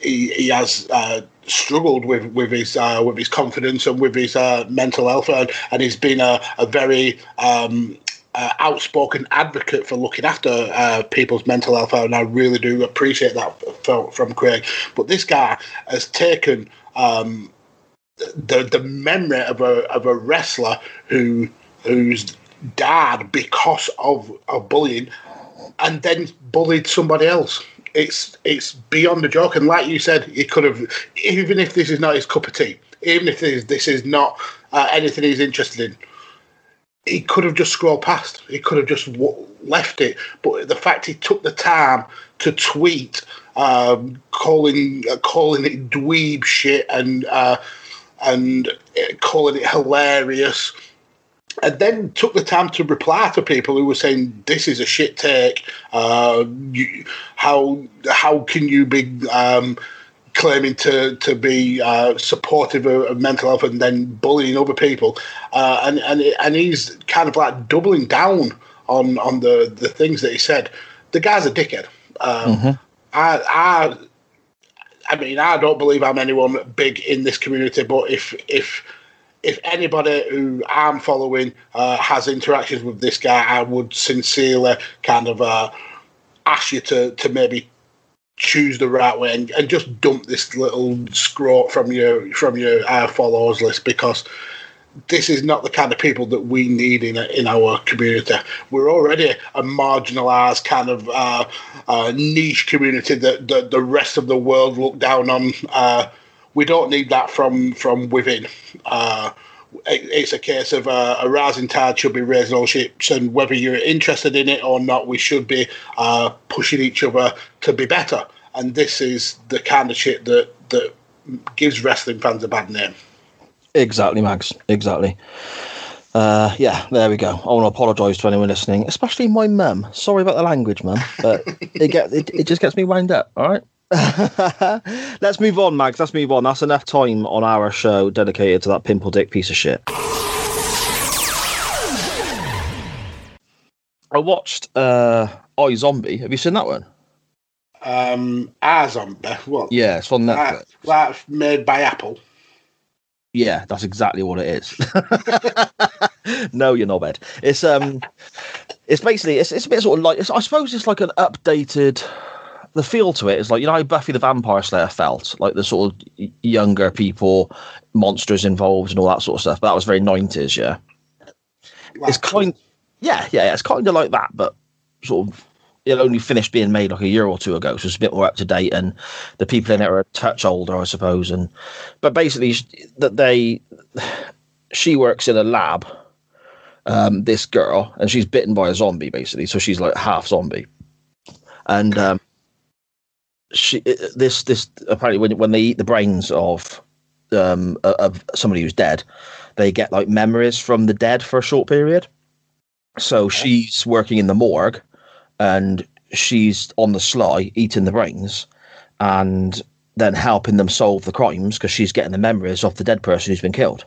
he, he has uh, struggled with with his uh, with his confidence and with his uh, mental health, and, and he's been a, a very um, uh, outspoken advocate for looking after uh, people's mental health, and I really do appreciate that from, from Craig. But this guy has taken um, the the memory of a of a wrestler who who's died because of of bullying, and then bullied somebody else. It's it's beyond a joke, and like you said, he could have even if this is not his cup of tea, even if this, this is not uh, anything he's interested in, he could have just scrolled past. He could have just w- left it. But the fact he took the time to tweet, um, calling uh, calling it dweeb shit and uh, and uh, calling it hilarious, and then took the time to reply to people who were saying this is a shit take. Uh, you, how how can you be um, claiming to to be uh, supportive of, of mental health and then bullying other people? Uh, and and and he's kind of like doubling down on on the the things that he said. The guy's a dickhead. Um, I I I mean, I don't believe I'm anyone big in this community, but if if if anybody who I'm following uh, has interactions with this guy, I would sincerely kind of uh, ask you to to maybe choose the right way and, and just dump this little scrot from your from your uh, followers list because this is not the kind of people that we need in in our community. We're already a marginalised kind of uh, uh, niche community that, that the rest of the world look down on. Uh, we don't need that from from within. Uh, it, it's a case of uh, a rising tide should be raising all ships, and whether you're interested in it or not, we should be uh, pushing each other to be better. And this is the kind of shit that that gives wrestling fans a bad name. Exactly, Max. Exactly. Uh, yeah, there we go. I want to apologise to anyone listening, especially my mum. Sorry about the language, mum, but it get it, it just gets me wound up. All right. [laughs] Let's move on, Max. Let's move on. That's enough time on our show dedicated to that pimple dick piece of shit. I watched uh, iZombie. Have you seen that one? Um, our zombie. What? Yeah, it's on Netflix. That, that's made by Apple. Yeah, that's exactly what it is. [laughs] no, you're not bad. It's um, it's basically it's, it's a bit sort of like it's, I suppose it's like an updated. The feel to it is like you know how Buffy the Vampire Slayer felt like the sort of younger people, monsters involved and all that sort of stuff. But that was very nineties, yeah. It's kind, yeah, yeah, yeah, it's kind of like that, but sort of it only finished being made like a year or two ago, so it's a bit more up to date, and the people in it are a touch older, I suppose. And but basically, that they she works in a lab, um, this girl, and she's bitten by a zombie, basically. So she's like half zombie, and um, she this this apparently when when they eat the brains of um of somebody who's dead, they get like memories from the dead for a short period. So she's working in the morgue and she's on the sly eating the brains and then helping them solve the crimes because she's getting the memories of the dead person who's been killed.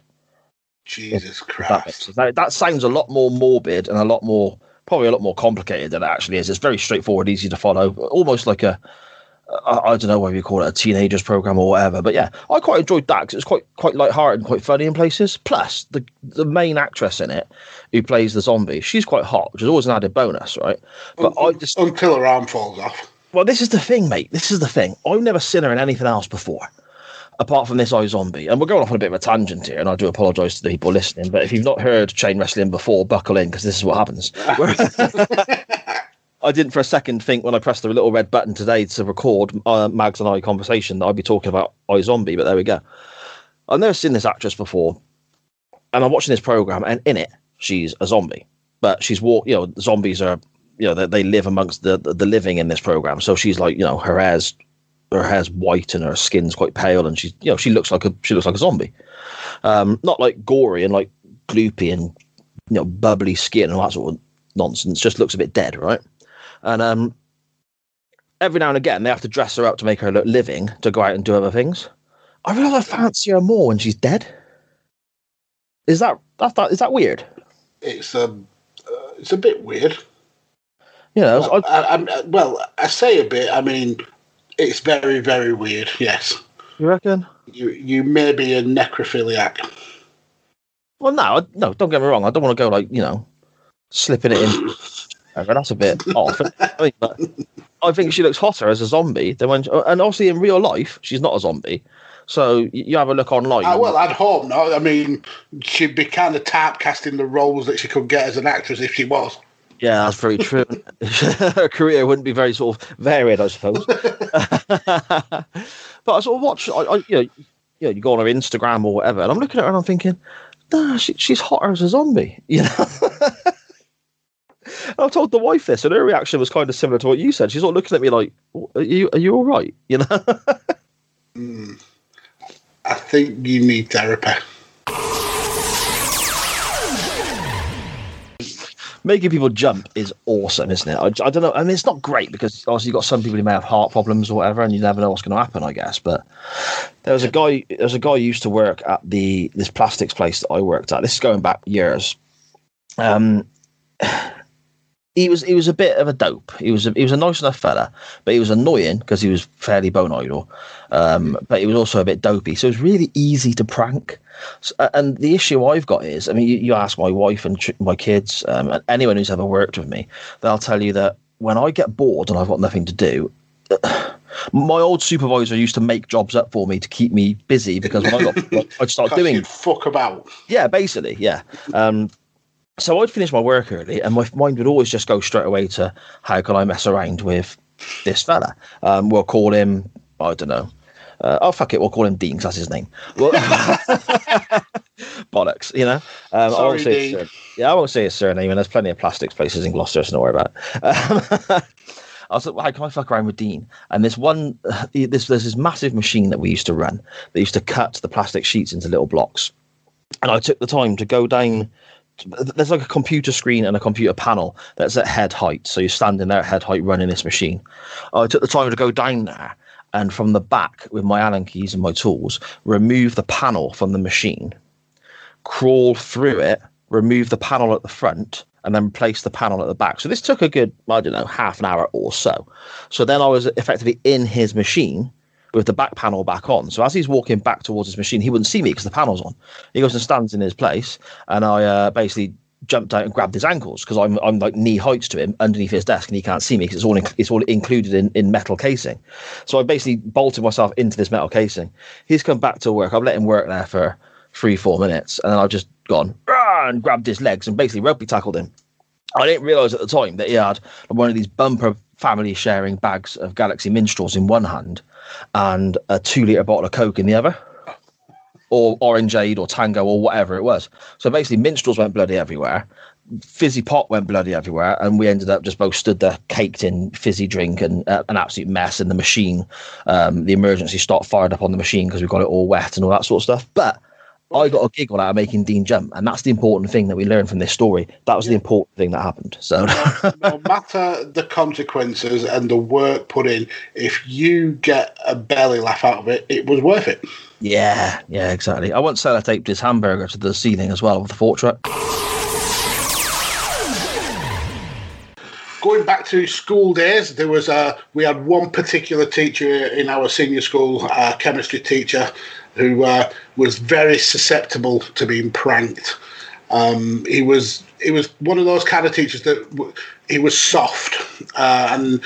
Jesus Christ. that, that sounds a lot more morbid and a lot more, probably a lot more complicated than it actually is. It's very straightforward, easy to follow, almost like a, I, I don't know whether you call it a teenagers program or whatever. But yeah, I quite enjoyed that 'cause it's quite quite light-hearted and quite funny in places. Plus, the the main actress in it who plays the zombie, she's quite hot, which is always an added bonus, right? But I just until her arm falls off. well, this is the thing, mate. This is the thing. I've never seen her in anything else before, apart from this iZombie. And we're going off on a bit of a tangent here, and I do apologise to the people listening. But if you've not heard chain wrestling before, buckle in because this is what happens. [laughs] [laughs] I didn't for a second think when I pressed the little red button today to record uh, Mags and I conversation that I'd be talking about iZombie, but there we go. I've never seen this actress before, and I'm watching this program, and in it, she's a zombie, but she's walk. You know, zombies are you know they, they live amongst the, the the living in this program. So she's like you know her hair's her hair's white and her skin's quite pale, and she's you know she looks like a she looks like a zombie, um, not like gory and like gloopy and you know bubbly skin and all that sort of nonsense. Just looks a bit dead, right? And um, every now and again they have to dress her up to make her look living to go out and do other things. I realise I fancy her more when she's dead. Is that that's that is that weird? It's um, uh, it's a bit weird. You know, well, I, I'm, uh, well, I say a bit. I mean, it's very, very weird. Yes, you reckon? you you may be a necrophiliac. Well, no, no. Don't get me wrong. I don't want to go like you know, slipping it in. [clears throat] That's a bit [laughs] off. I, mean, I think she looks hotter as a zombie than when, and obviously in real life she's not a zombie. So you have a look online. Uh, well, I'd hope not. I mean, she'd be kind of typecasting the roles that she could get as an actress if she was. Yeah, that's very true. [laughs] Her career wouldn't be very sort of varied, I suppose. [laughs] but I sort of watch, I, I, you know, you know, you go on her Instagram or whatever, and I'm looking at her and I'm thinking, nah, she, she's hotter as a zombie, you know. And I told the wife this, and her reaction was kind of similar to what you said. She's all looking at me like, "Are you are you all right?" [laughs] You know. Mm. I think you need therapy. Making people jump is awesome, isn't it? I, I don't know. I mean, it's not great because obviously you've got some people who may have heart problems or whatever, and you never know what's going to happen. I guess, but there was a guy. There was a guy who used to work at the this plastics place that I worked at. This is going back years. Um, he was he was a bit of a dope. He was a, he was a nice enough fella, but he was annoying because he was fairly bone idle. Um, but he was also a bit dopey, so it was really easy to prank. So, and the issue I've got is, I mean, you, you ask my wife and tr- my kids, um, and anyone who's ever worked with me, they'll tell you that when I get bored and I've got nothing to do. [sighs] My old supervisor used to make jobs up for me to keep me busy because when I got, I'd start [laughs] doing fuck about. yeah, basically, yeah. Um, so I'd finish my work early, and my mind would always just go straight away to how can I mess around with this fella? Um, we'll call him, I don't know. Uh, oh fuck it, we'll call him Dean 'cause that's his name. Well, [laughs] bollocks, you know. Um, I Sorry, won't say his Dean. sur- yeah, I won't say his surname, and there's plenty of plastics places in Gloucester, so don't worry about. It. Um, [laughs] I was like, well, how can I fuck around with Dean? And this one, [laughs] this there's this massive machine that we used to run that used to cut the plastic sheets into little blocks and I took the time to go down. There's like a computer screen and a computer panel that's at head height. So you're standing there at head height running this machine. I took the time to go down there and from the back with my Allen keys and my tools, remove the panel from the machine, crawl through it, remove the panel at the front, and then place the panel at the back. So this took a good, I don't know, half an hour or so. So then I was effectively in his machine with the back panel back on. So as he's walking back towards his machine, he wouldn't see me because the panel's on. He goes and stands in his place, and I uh, basically jumped out and grabbed his ankles because I'm I'm like knee heights to him underneath his desk, and he can't see me because it's all in, it's all included in, in metal casing. So I basically bolted myself into this metal casing. He's come back to work. I've let him work there for three four minutes, and then I've just gone and grabbed his legs and basically rugby tackled him. I didn't realise at the time that he had one of these bumper family sharing bags of Galaxy Minstrels in one hand and a two litre bottle of Coke in the other, or Orangeade or Tango or whatever it was. So basically, Minstrels went bloody everywhere. Fizzy pop went bloody everywhere, and we ended up just both stood there caked in fizzy drink and uh, an absolute mess. And the machine, um, the emergency stop fired up on the machine because we got it all wet and all that sort of stuff. But I got a giggle out of making Dean jump, and that's the important thing that we learned from this story. That was the important thing that happened. So [laughs] no matter the consequences and the work put in, if you get a belly laugh out of it, it was worth it. yeah, yeah, exactly. I once sellotaped his hamburger to the ceiling as well with the fork truck. Going back to school days, there was a we had one particular teacher in our senior school, a chemistry teacher, who uh, was very susceptible to being pranked. Um, he was he was one of those kind of teachers that he was soft, uh, and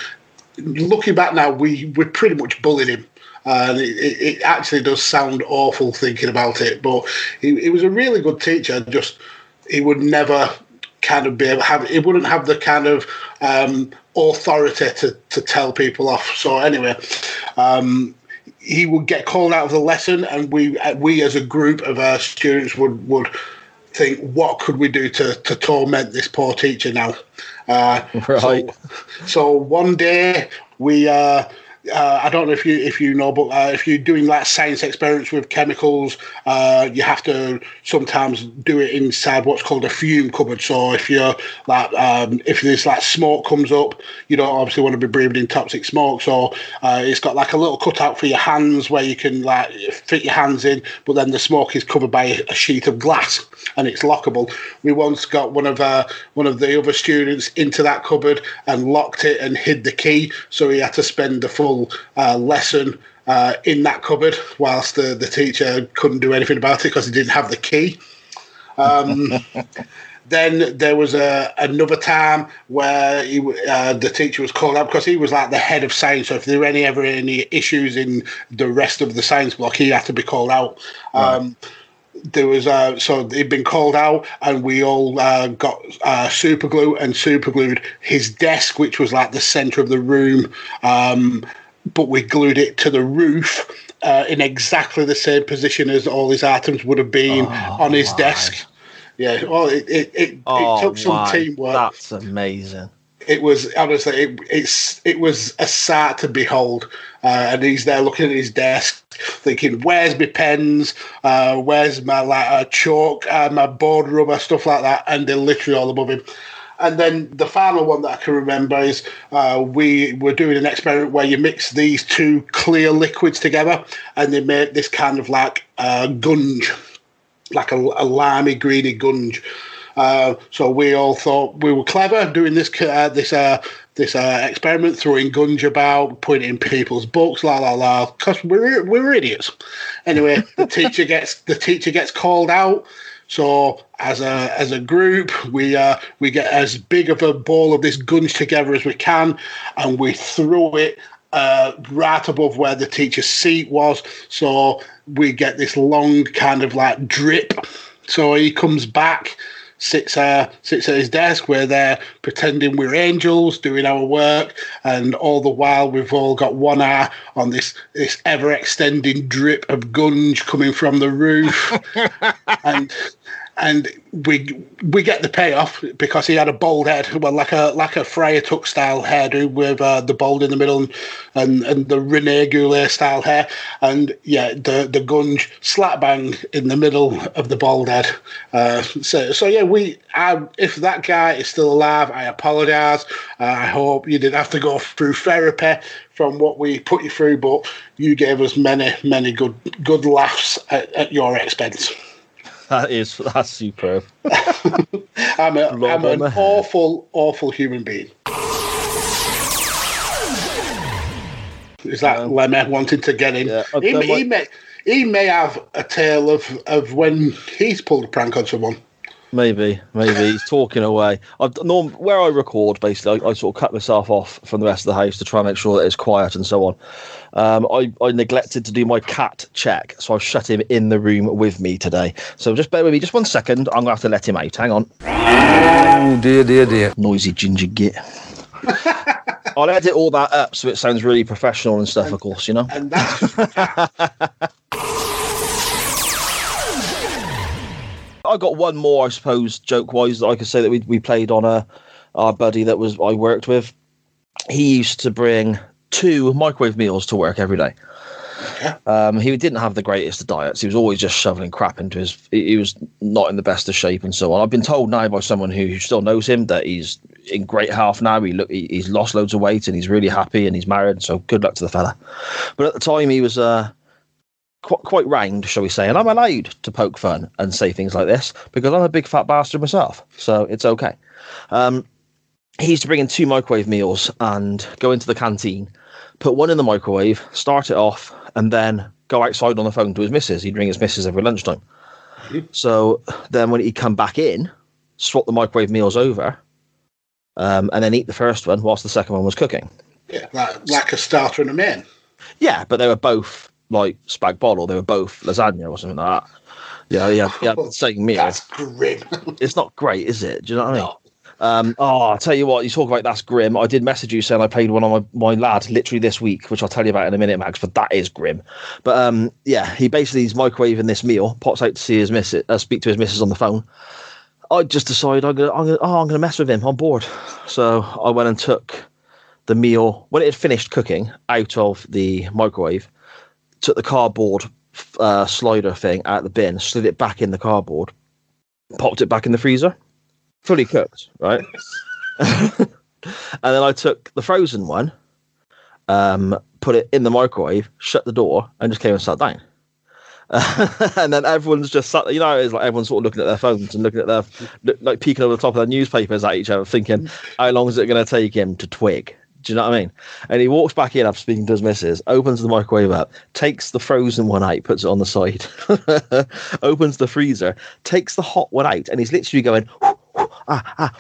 looking back now, we we pretty much bullied him. Uh, and it, it it actually does sound awful thinking about it, but he, he was a really good teacher. Just he would never kind of be able have it wouldn't have the kind of um, authority to, to tell people off. So anyway, um, he would get called out of the lesson, and we we as a group of our students would would think, what could we do to to torment this poor teacher now? Uh, Right. So, so one day we. Uh, uh, I don't know if you if you know, but uh, if you're doing like science experiments with chemicals, uh, you have to sometimes do it inside what's called a fume cupboard. So if you're like um, if there's like smoke comes up, you don't obviously want to be breathing in toxic smoke. So uh, it's got like a little cutout for your hands where you can like fit your hands in, but then the smoke is covered by a sheet of glass and it's lockable. We once got one of uh, one of the other students into that cupboard and locked it and hid the key, so he had to spend the full uh, lesson uh, in that cupboard whilst the, the teacher couldn't do anything about it because he didn't have the key. Um, [laughs] then there was a, another time where he, uh, the teacher was called up because he was like the head of science. So if there were any ever any issues in the rest of the science block, he had to be called out. Um, there was uh, so he'd been called out, and we all uh, got uh, super glue and super glued his desk, which was like the center of the room. Um, but we glued it to the roof uh, in exactly the same position as all his items would have been on his desk. Yeah, well, it it, it, Oh, it took some my, teamwork. That's amazing. it was honestly it, it's it was a sight to behold. Uh, and he's there looking at his desk thinking where's my pens? Uh, where's my like uh, chalk my board rubber stuff like that? And they're literally all above him and then the final one that I can remember is uh, we were doing an experiment where you mix these two clear liquids together and they make this kind of like uh, gunge, like a, a limey, greeny gunge. Uh, so we all thought we were clever doing this uh, this uh, this uh, experiment, throwing gunge about, putting it in people's books, la la la. Because we're we're idiots. Anyway, the teacher gets the teacher gets called out. So as a as a group, we uh, we get as big of a ball of this gunge together as we can, and we throw it uh, right above where the teacher's seat was. So we get this long kind of like drip. So he comes back, sits uh, sits at his desk. We're there pretending we're angels doing our work, and all the while we've all got one eye on this this ever extending drip of gunge coming from the roof, [laughs] and and we we get the payoff because he had a bald head, well, like a like a Friar Tuck style hairdo with uh, the bald in the middle and, and and the Rene Goulet style hair, and yeah, the the gunge slap bang in the middle of the bald head. Uh, so so yeah, we I, if that guy is still alive, I apologise. Uh, I hope you didn't have to go through therapy from what we put you through, but you gave us many many good good laughs at, at your expense. That is that's superb. [laughs] I'm, a, I'm an awful, awful human being. Is that Lemmy wanting to get in? I've he, he, may, he may have a tale of, of when he's pulled a prank on someone. Maybe, maybe he's talking away. I've norm where I record. Basically, I, I sort of cut myself off from the rest of the house to try and make sure that it's quiet and so on. Um, I, I neglected to do my cat check, so I've shut him in the room with me today. So just bear with me, just one second. I'm gonna have to let him out. Hang on. Oh dear, dear, dear. Noisy ginger git. I'll edit all that up so it sounds really professional and stuff. Of course, you know. And that's [laughs] I got one more, I suppose, joke wise, that I could say that we we played on a our buddy that was I worked with. He used to bring two microwave meals to work every day. Um, he didn't have the greatest of diets. He was always just shoveling crap into his. He was not in the best of shape and so on. I've been told now by someone who, who still knows him that he's in great health now. He look, he, he's lost loads of weight and he's really happy and he's married. So good luck to the fella. But at the time, he was uh, quite quite round, shall we say? And I'm allowed to poke fun and say things like this because I'm a big fat bastard myself, so it's okay. Um, he used to bring in two microwave meals and go into the canteen, put one in the microwave, start it off, and then go outside on the phone to his missus. He'd ring his missus every lunchtime. So then when he'd come back in, swap the microwave meals over, um, and then eat the first one whilst the second one was cooking. yeah, like, like a starter and a main. Yeah, but they were both like spag bottle. They were both lasagna or something like that. Yeah, yeah, yeah. Same meal. That's grim. [laughs] It's not great, is it? Do you know what I mean? Um, oh, I'll tell you what, you talk about that's grim. I did message you saying I played one on my, my lad literally this week, which I'll tell you about in a minute, Max, but that is grim. But um, yeah, he basically is microwaving this meal, pops out to see his missus, uh, speak to his missus on the phone. I just decided I'm gonna, I'm gonna, oh, I'm gonna mess with him. I'm bored, so I went and took the meal when it had finished cooking out of the microwave, took the cardboard uh, slider thing out of the bin, slid it back in the cardboard, popped it back in the freezer, fully cooked, right? [laughs] and then I took the frozen one, um, put it in the microwave, shut the door, and just came and sat down. [laughs] and then everyone's just sat. You know, it's like everyone's sort of looking at their phones and looking at their, like peeking over the top of their newspapers at each other, thinking, "How long is it going to take him to twig?" Do you know what I mean? And he walks back in after speaking to his missus, opens the microwave up, takes the frozen one out, puts it on the side, [laughs] opens the freezer, takes the hot one out, and he's literally going [laughs] ah, ah,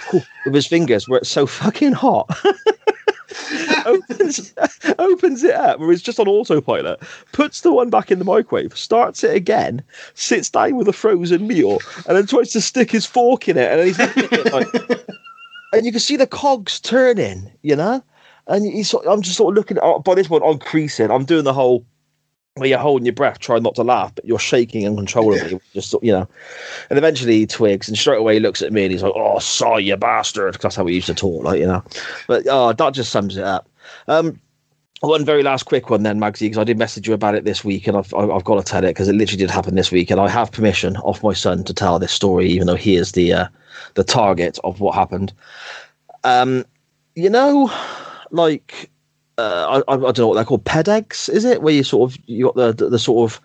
with his fingers where it's so fucking hot. [laughs] opens, opens it up where it's just on autopilot, puts the one back in the microwave, starts it again, sits down with a frozen meal, and then tries to stick his fork in it. And he's like, and you can see the cogs turning, you know. And he's, sort- I'm just sort of looking at. oh, By this point, I'm creasing. I'm doing the whole where you're holding your breath, trying not to laugh, but you're shaking uncontrollably. Just you know. And eventually he twigs, and straight away he looks at me and he's like, "Oh, sorry, you bastard," 'cause that's how we used to talk, like you know. But oh, that just sums it up. Um, one very last quick one then, Magsy, because I did message you about it this week, and I've I've I've got to tell it because it literally did happen this week, and I have permission off my son to tell this story, even though he is the uh, the target of what happened. Um, you know, like uh, I, I don't know what they're called, ped eggs, is it? Where you sort of you got the, the the sort of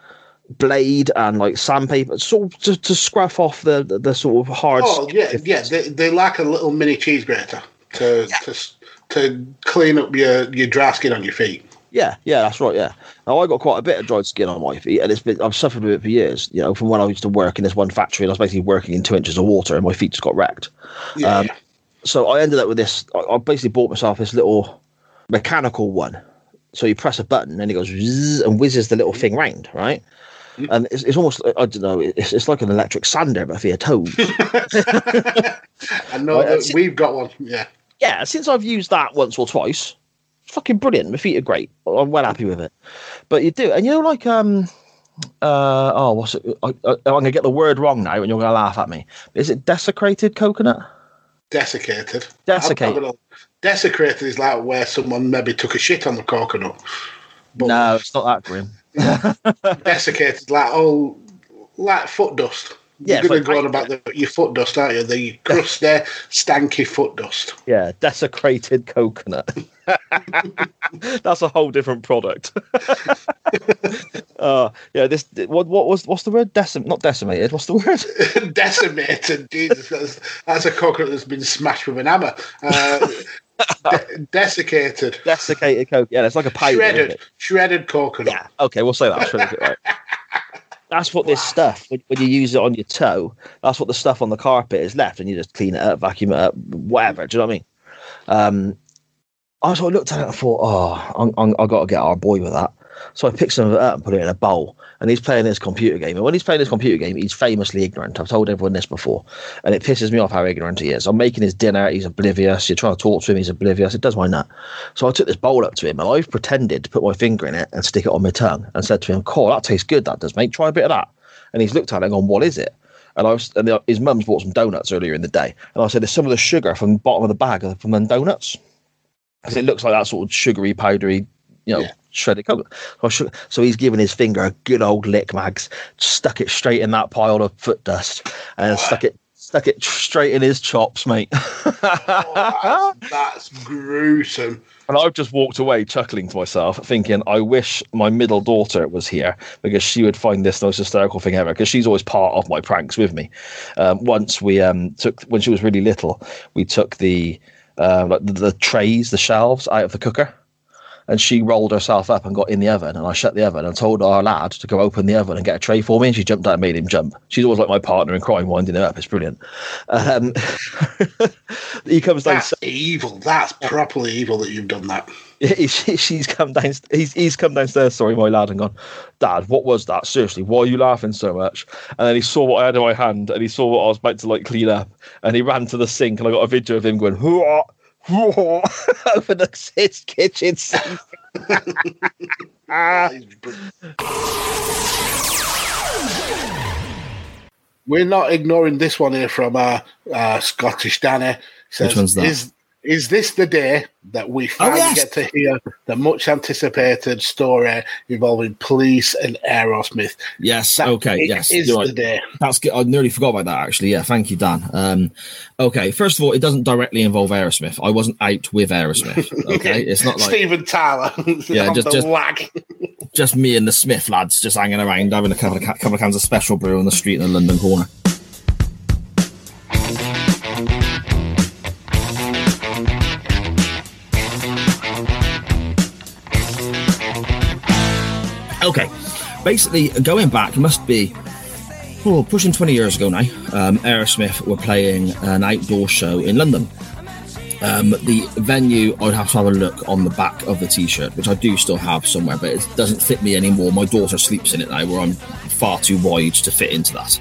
blade and like sandpaper, sort of to, to scruff off the, the the sort of hard. Oh yeah, yeah. They they like a little mini cheese grater to to to clean up your your dry skin on your feet. Yeah, yeah, that's right. Yeah. Now I got quite a bit of dried skin on my feet, and it's been I've suffered with it for years. You know, from when I used to work in this one factory, and I was basically working in two inches of water, and my feet just got wrecked. Yeah, Um, so I ended up with this. I, I basically bought myself this little mechanical one. So you press a button, and it goes and whizzes the little thing round, right? And it's, it's almost I don't know. It's, it's like an electric sander, but for your toes. [laughs] I know Right, that we've got one. Yeah. yeah, since I've used that once or twice, fucking brilliant. My feet are great. I'm well happy with it. But you do, and you know, like um, uh, oh, what's it? I, I, I'm gonna get the word wrong now, and you're gonna laugh at me. Is it desecrated coconut? Desiccated. Desiccated. I don't know. Desecrated is like where someone maybe took a shit on the coconut. no, it's not that grim. [laughs] Desiccated, like all like foot dust. Yeah, You're going to go on about the, your foot dust, aren't you? The crust there, stanky foot dust. Yeah, desecrated coconut. [laughs] [laughs] That's a whole different product. Uh, yeah, this what what was what's the word? Decim not decimated. What's the word? [laughs] Decimated. Jesus, that's, that's a coconut that's been smashed with an hammer. Uh, [laughs] de- desiccated. Desiccated coconut. Yeah, it's like a isn't Shredded. Shredded coconut. Yeah. Okay, we'll say that. Shredded, right. [laughs] That's what this stuff when, when you use it on your toe. That's what the stuff on the carpet is left, and you just clean it up, vacuum it up, whatever. Do you know what I mean? Um, I sort of looked at it and thought, oh, I got to get our boy with that. So I picked some of it up and put it in a bowl. And he's playing this computer game. And when he's playing this computer game, he's famously ignorant. I've told everyone this before. And it pisses me off how ignorant he is. I'm making his dinner. He's oblivious. You're trying to talk to him. He's oblivious. It does my nut. So I took this bowl up to him and I've pretended to put my finger in it and stick it on my tongue and said to him, Cool, that tastes good. That does, mate. Try a bit of that. And he's looked at it and gone, What is it? And I was, and his mum's bought some donuts earlier in the day. And I said, There's some of the sugar from the bottom of the bag from the donuts because it looks like that sort of sugary, powdery, you know, shredded coconut. So, so he's given his finger a good old lick, Mags, stuck it straight in that pile of foot dust, and stuck it stuck it straight in his chops, mate. [laughs] That's gruesome. And I've just walked away chuckling to myself, thinking, I wish my middle daughter was here because she would find this the most hysterical thing ever. Because she's always part of my pranks with me. Um, once we um, took, when she was really little, we took the uh, like the, the trays, the shelves out of the cooker, and she rolled herself up and got in the oven. And I shut the oven and told our lad to go open the oven and get a tray for me. And she jumped out and made him jump. She's always like my partner in crime, winding her up. It's brilliant. Um, [laughs] he comes down. That's evil. That's properly evil that you've done that. [laughs] She- she's come down. He's he's come downstairs. Sorry, my lad, and gone. Dad, what was that? Seriously, why are you laughing so much? And then he saw what I had in my hand, and he saw what I was about to like clean up, and he ran to the sink, and I got a video of him going "Hoo-ah, hoo-ah," over the his kitchen sink. [laughs] We're not ignoring this one here from uh, uh, Scottish Danny. Says, Which one's that? Is, is this the day that we finally yes! get to hear the much anticipated story involving police and Aerosmith? Yes. That okay. yes. is the day. That's good. I nearly forgot about that. Actually, yeah. Thank you, Dan. Um, okay. First of all, it doesn't directly involve Aerosmith. I wasn't out with Aerosmith. [laughs] Okay. It's not like Steven Tyler. [laughs] Yeah, just- just- whack. just me and the Smith lads just hanging around, having a couple of, couple of cans of special brew on the street in the London corner. Okay, basically, going back must be oh, pushing 20 years ago now, um, Aerosmith were playing an outdoor show in London. Um, the venue, I'd have to have a look on the back of the t-shirt, which I do still have somewhere, but it doesn't fit me anymore. My daughter sleeps in it now, where I'm far too wide to fit into that.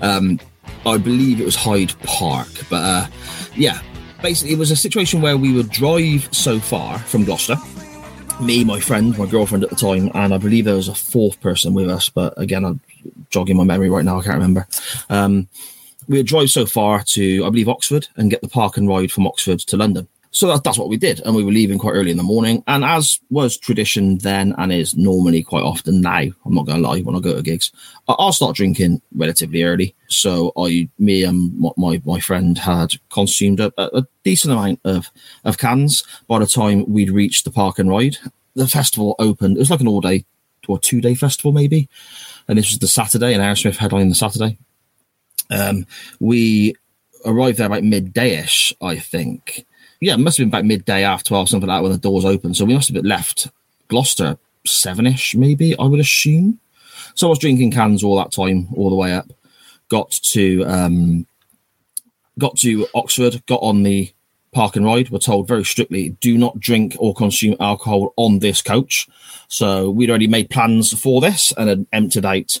Um, I believe it was Hyde Park, but uh, yeah, basically it was a situation where we would drive so far from Gloucester. Me, my friend, my girlfriend at the time, and I believe there was a fourth person with us, but again, I'm jogging my memory right now. I can't remember. Um, we would drive so far to, I believe, Oxford and get the park and ride from Oxford to London. So that, that's what we did. And we were leaving quite early in the morning. And as was tradition then and is normally quite often now, I'm not going to lie, when I go to gigs, I- I'll start drinking relatively early. So I, me and my, my, friend had consumed a, a decent amount of, of cans by the time we'd reached the park and ride. The festival opened, it was like an all day or two day festival maybe. And this was the Saturday, and Aerosmith headlined the Saturday. Um, we arrived there about midday-ish, I think. Yeah, it must have been about midday after 12, something like that, when the doors opened. So we must have left Gloucester seven-ish, maybe, I would assume. So I was drinking cans all that time, all the way up. Got to um, got to Oxford, got on the park and ride. We're told very strictly, do not drink or consume alcohol on this coach. So we'd already made plans for this and had emptied out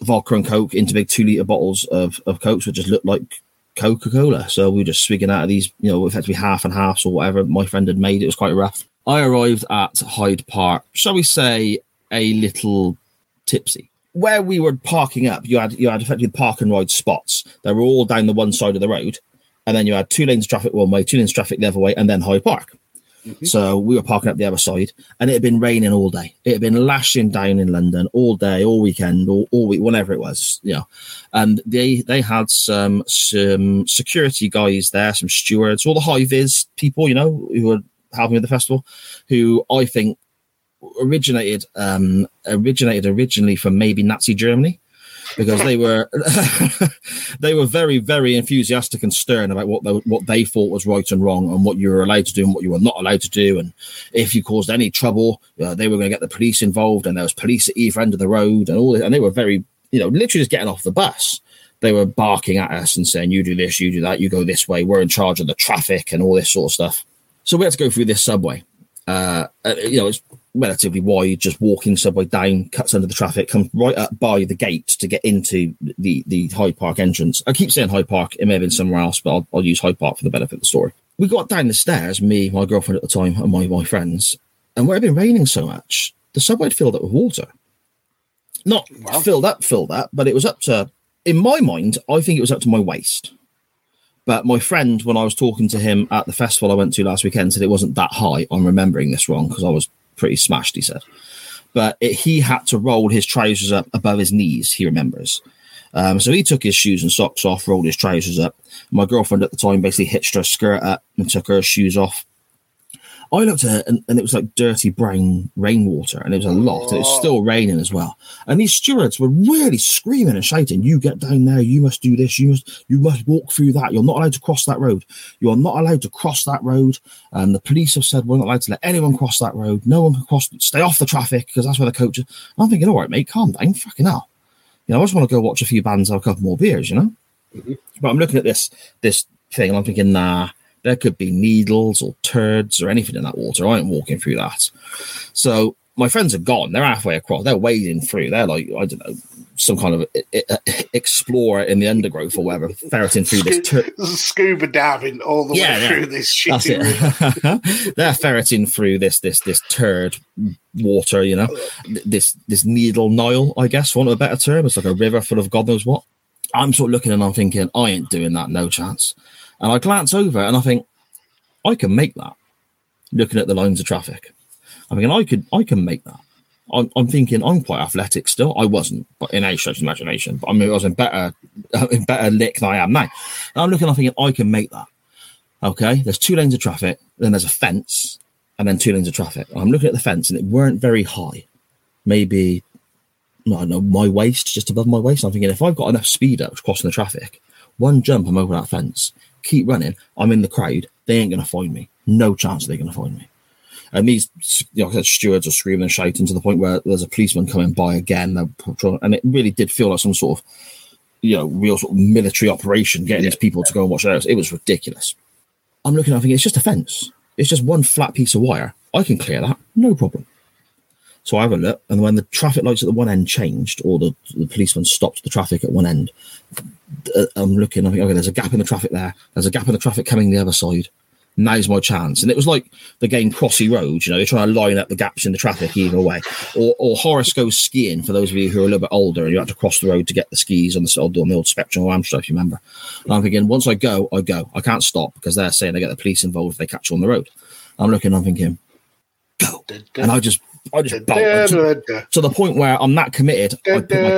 vodka and coke into big two liter bottles of, of cokes, which just looked like Coca Cola. So we were just swigging out of these, you know, effectively half and halves or whatever my friend had made. It was quite rough. I arrived at Hyde Park, shall we say, a little tipsy. Where we were parking up, you had you had effectively park and ride spots. They were all down the one side of the road, and then you had two lanes of traffic one way, two lanes of traffic the other way, and then Hyde Park. So we were parking up the other side, and it had been raining all day. It had been lashing down in London all day, all weekend, all, all week, whenever it was, you know. And they they had some some security guys there, some stewards, all the high vis people, you know, who were helping with the festival, who I think originated um originated originally from maybe Nazi Germany because they were [laughs] they were very very enthusiastic and stern about what they, what they thought was right and wrong and what you were allowed to do and what you were not allowed to do. And if you caused any trouble they were going to get the police involved and there was police at either end of the road and all this, and they were very you know literally just getting off the bus. They were barking at us and saying you do this you do that you go this way we're in charge of the traffic and all this sort of stuff. So we had to go through this subway. Uh, you know, it's relatively wide, just walking subway down, cuts under the traffic, comes right up by the gate to get into the the Hyde Park entrance. I keep saying Hyde Park, it may have been somewhere else, but I'll, I'll use Hyde Park for the benefit of the story. We got down the stairs, me, my girlfriend at the time, and my, my friends, and where it had been raining so much, the subway had filled up with water. Not filled up, filled up, but it was up to, in my mind, I think it was up to my waist. But my friend, when I was talking to him at the festival I went to last weekend, said it wasn't that high. I'm remembering this wrong because I was pretty smashed, he said. But it, he had to roll his trousers up above his knees, he remembers. Um, so he took his shoes and socks off, rolled his trousers up. My girlfriend at the time basically hitched her skirt up and took her shoes off. I looked at it and, and it was like dirty brown rainwater and it was a lot and it was oh. still raining as well. And these stewards were really screaming and shouting, You get down there, you must do this, you must you must walk through that. You're not allowed to cross that road. You are not allowed to cross that road. And the police have said we're not allowed to let anyone cross that road. No one can cross stay off the traffic because that's where the coach is. I'm thinking, all right, mate, calm down, fucking hell. You know, I just want to go watch a few bands, have a couple more beers, you know? Mm-hmm. But I'm looking at this this thing and I'm thinking, nah, there could be needles or turds or anything in that water. I ain't walking through that. So my friends are gone. They're halfway across. They're wading through. They're like, I don't know, some kind of explorer in the undergrowth or whatever, ferreting through this tur- Scuba diving all the Yeah, way yeah. through this That's shitty river. it. [laughs] They're ferreting through this this this turd water, you know, this this needle Nile, I guess, for want of a better term. It's like a river full of God knows what. I'm sort of looking and I'm thinking, I ain't doing that, no chance. And I glance over and I think, I can make that. Looking at the lines of traffic, I'm thinking I could, I can make that. I'm, I'm thinking I'm quite athletic still. I wasn't, but in a stretch of imagination. But I mean, I was in better, [laughs] in better lick than I am now. And I'm looking, I'm thinking I can make that. Okay, there's two lanes of traffic, then there's a fence, and then two lanes of traffic. I'm looking at the fence, and it weren't very high. Maybe, I don't know, my waist, just above my waist. I'm thinking if I've got enough speed up crossing the traffic, one jump, I'm over that fence. Keep running. I'm in the crowd. They ain't going to find me. No chance they're going to find me. And these you know, stewards are screaming and shouting to the point where there's a policeman coming by again. And it really did feel like some sort of you know, real sort of military operation getting these people to go and watch theirs. It was ridiculous. I'm looking at it thinking, it's just a fence. It's just one flat piece of wire. I can clear that, no problem. So I have a look, and when the traffic lights at the one end changed, or the, the policeman stopped the traffic at one end, uh, I'm looking, I think, okay, there's a gap in the traffic there. There's a gap in the traffic coming the other side. Now's my chance. And it was like the game Crossy Road, you know, you're trying to line up the gaps in the traffic either way. Or, or Horace goes skiing for those of you who are a little bit older and you have to cross the road to get the skis on the, on the old Spectrum or Amstrad, if you remember. And I'm thinking, once I go, I go. I can't stop because they're saying they get the police involved if they catch you on the road. I'm looking, I'm thinking, go. And I just, I just bolt to, to the point where I'm that committed. I put my-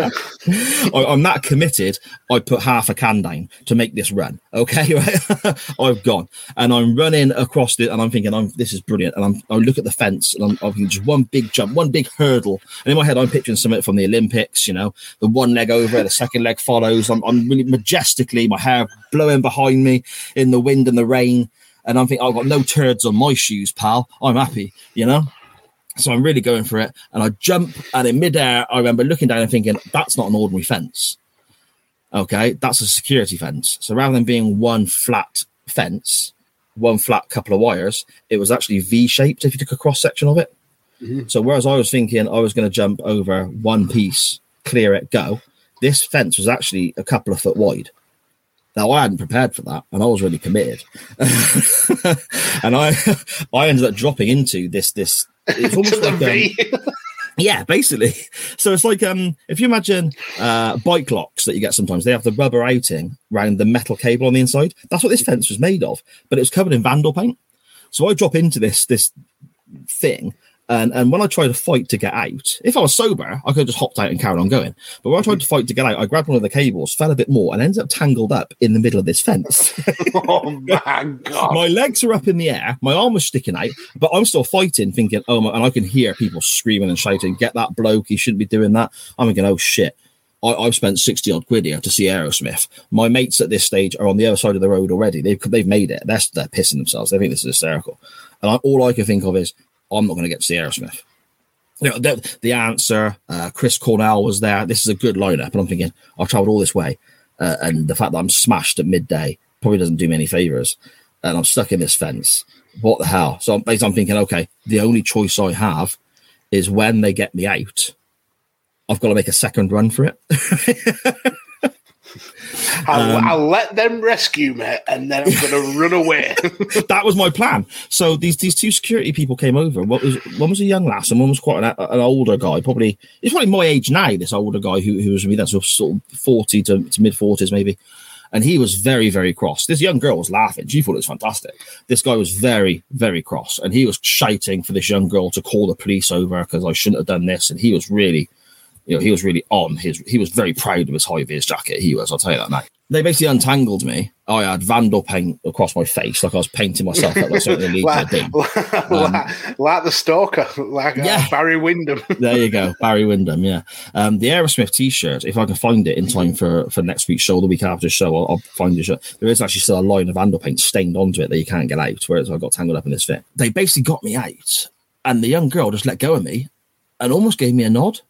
[laughs] I, I'm that committed. I put half a can down to make this run. Okay, [laughs] right? I've gone and I'm running across it, and I'm thinking, I'm this is brilliant. And I'm, I look at the fence, and I'm, I'm just one big jump, one big hurdle. And in my head, I'm picturing something from the Olympics. You know, the one leg over, the second leg follows. I'm, I'm really majestically, my hair blowing behind me in the wind and the rain. And I'm thinking, oh, I've got no turds on my shoes, pal. I'm happy, you know. So I'm really going for it. And I jump, and in midair, I remember looking down and thinking, that's not an ordinary fence. Okay, that's a security fence. So rather than being one flat fence, one flat couple of wires, it was actually V shaped if you took a cross section of it. Mm-hmm. So whereas I was thinking I was going to jump over one piece, clear it, go, this fence was actually a couple of foot wide. Now I hadn't prepared for that, and I was really committed. [laughs] and I, [laughs] I ended up dropping into this this. It's almost [laughs] like um, yeah, basically. So it's like um, if you imagine uh, bike locks that you get sometimes, they have the rubber outing around the metal cable on the inside. That's what this fence was made of, but it was covered in vandal paint. So I drop into this this thing. And, and when I tried to fight to get out, if I was sober, I could have just hopped out and carried on going. But when I tried to fight to get out, I grabbed one of the cables, fell a bit more, and ended up tangled up in the middle of this fence. [laughs] oh my god! my legs are up in the air, my arm was sticking out, but I'm still fighting, thinking, oh my, and I can hear people screaming and shouting, get that bloke, he shouldn't be doing that. I'm thinking, oh shit. I, I've spent 60 odd quid here to see Aerosmith. My mates at this stage are on the other side of the road already. They've, they've made it. They're, they're pissing themselves. They think this is hysterical. And I, all I can think of is, I'm not going to get to see Aerosmith. You know, the, the answer, uh, Chris Cornell was there. This is a good lineup. And I'm thinking, I've traveled all this way. Uh, and the fact that I'm smashed at midday probably doesn't do me any favors. And I'm stuck in this fence. What the hell? So I'm, I'm thinking, okay, the only choice I have is when they get me out, I've got to make a second run for it. [laughs] I'll, Um, I'll let them rescue me, and then I'm going [laughs] to run away. [laughs] that was my plan. So these these two security people came over. What was one was a young lass, and one was quite an, an older guy. Probably he's probably my age now. This older guy who, who was with me, that's sort of forty to, to mid forties maybe. And he was very, very cross. This young girl was laughing. She thought it was fantastic. This guy was very, very cross. And he was shouting for this young girl to call the police over because I shouldn't have done this. And he was really, you know, he was really on his, he was very proud of his high vis jacket. He was, I'll tell you that now. They basically untangled me. I had vandal paint across my face, like I was painting myself up like something illegal. [laughs] like, like, like the stalker, like uh, Barry Windham. [laughs] there you go, Barry Windham. Yeah, um, the Aerosmith T-shirt. If I can find it in time for for next week's show, the week after the show, I'll, I'll find the shirt. There is actually still a line of vandal paint stained onto it that you can't get out. Whereas I got tangled up in this fit. They basically got me out, and the young girl just let go of me and almost gave me a nod.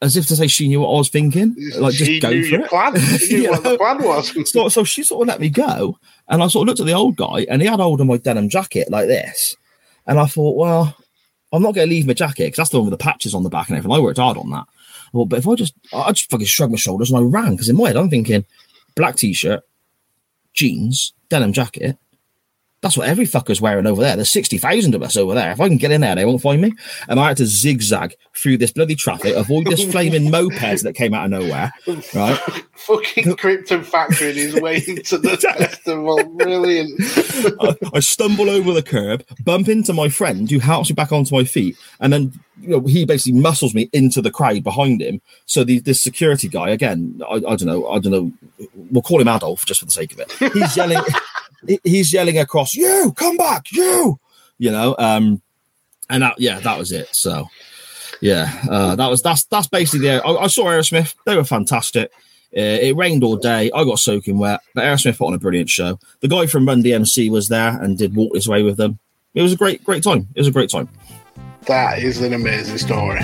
As if to say she knew what I was thinking, like just she go knew for your it. plan. She knew [laughs] what the plan was. [laughs] so, so she sort of let me go, and I sort of looked at the old guy, and he had hold of my denim jacket like this, and I thought, well, I'm not going to leave my jacket because that's the one with the patches on the back and everything. I worked hard on that. Well, but if I just, I just fucking shrugged my shoulders and I ran because in my head I'm thinking, black t-shirt, jeans, denim jacket. That's what every fucker's wearing over there. There's 60,000 of us over there. If I can get in there, they won't find me. And I had to zigzag through this bloody traffic, avoid this [laughs] flaming mopeds that came out of nowhere, right? [laughs] Fucking Krypton factoring his way to the [laughs] festival. Brilliant. I, I stumble over the curb, bump into my friend who helps me back onto my feet, and then you know he basically muscles me into the crowd behind him. So the this security guy again, I, I don't know, I don't know. We'll call him Adolf just for the sake of it. He's yelling, he's yelling across, "You come back, you!" You know, um, and that yeah, that was it. So yeah, uh, that was that's that's basically the. I, I saw Aerosmith; they were fantastic. Uh, it rained all day. I got soaking wet, but Aerosmith put on a brilliant show. The guy from Run DMC was there and did walk this way with them. It was a great, great time. It was a great time. That is an amazing story.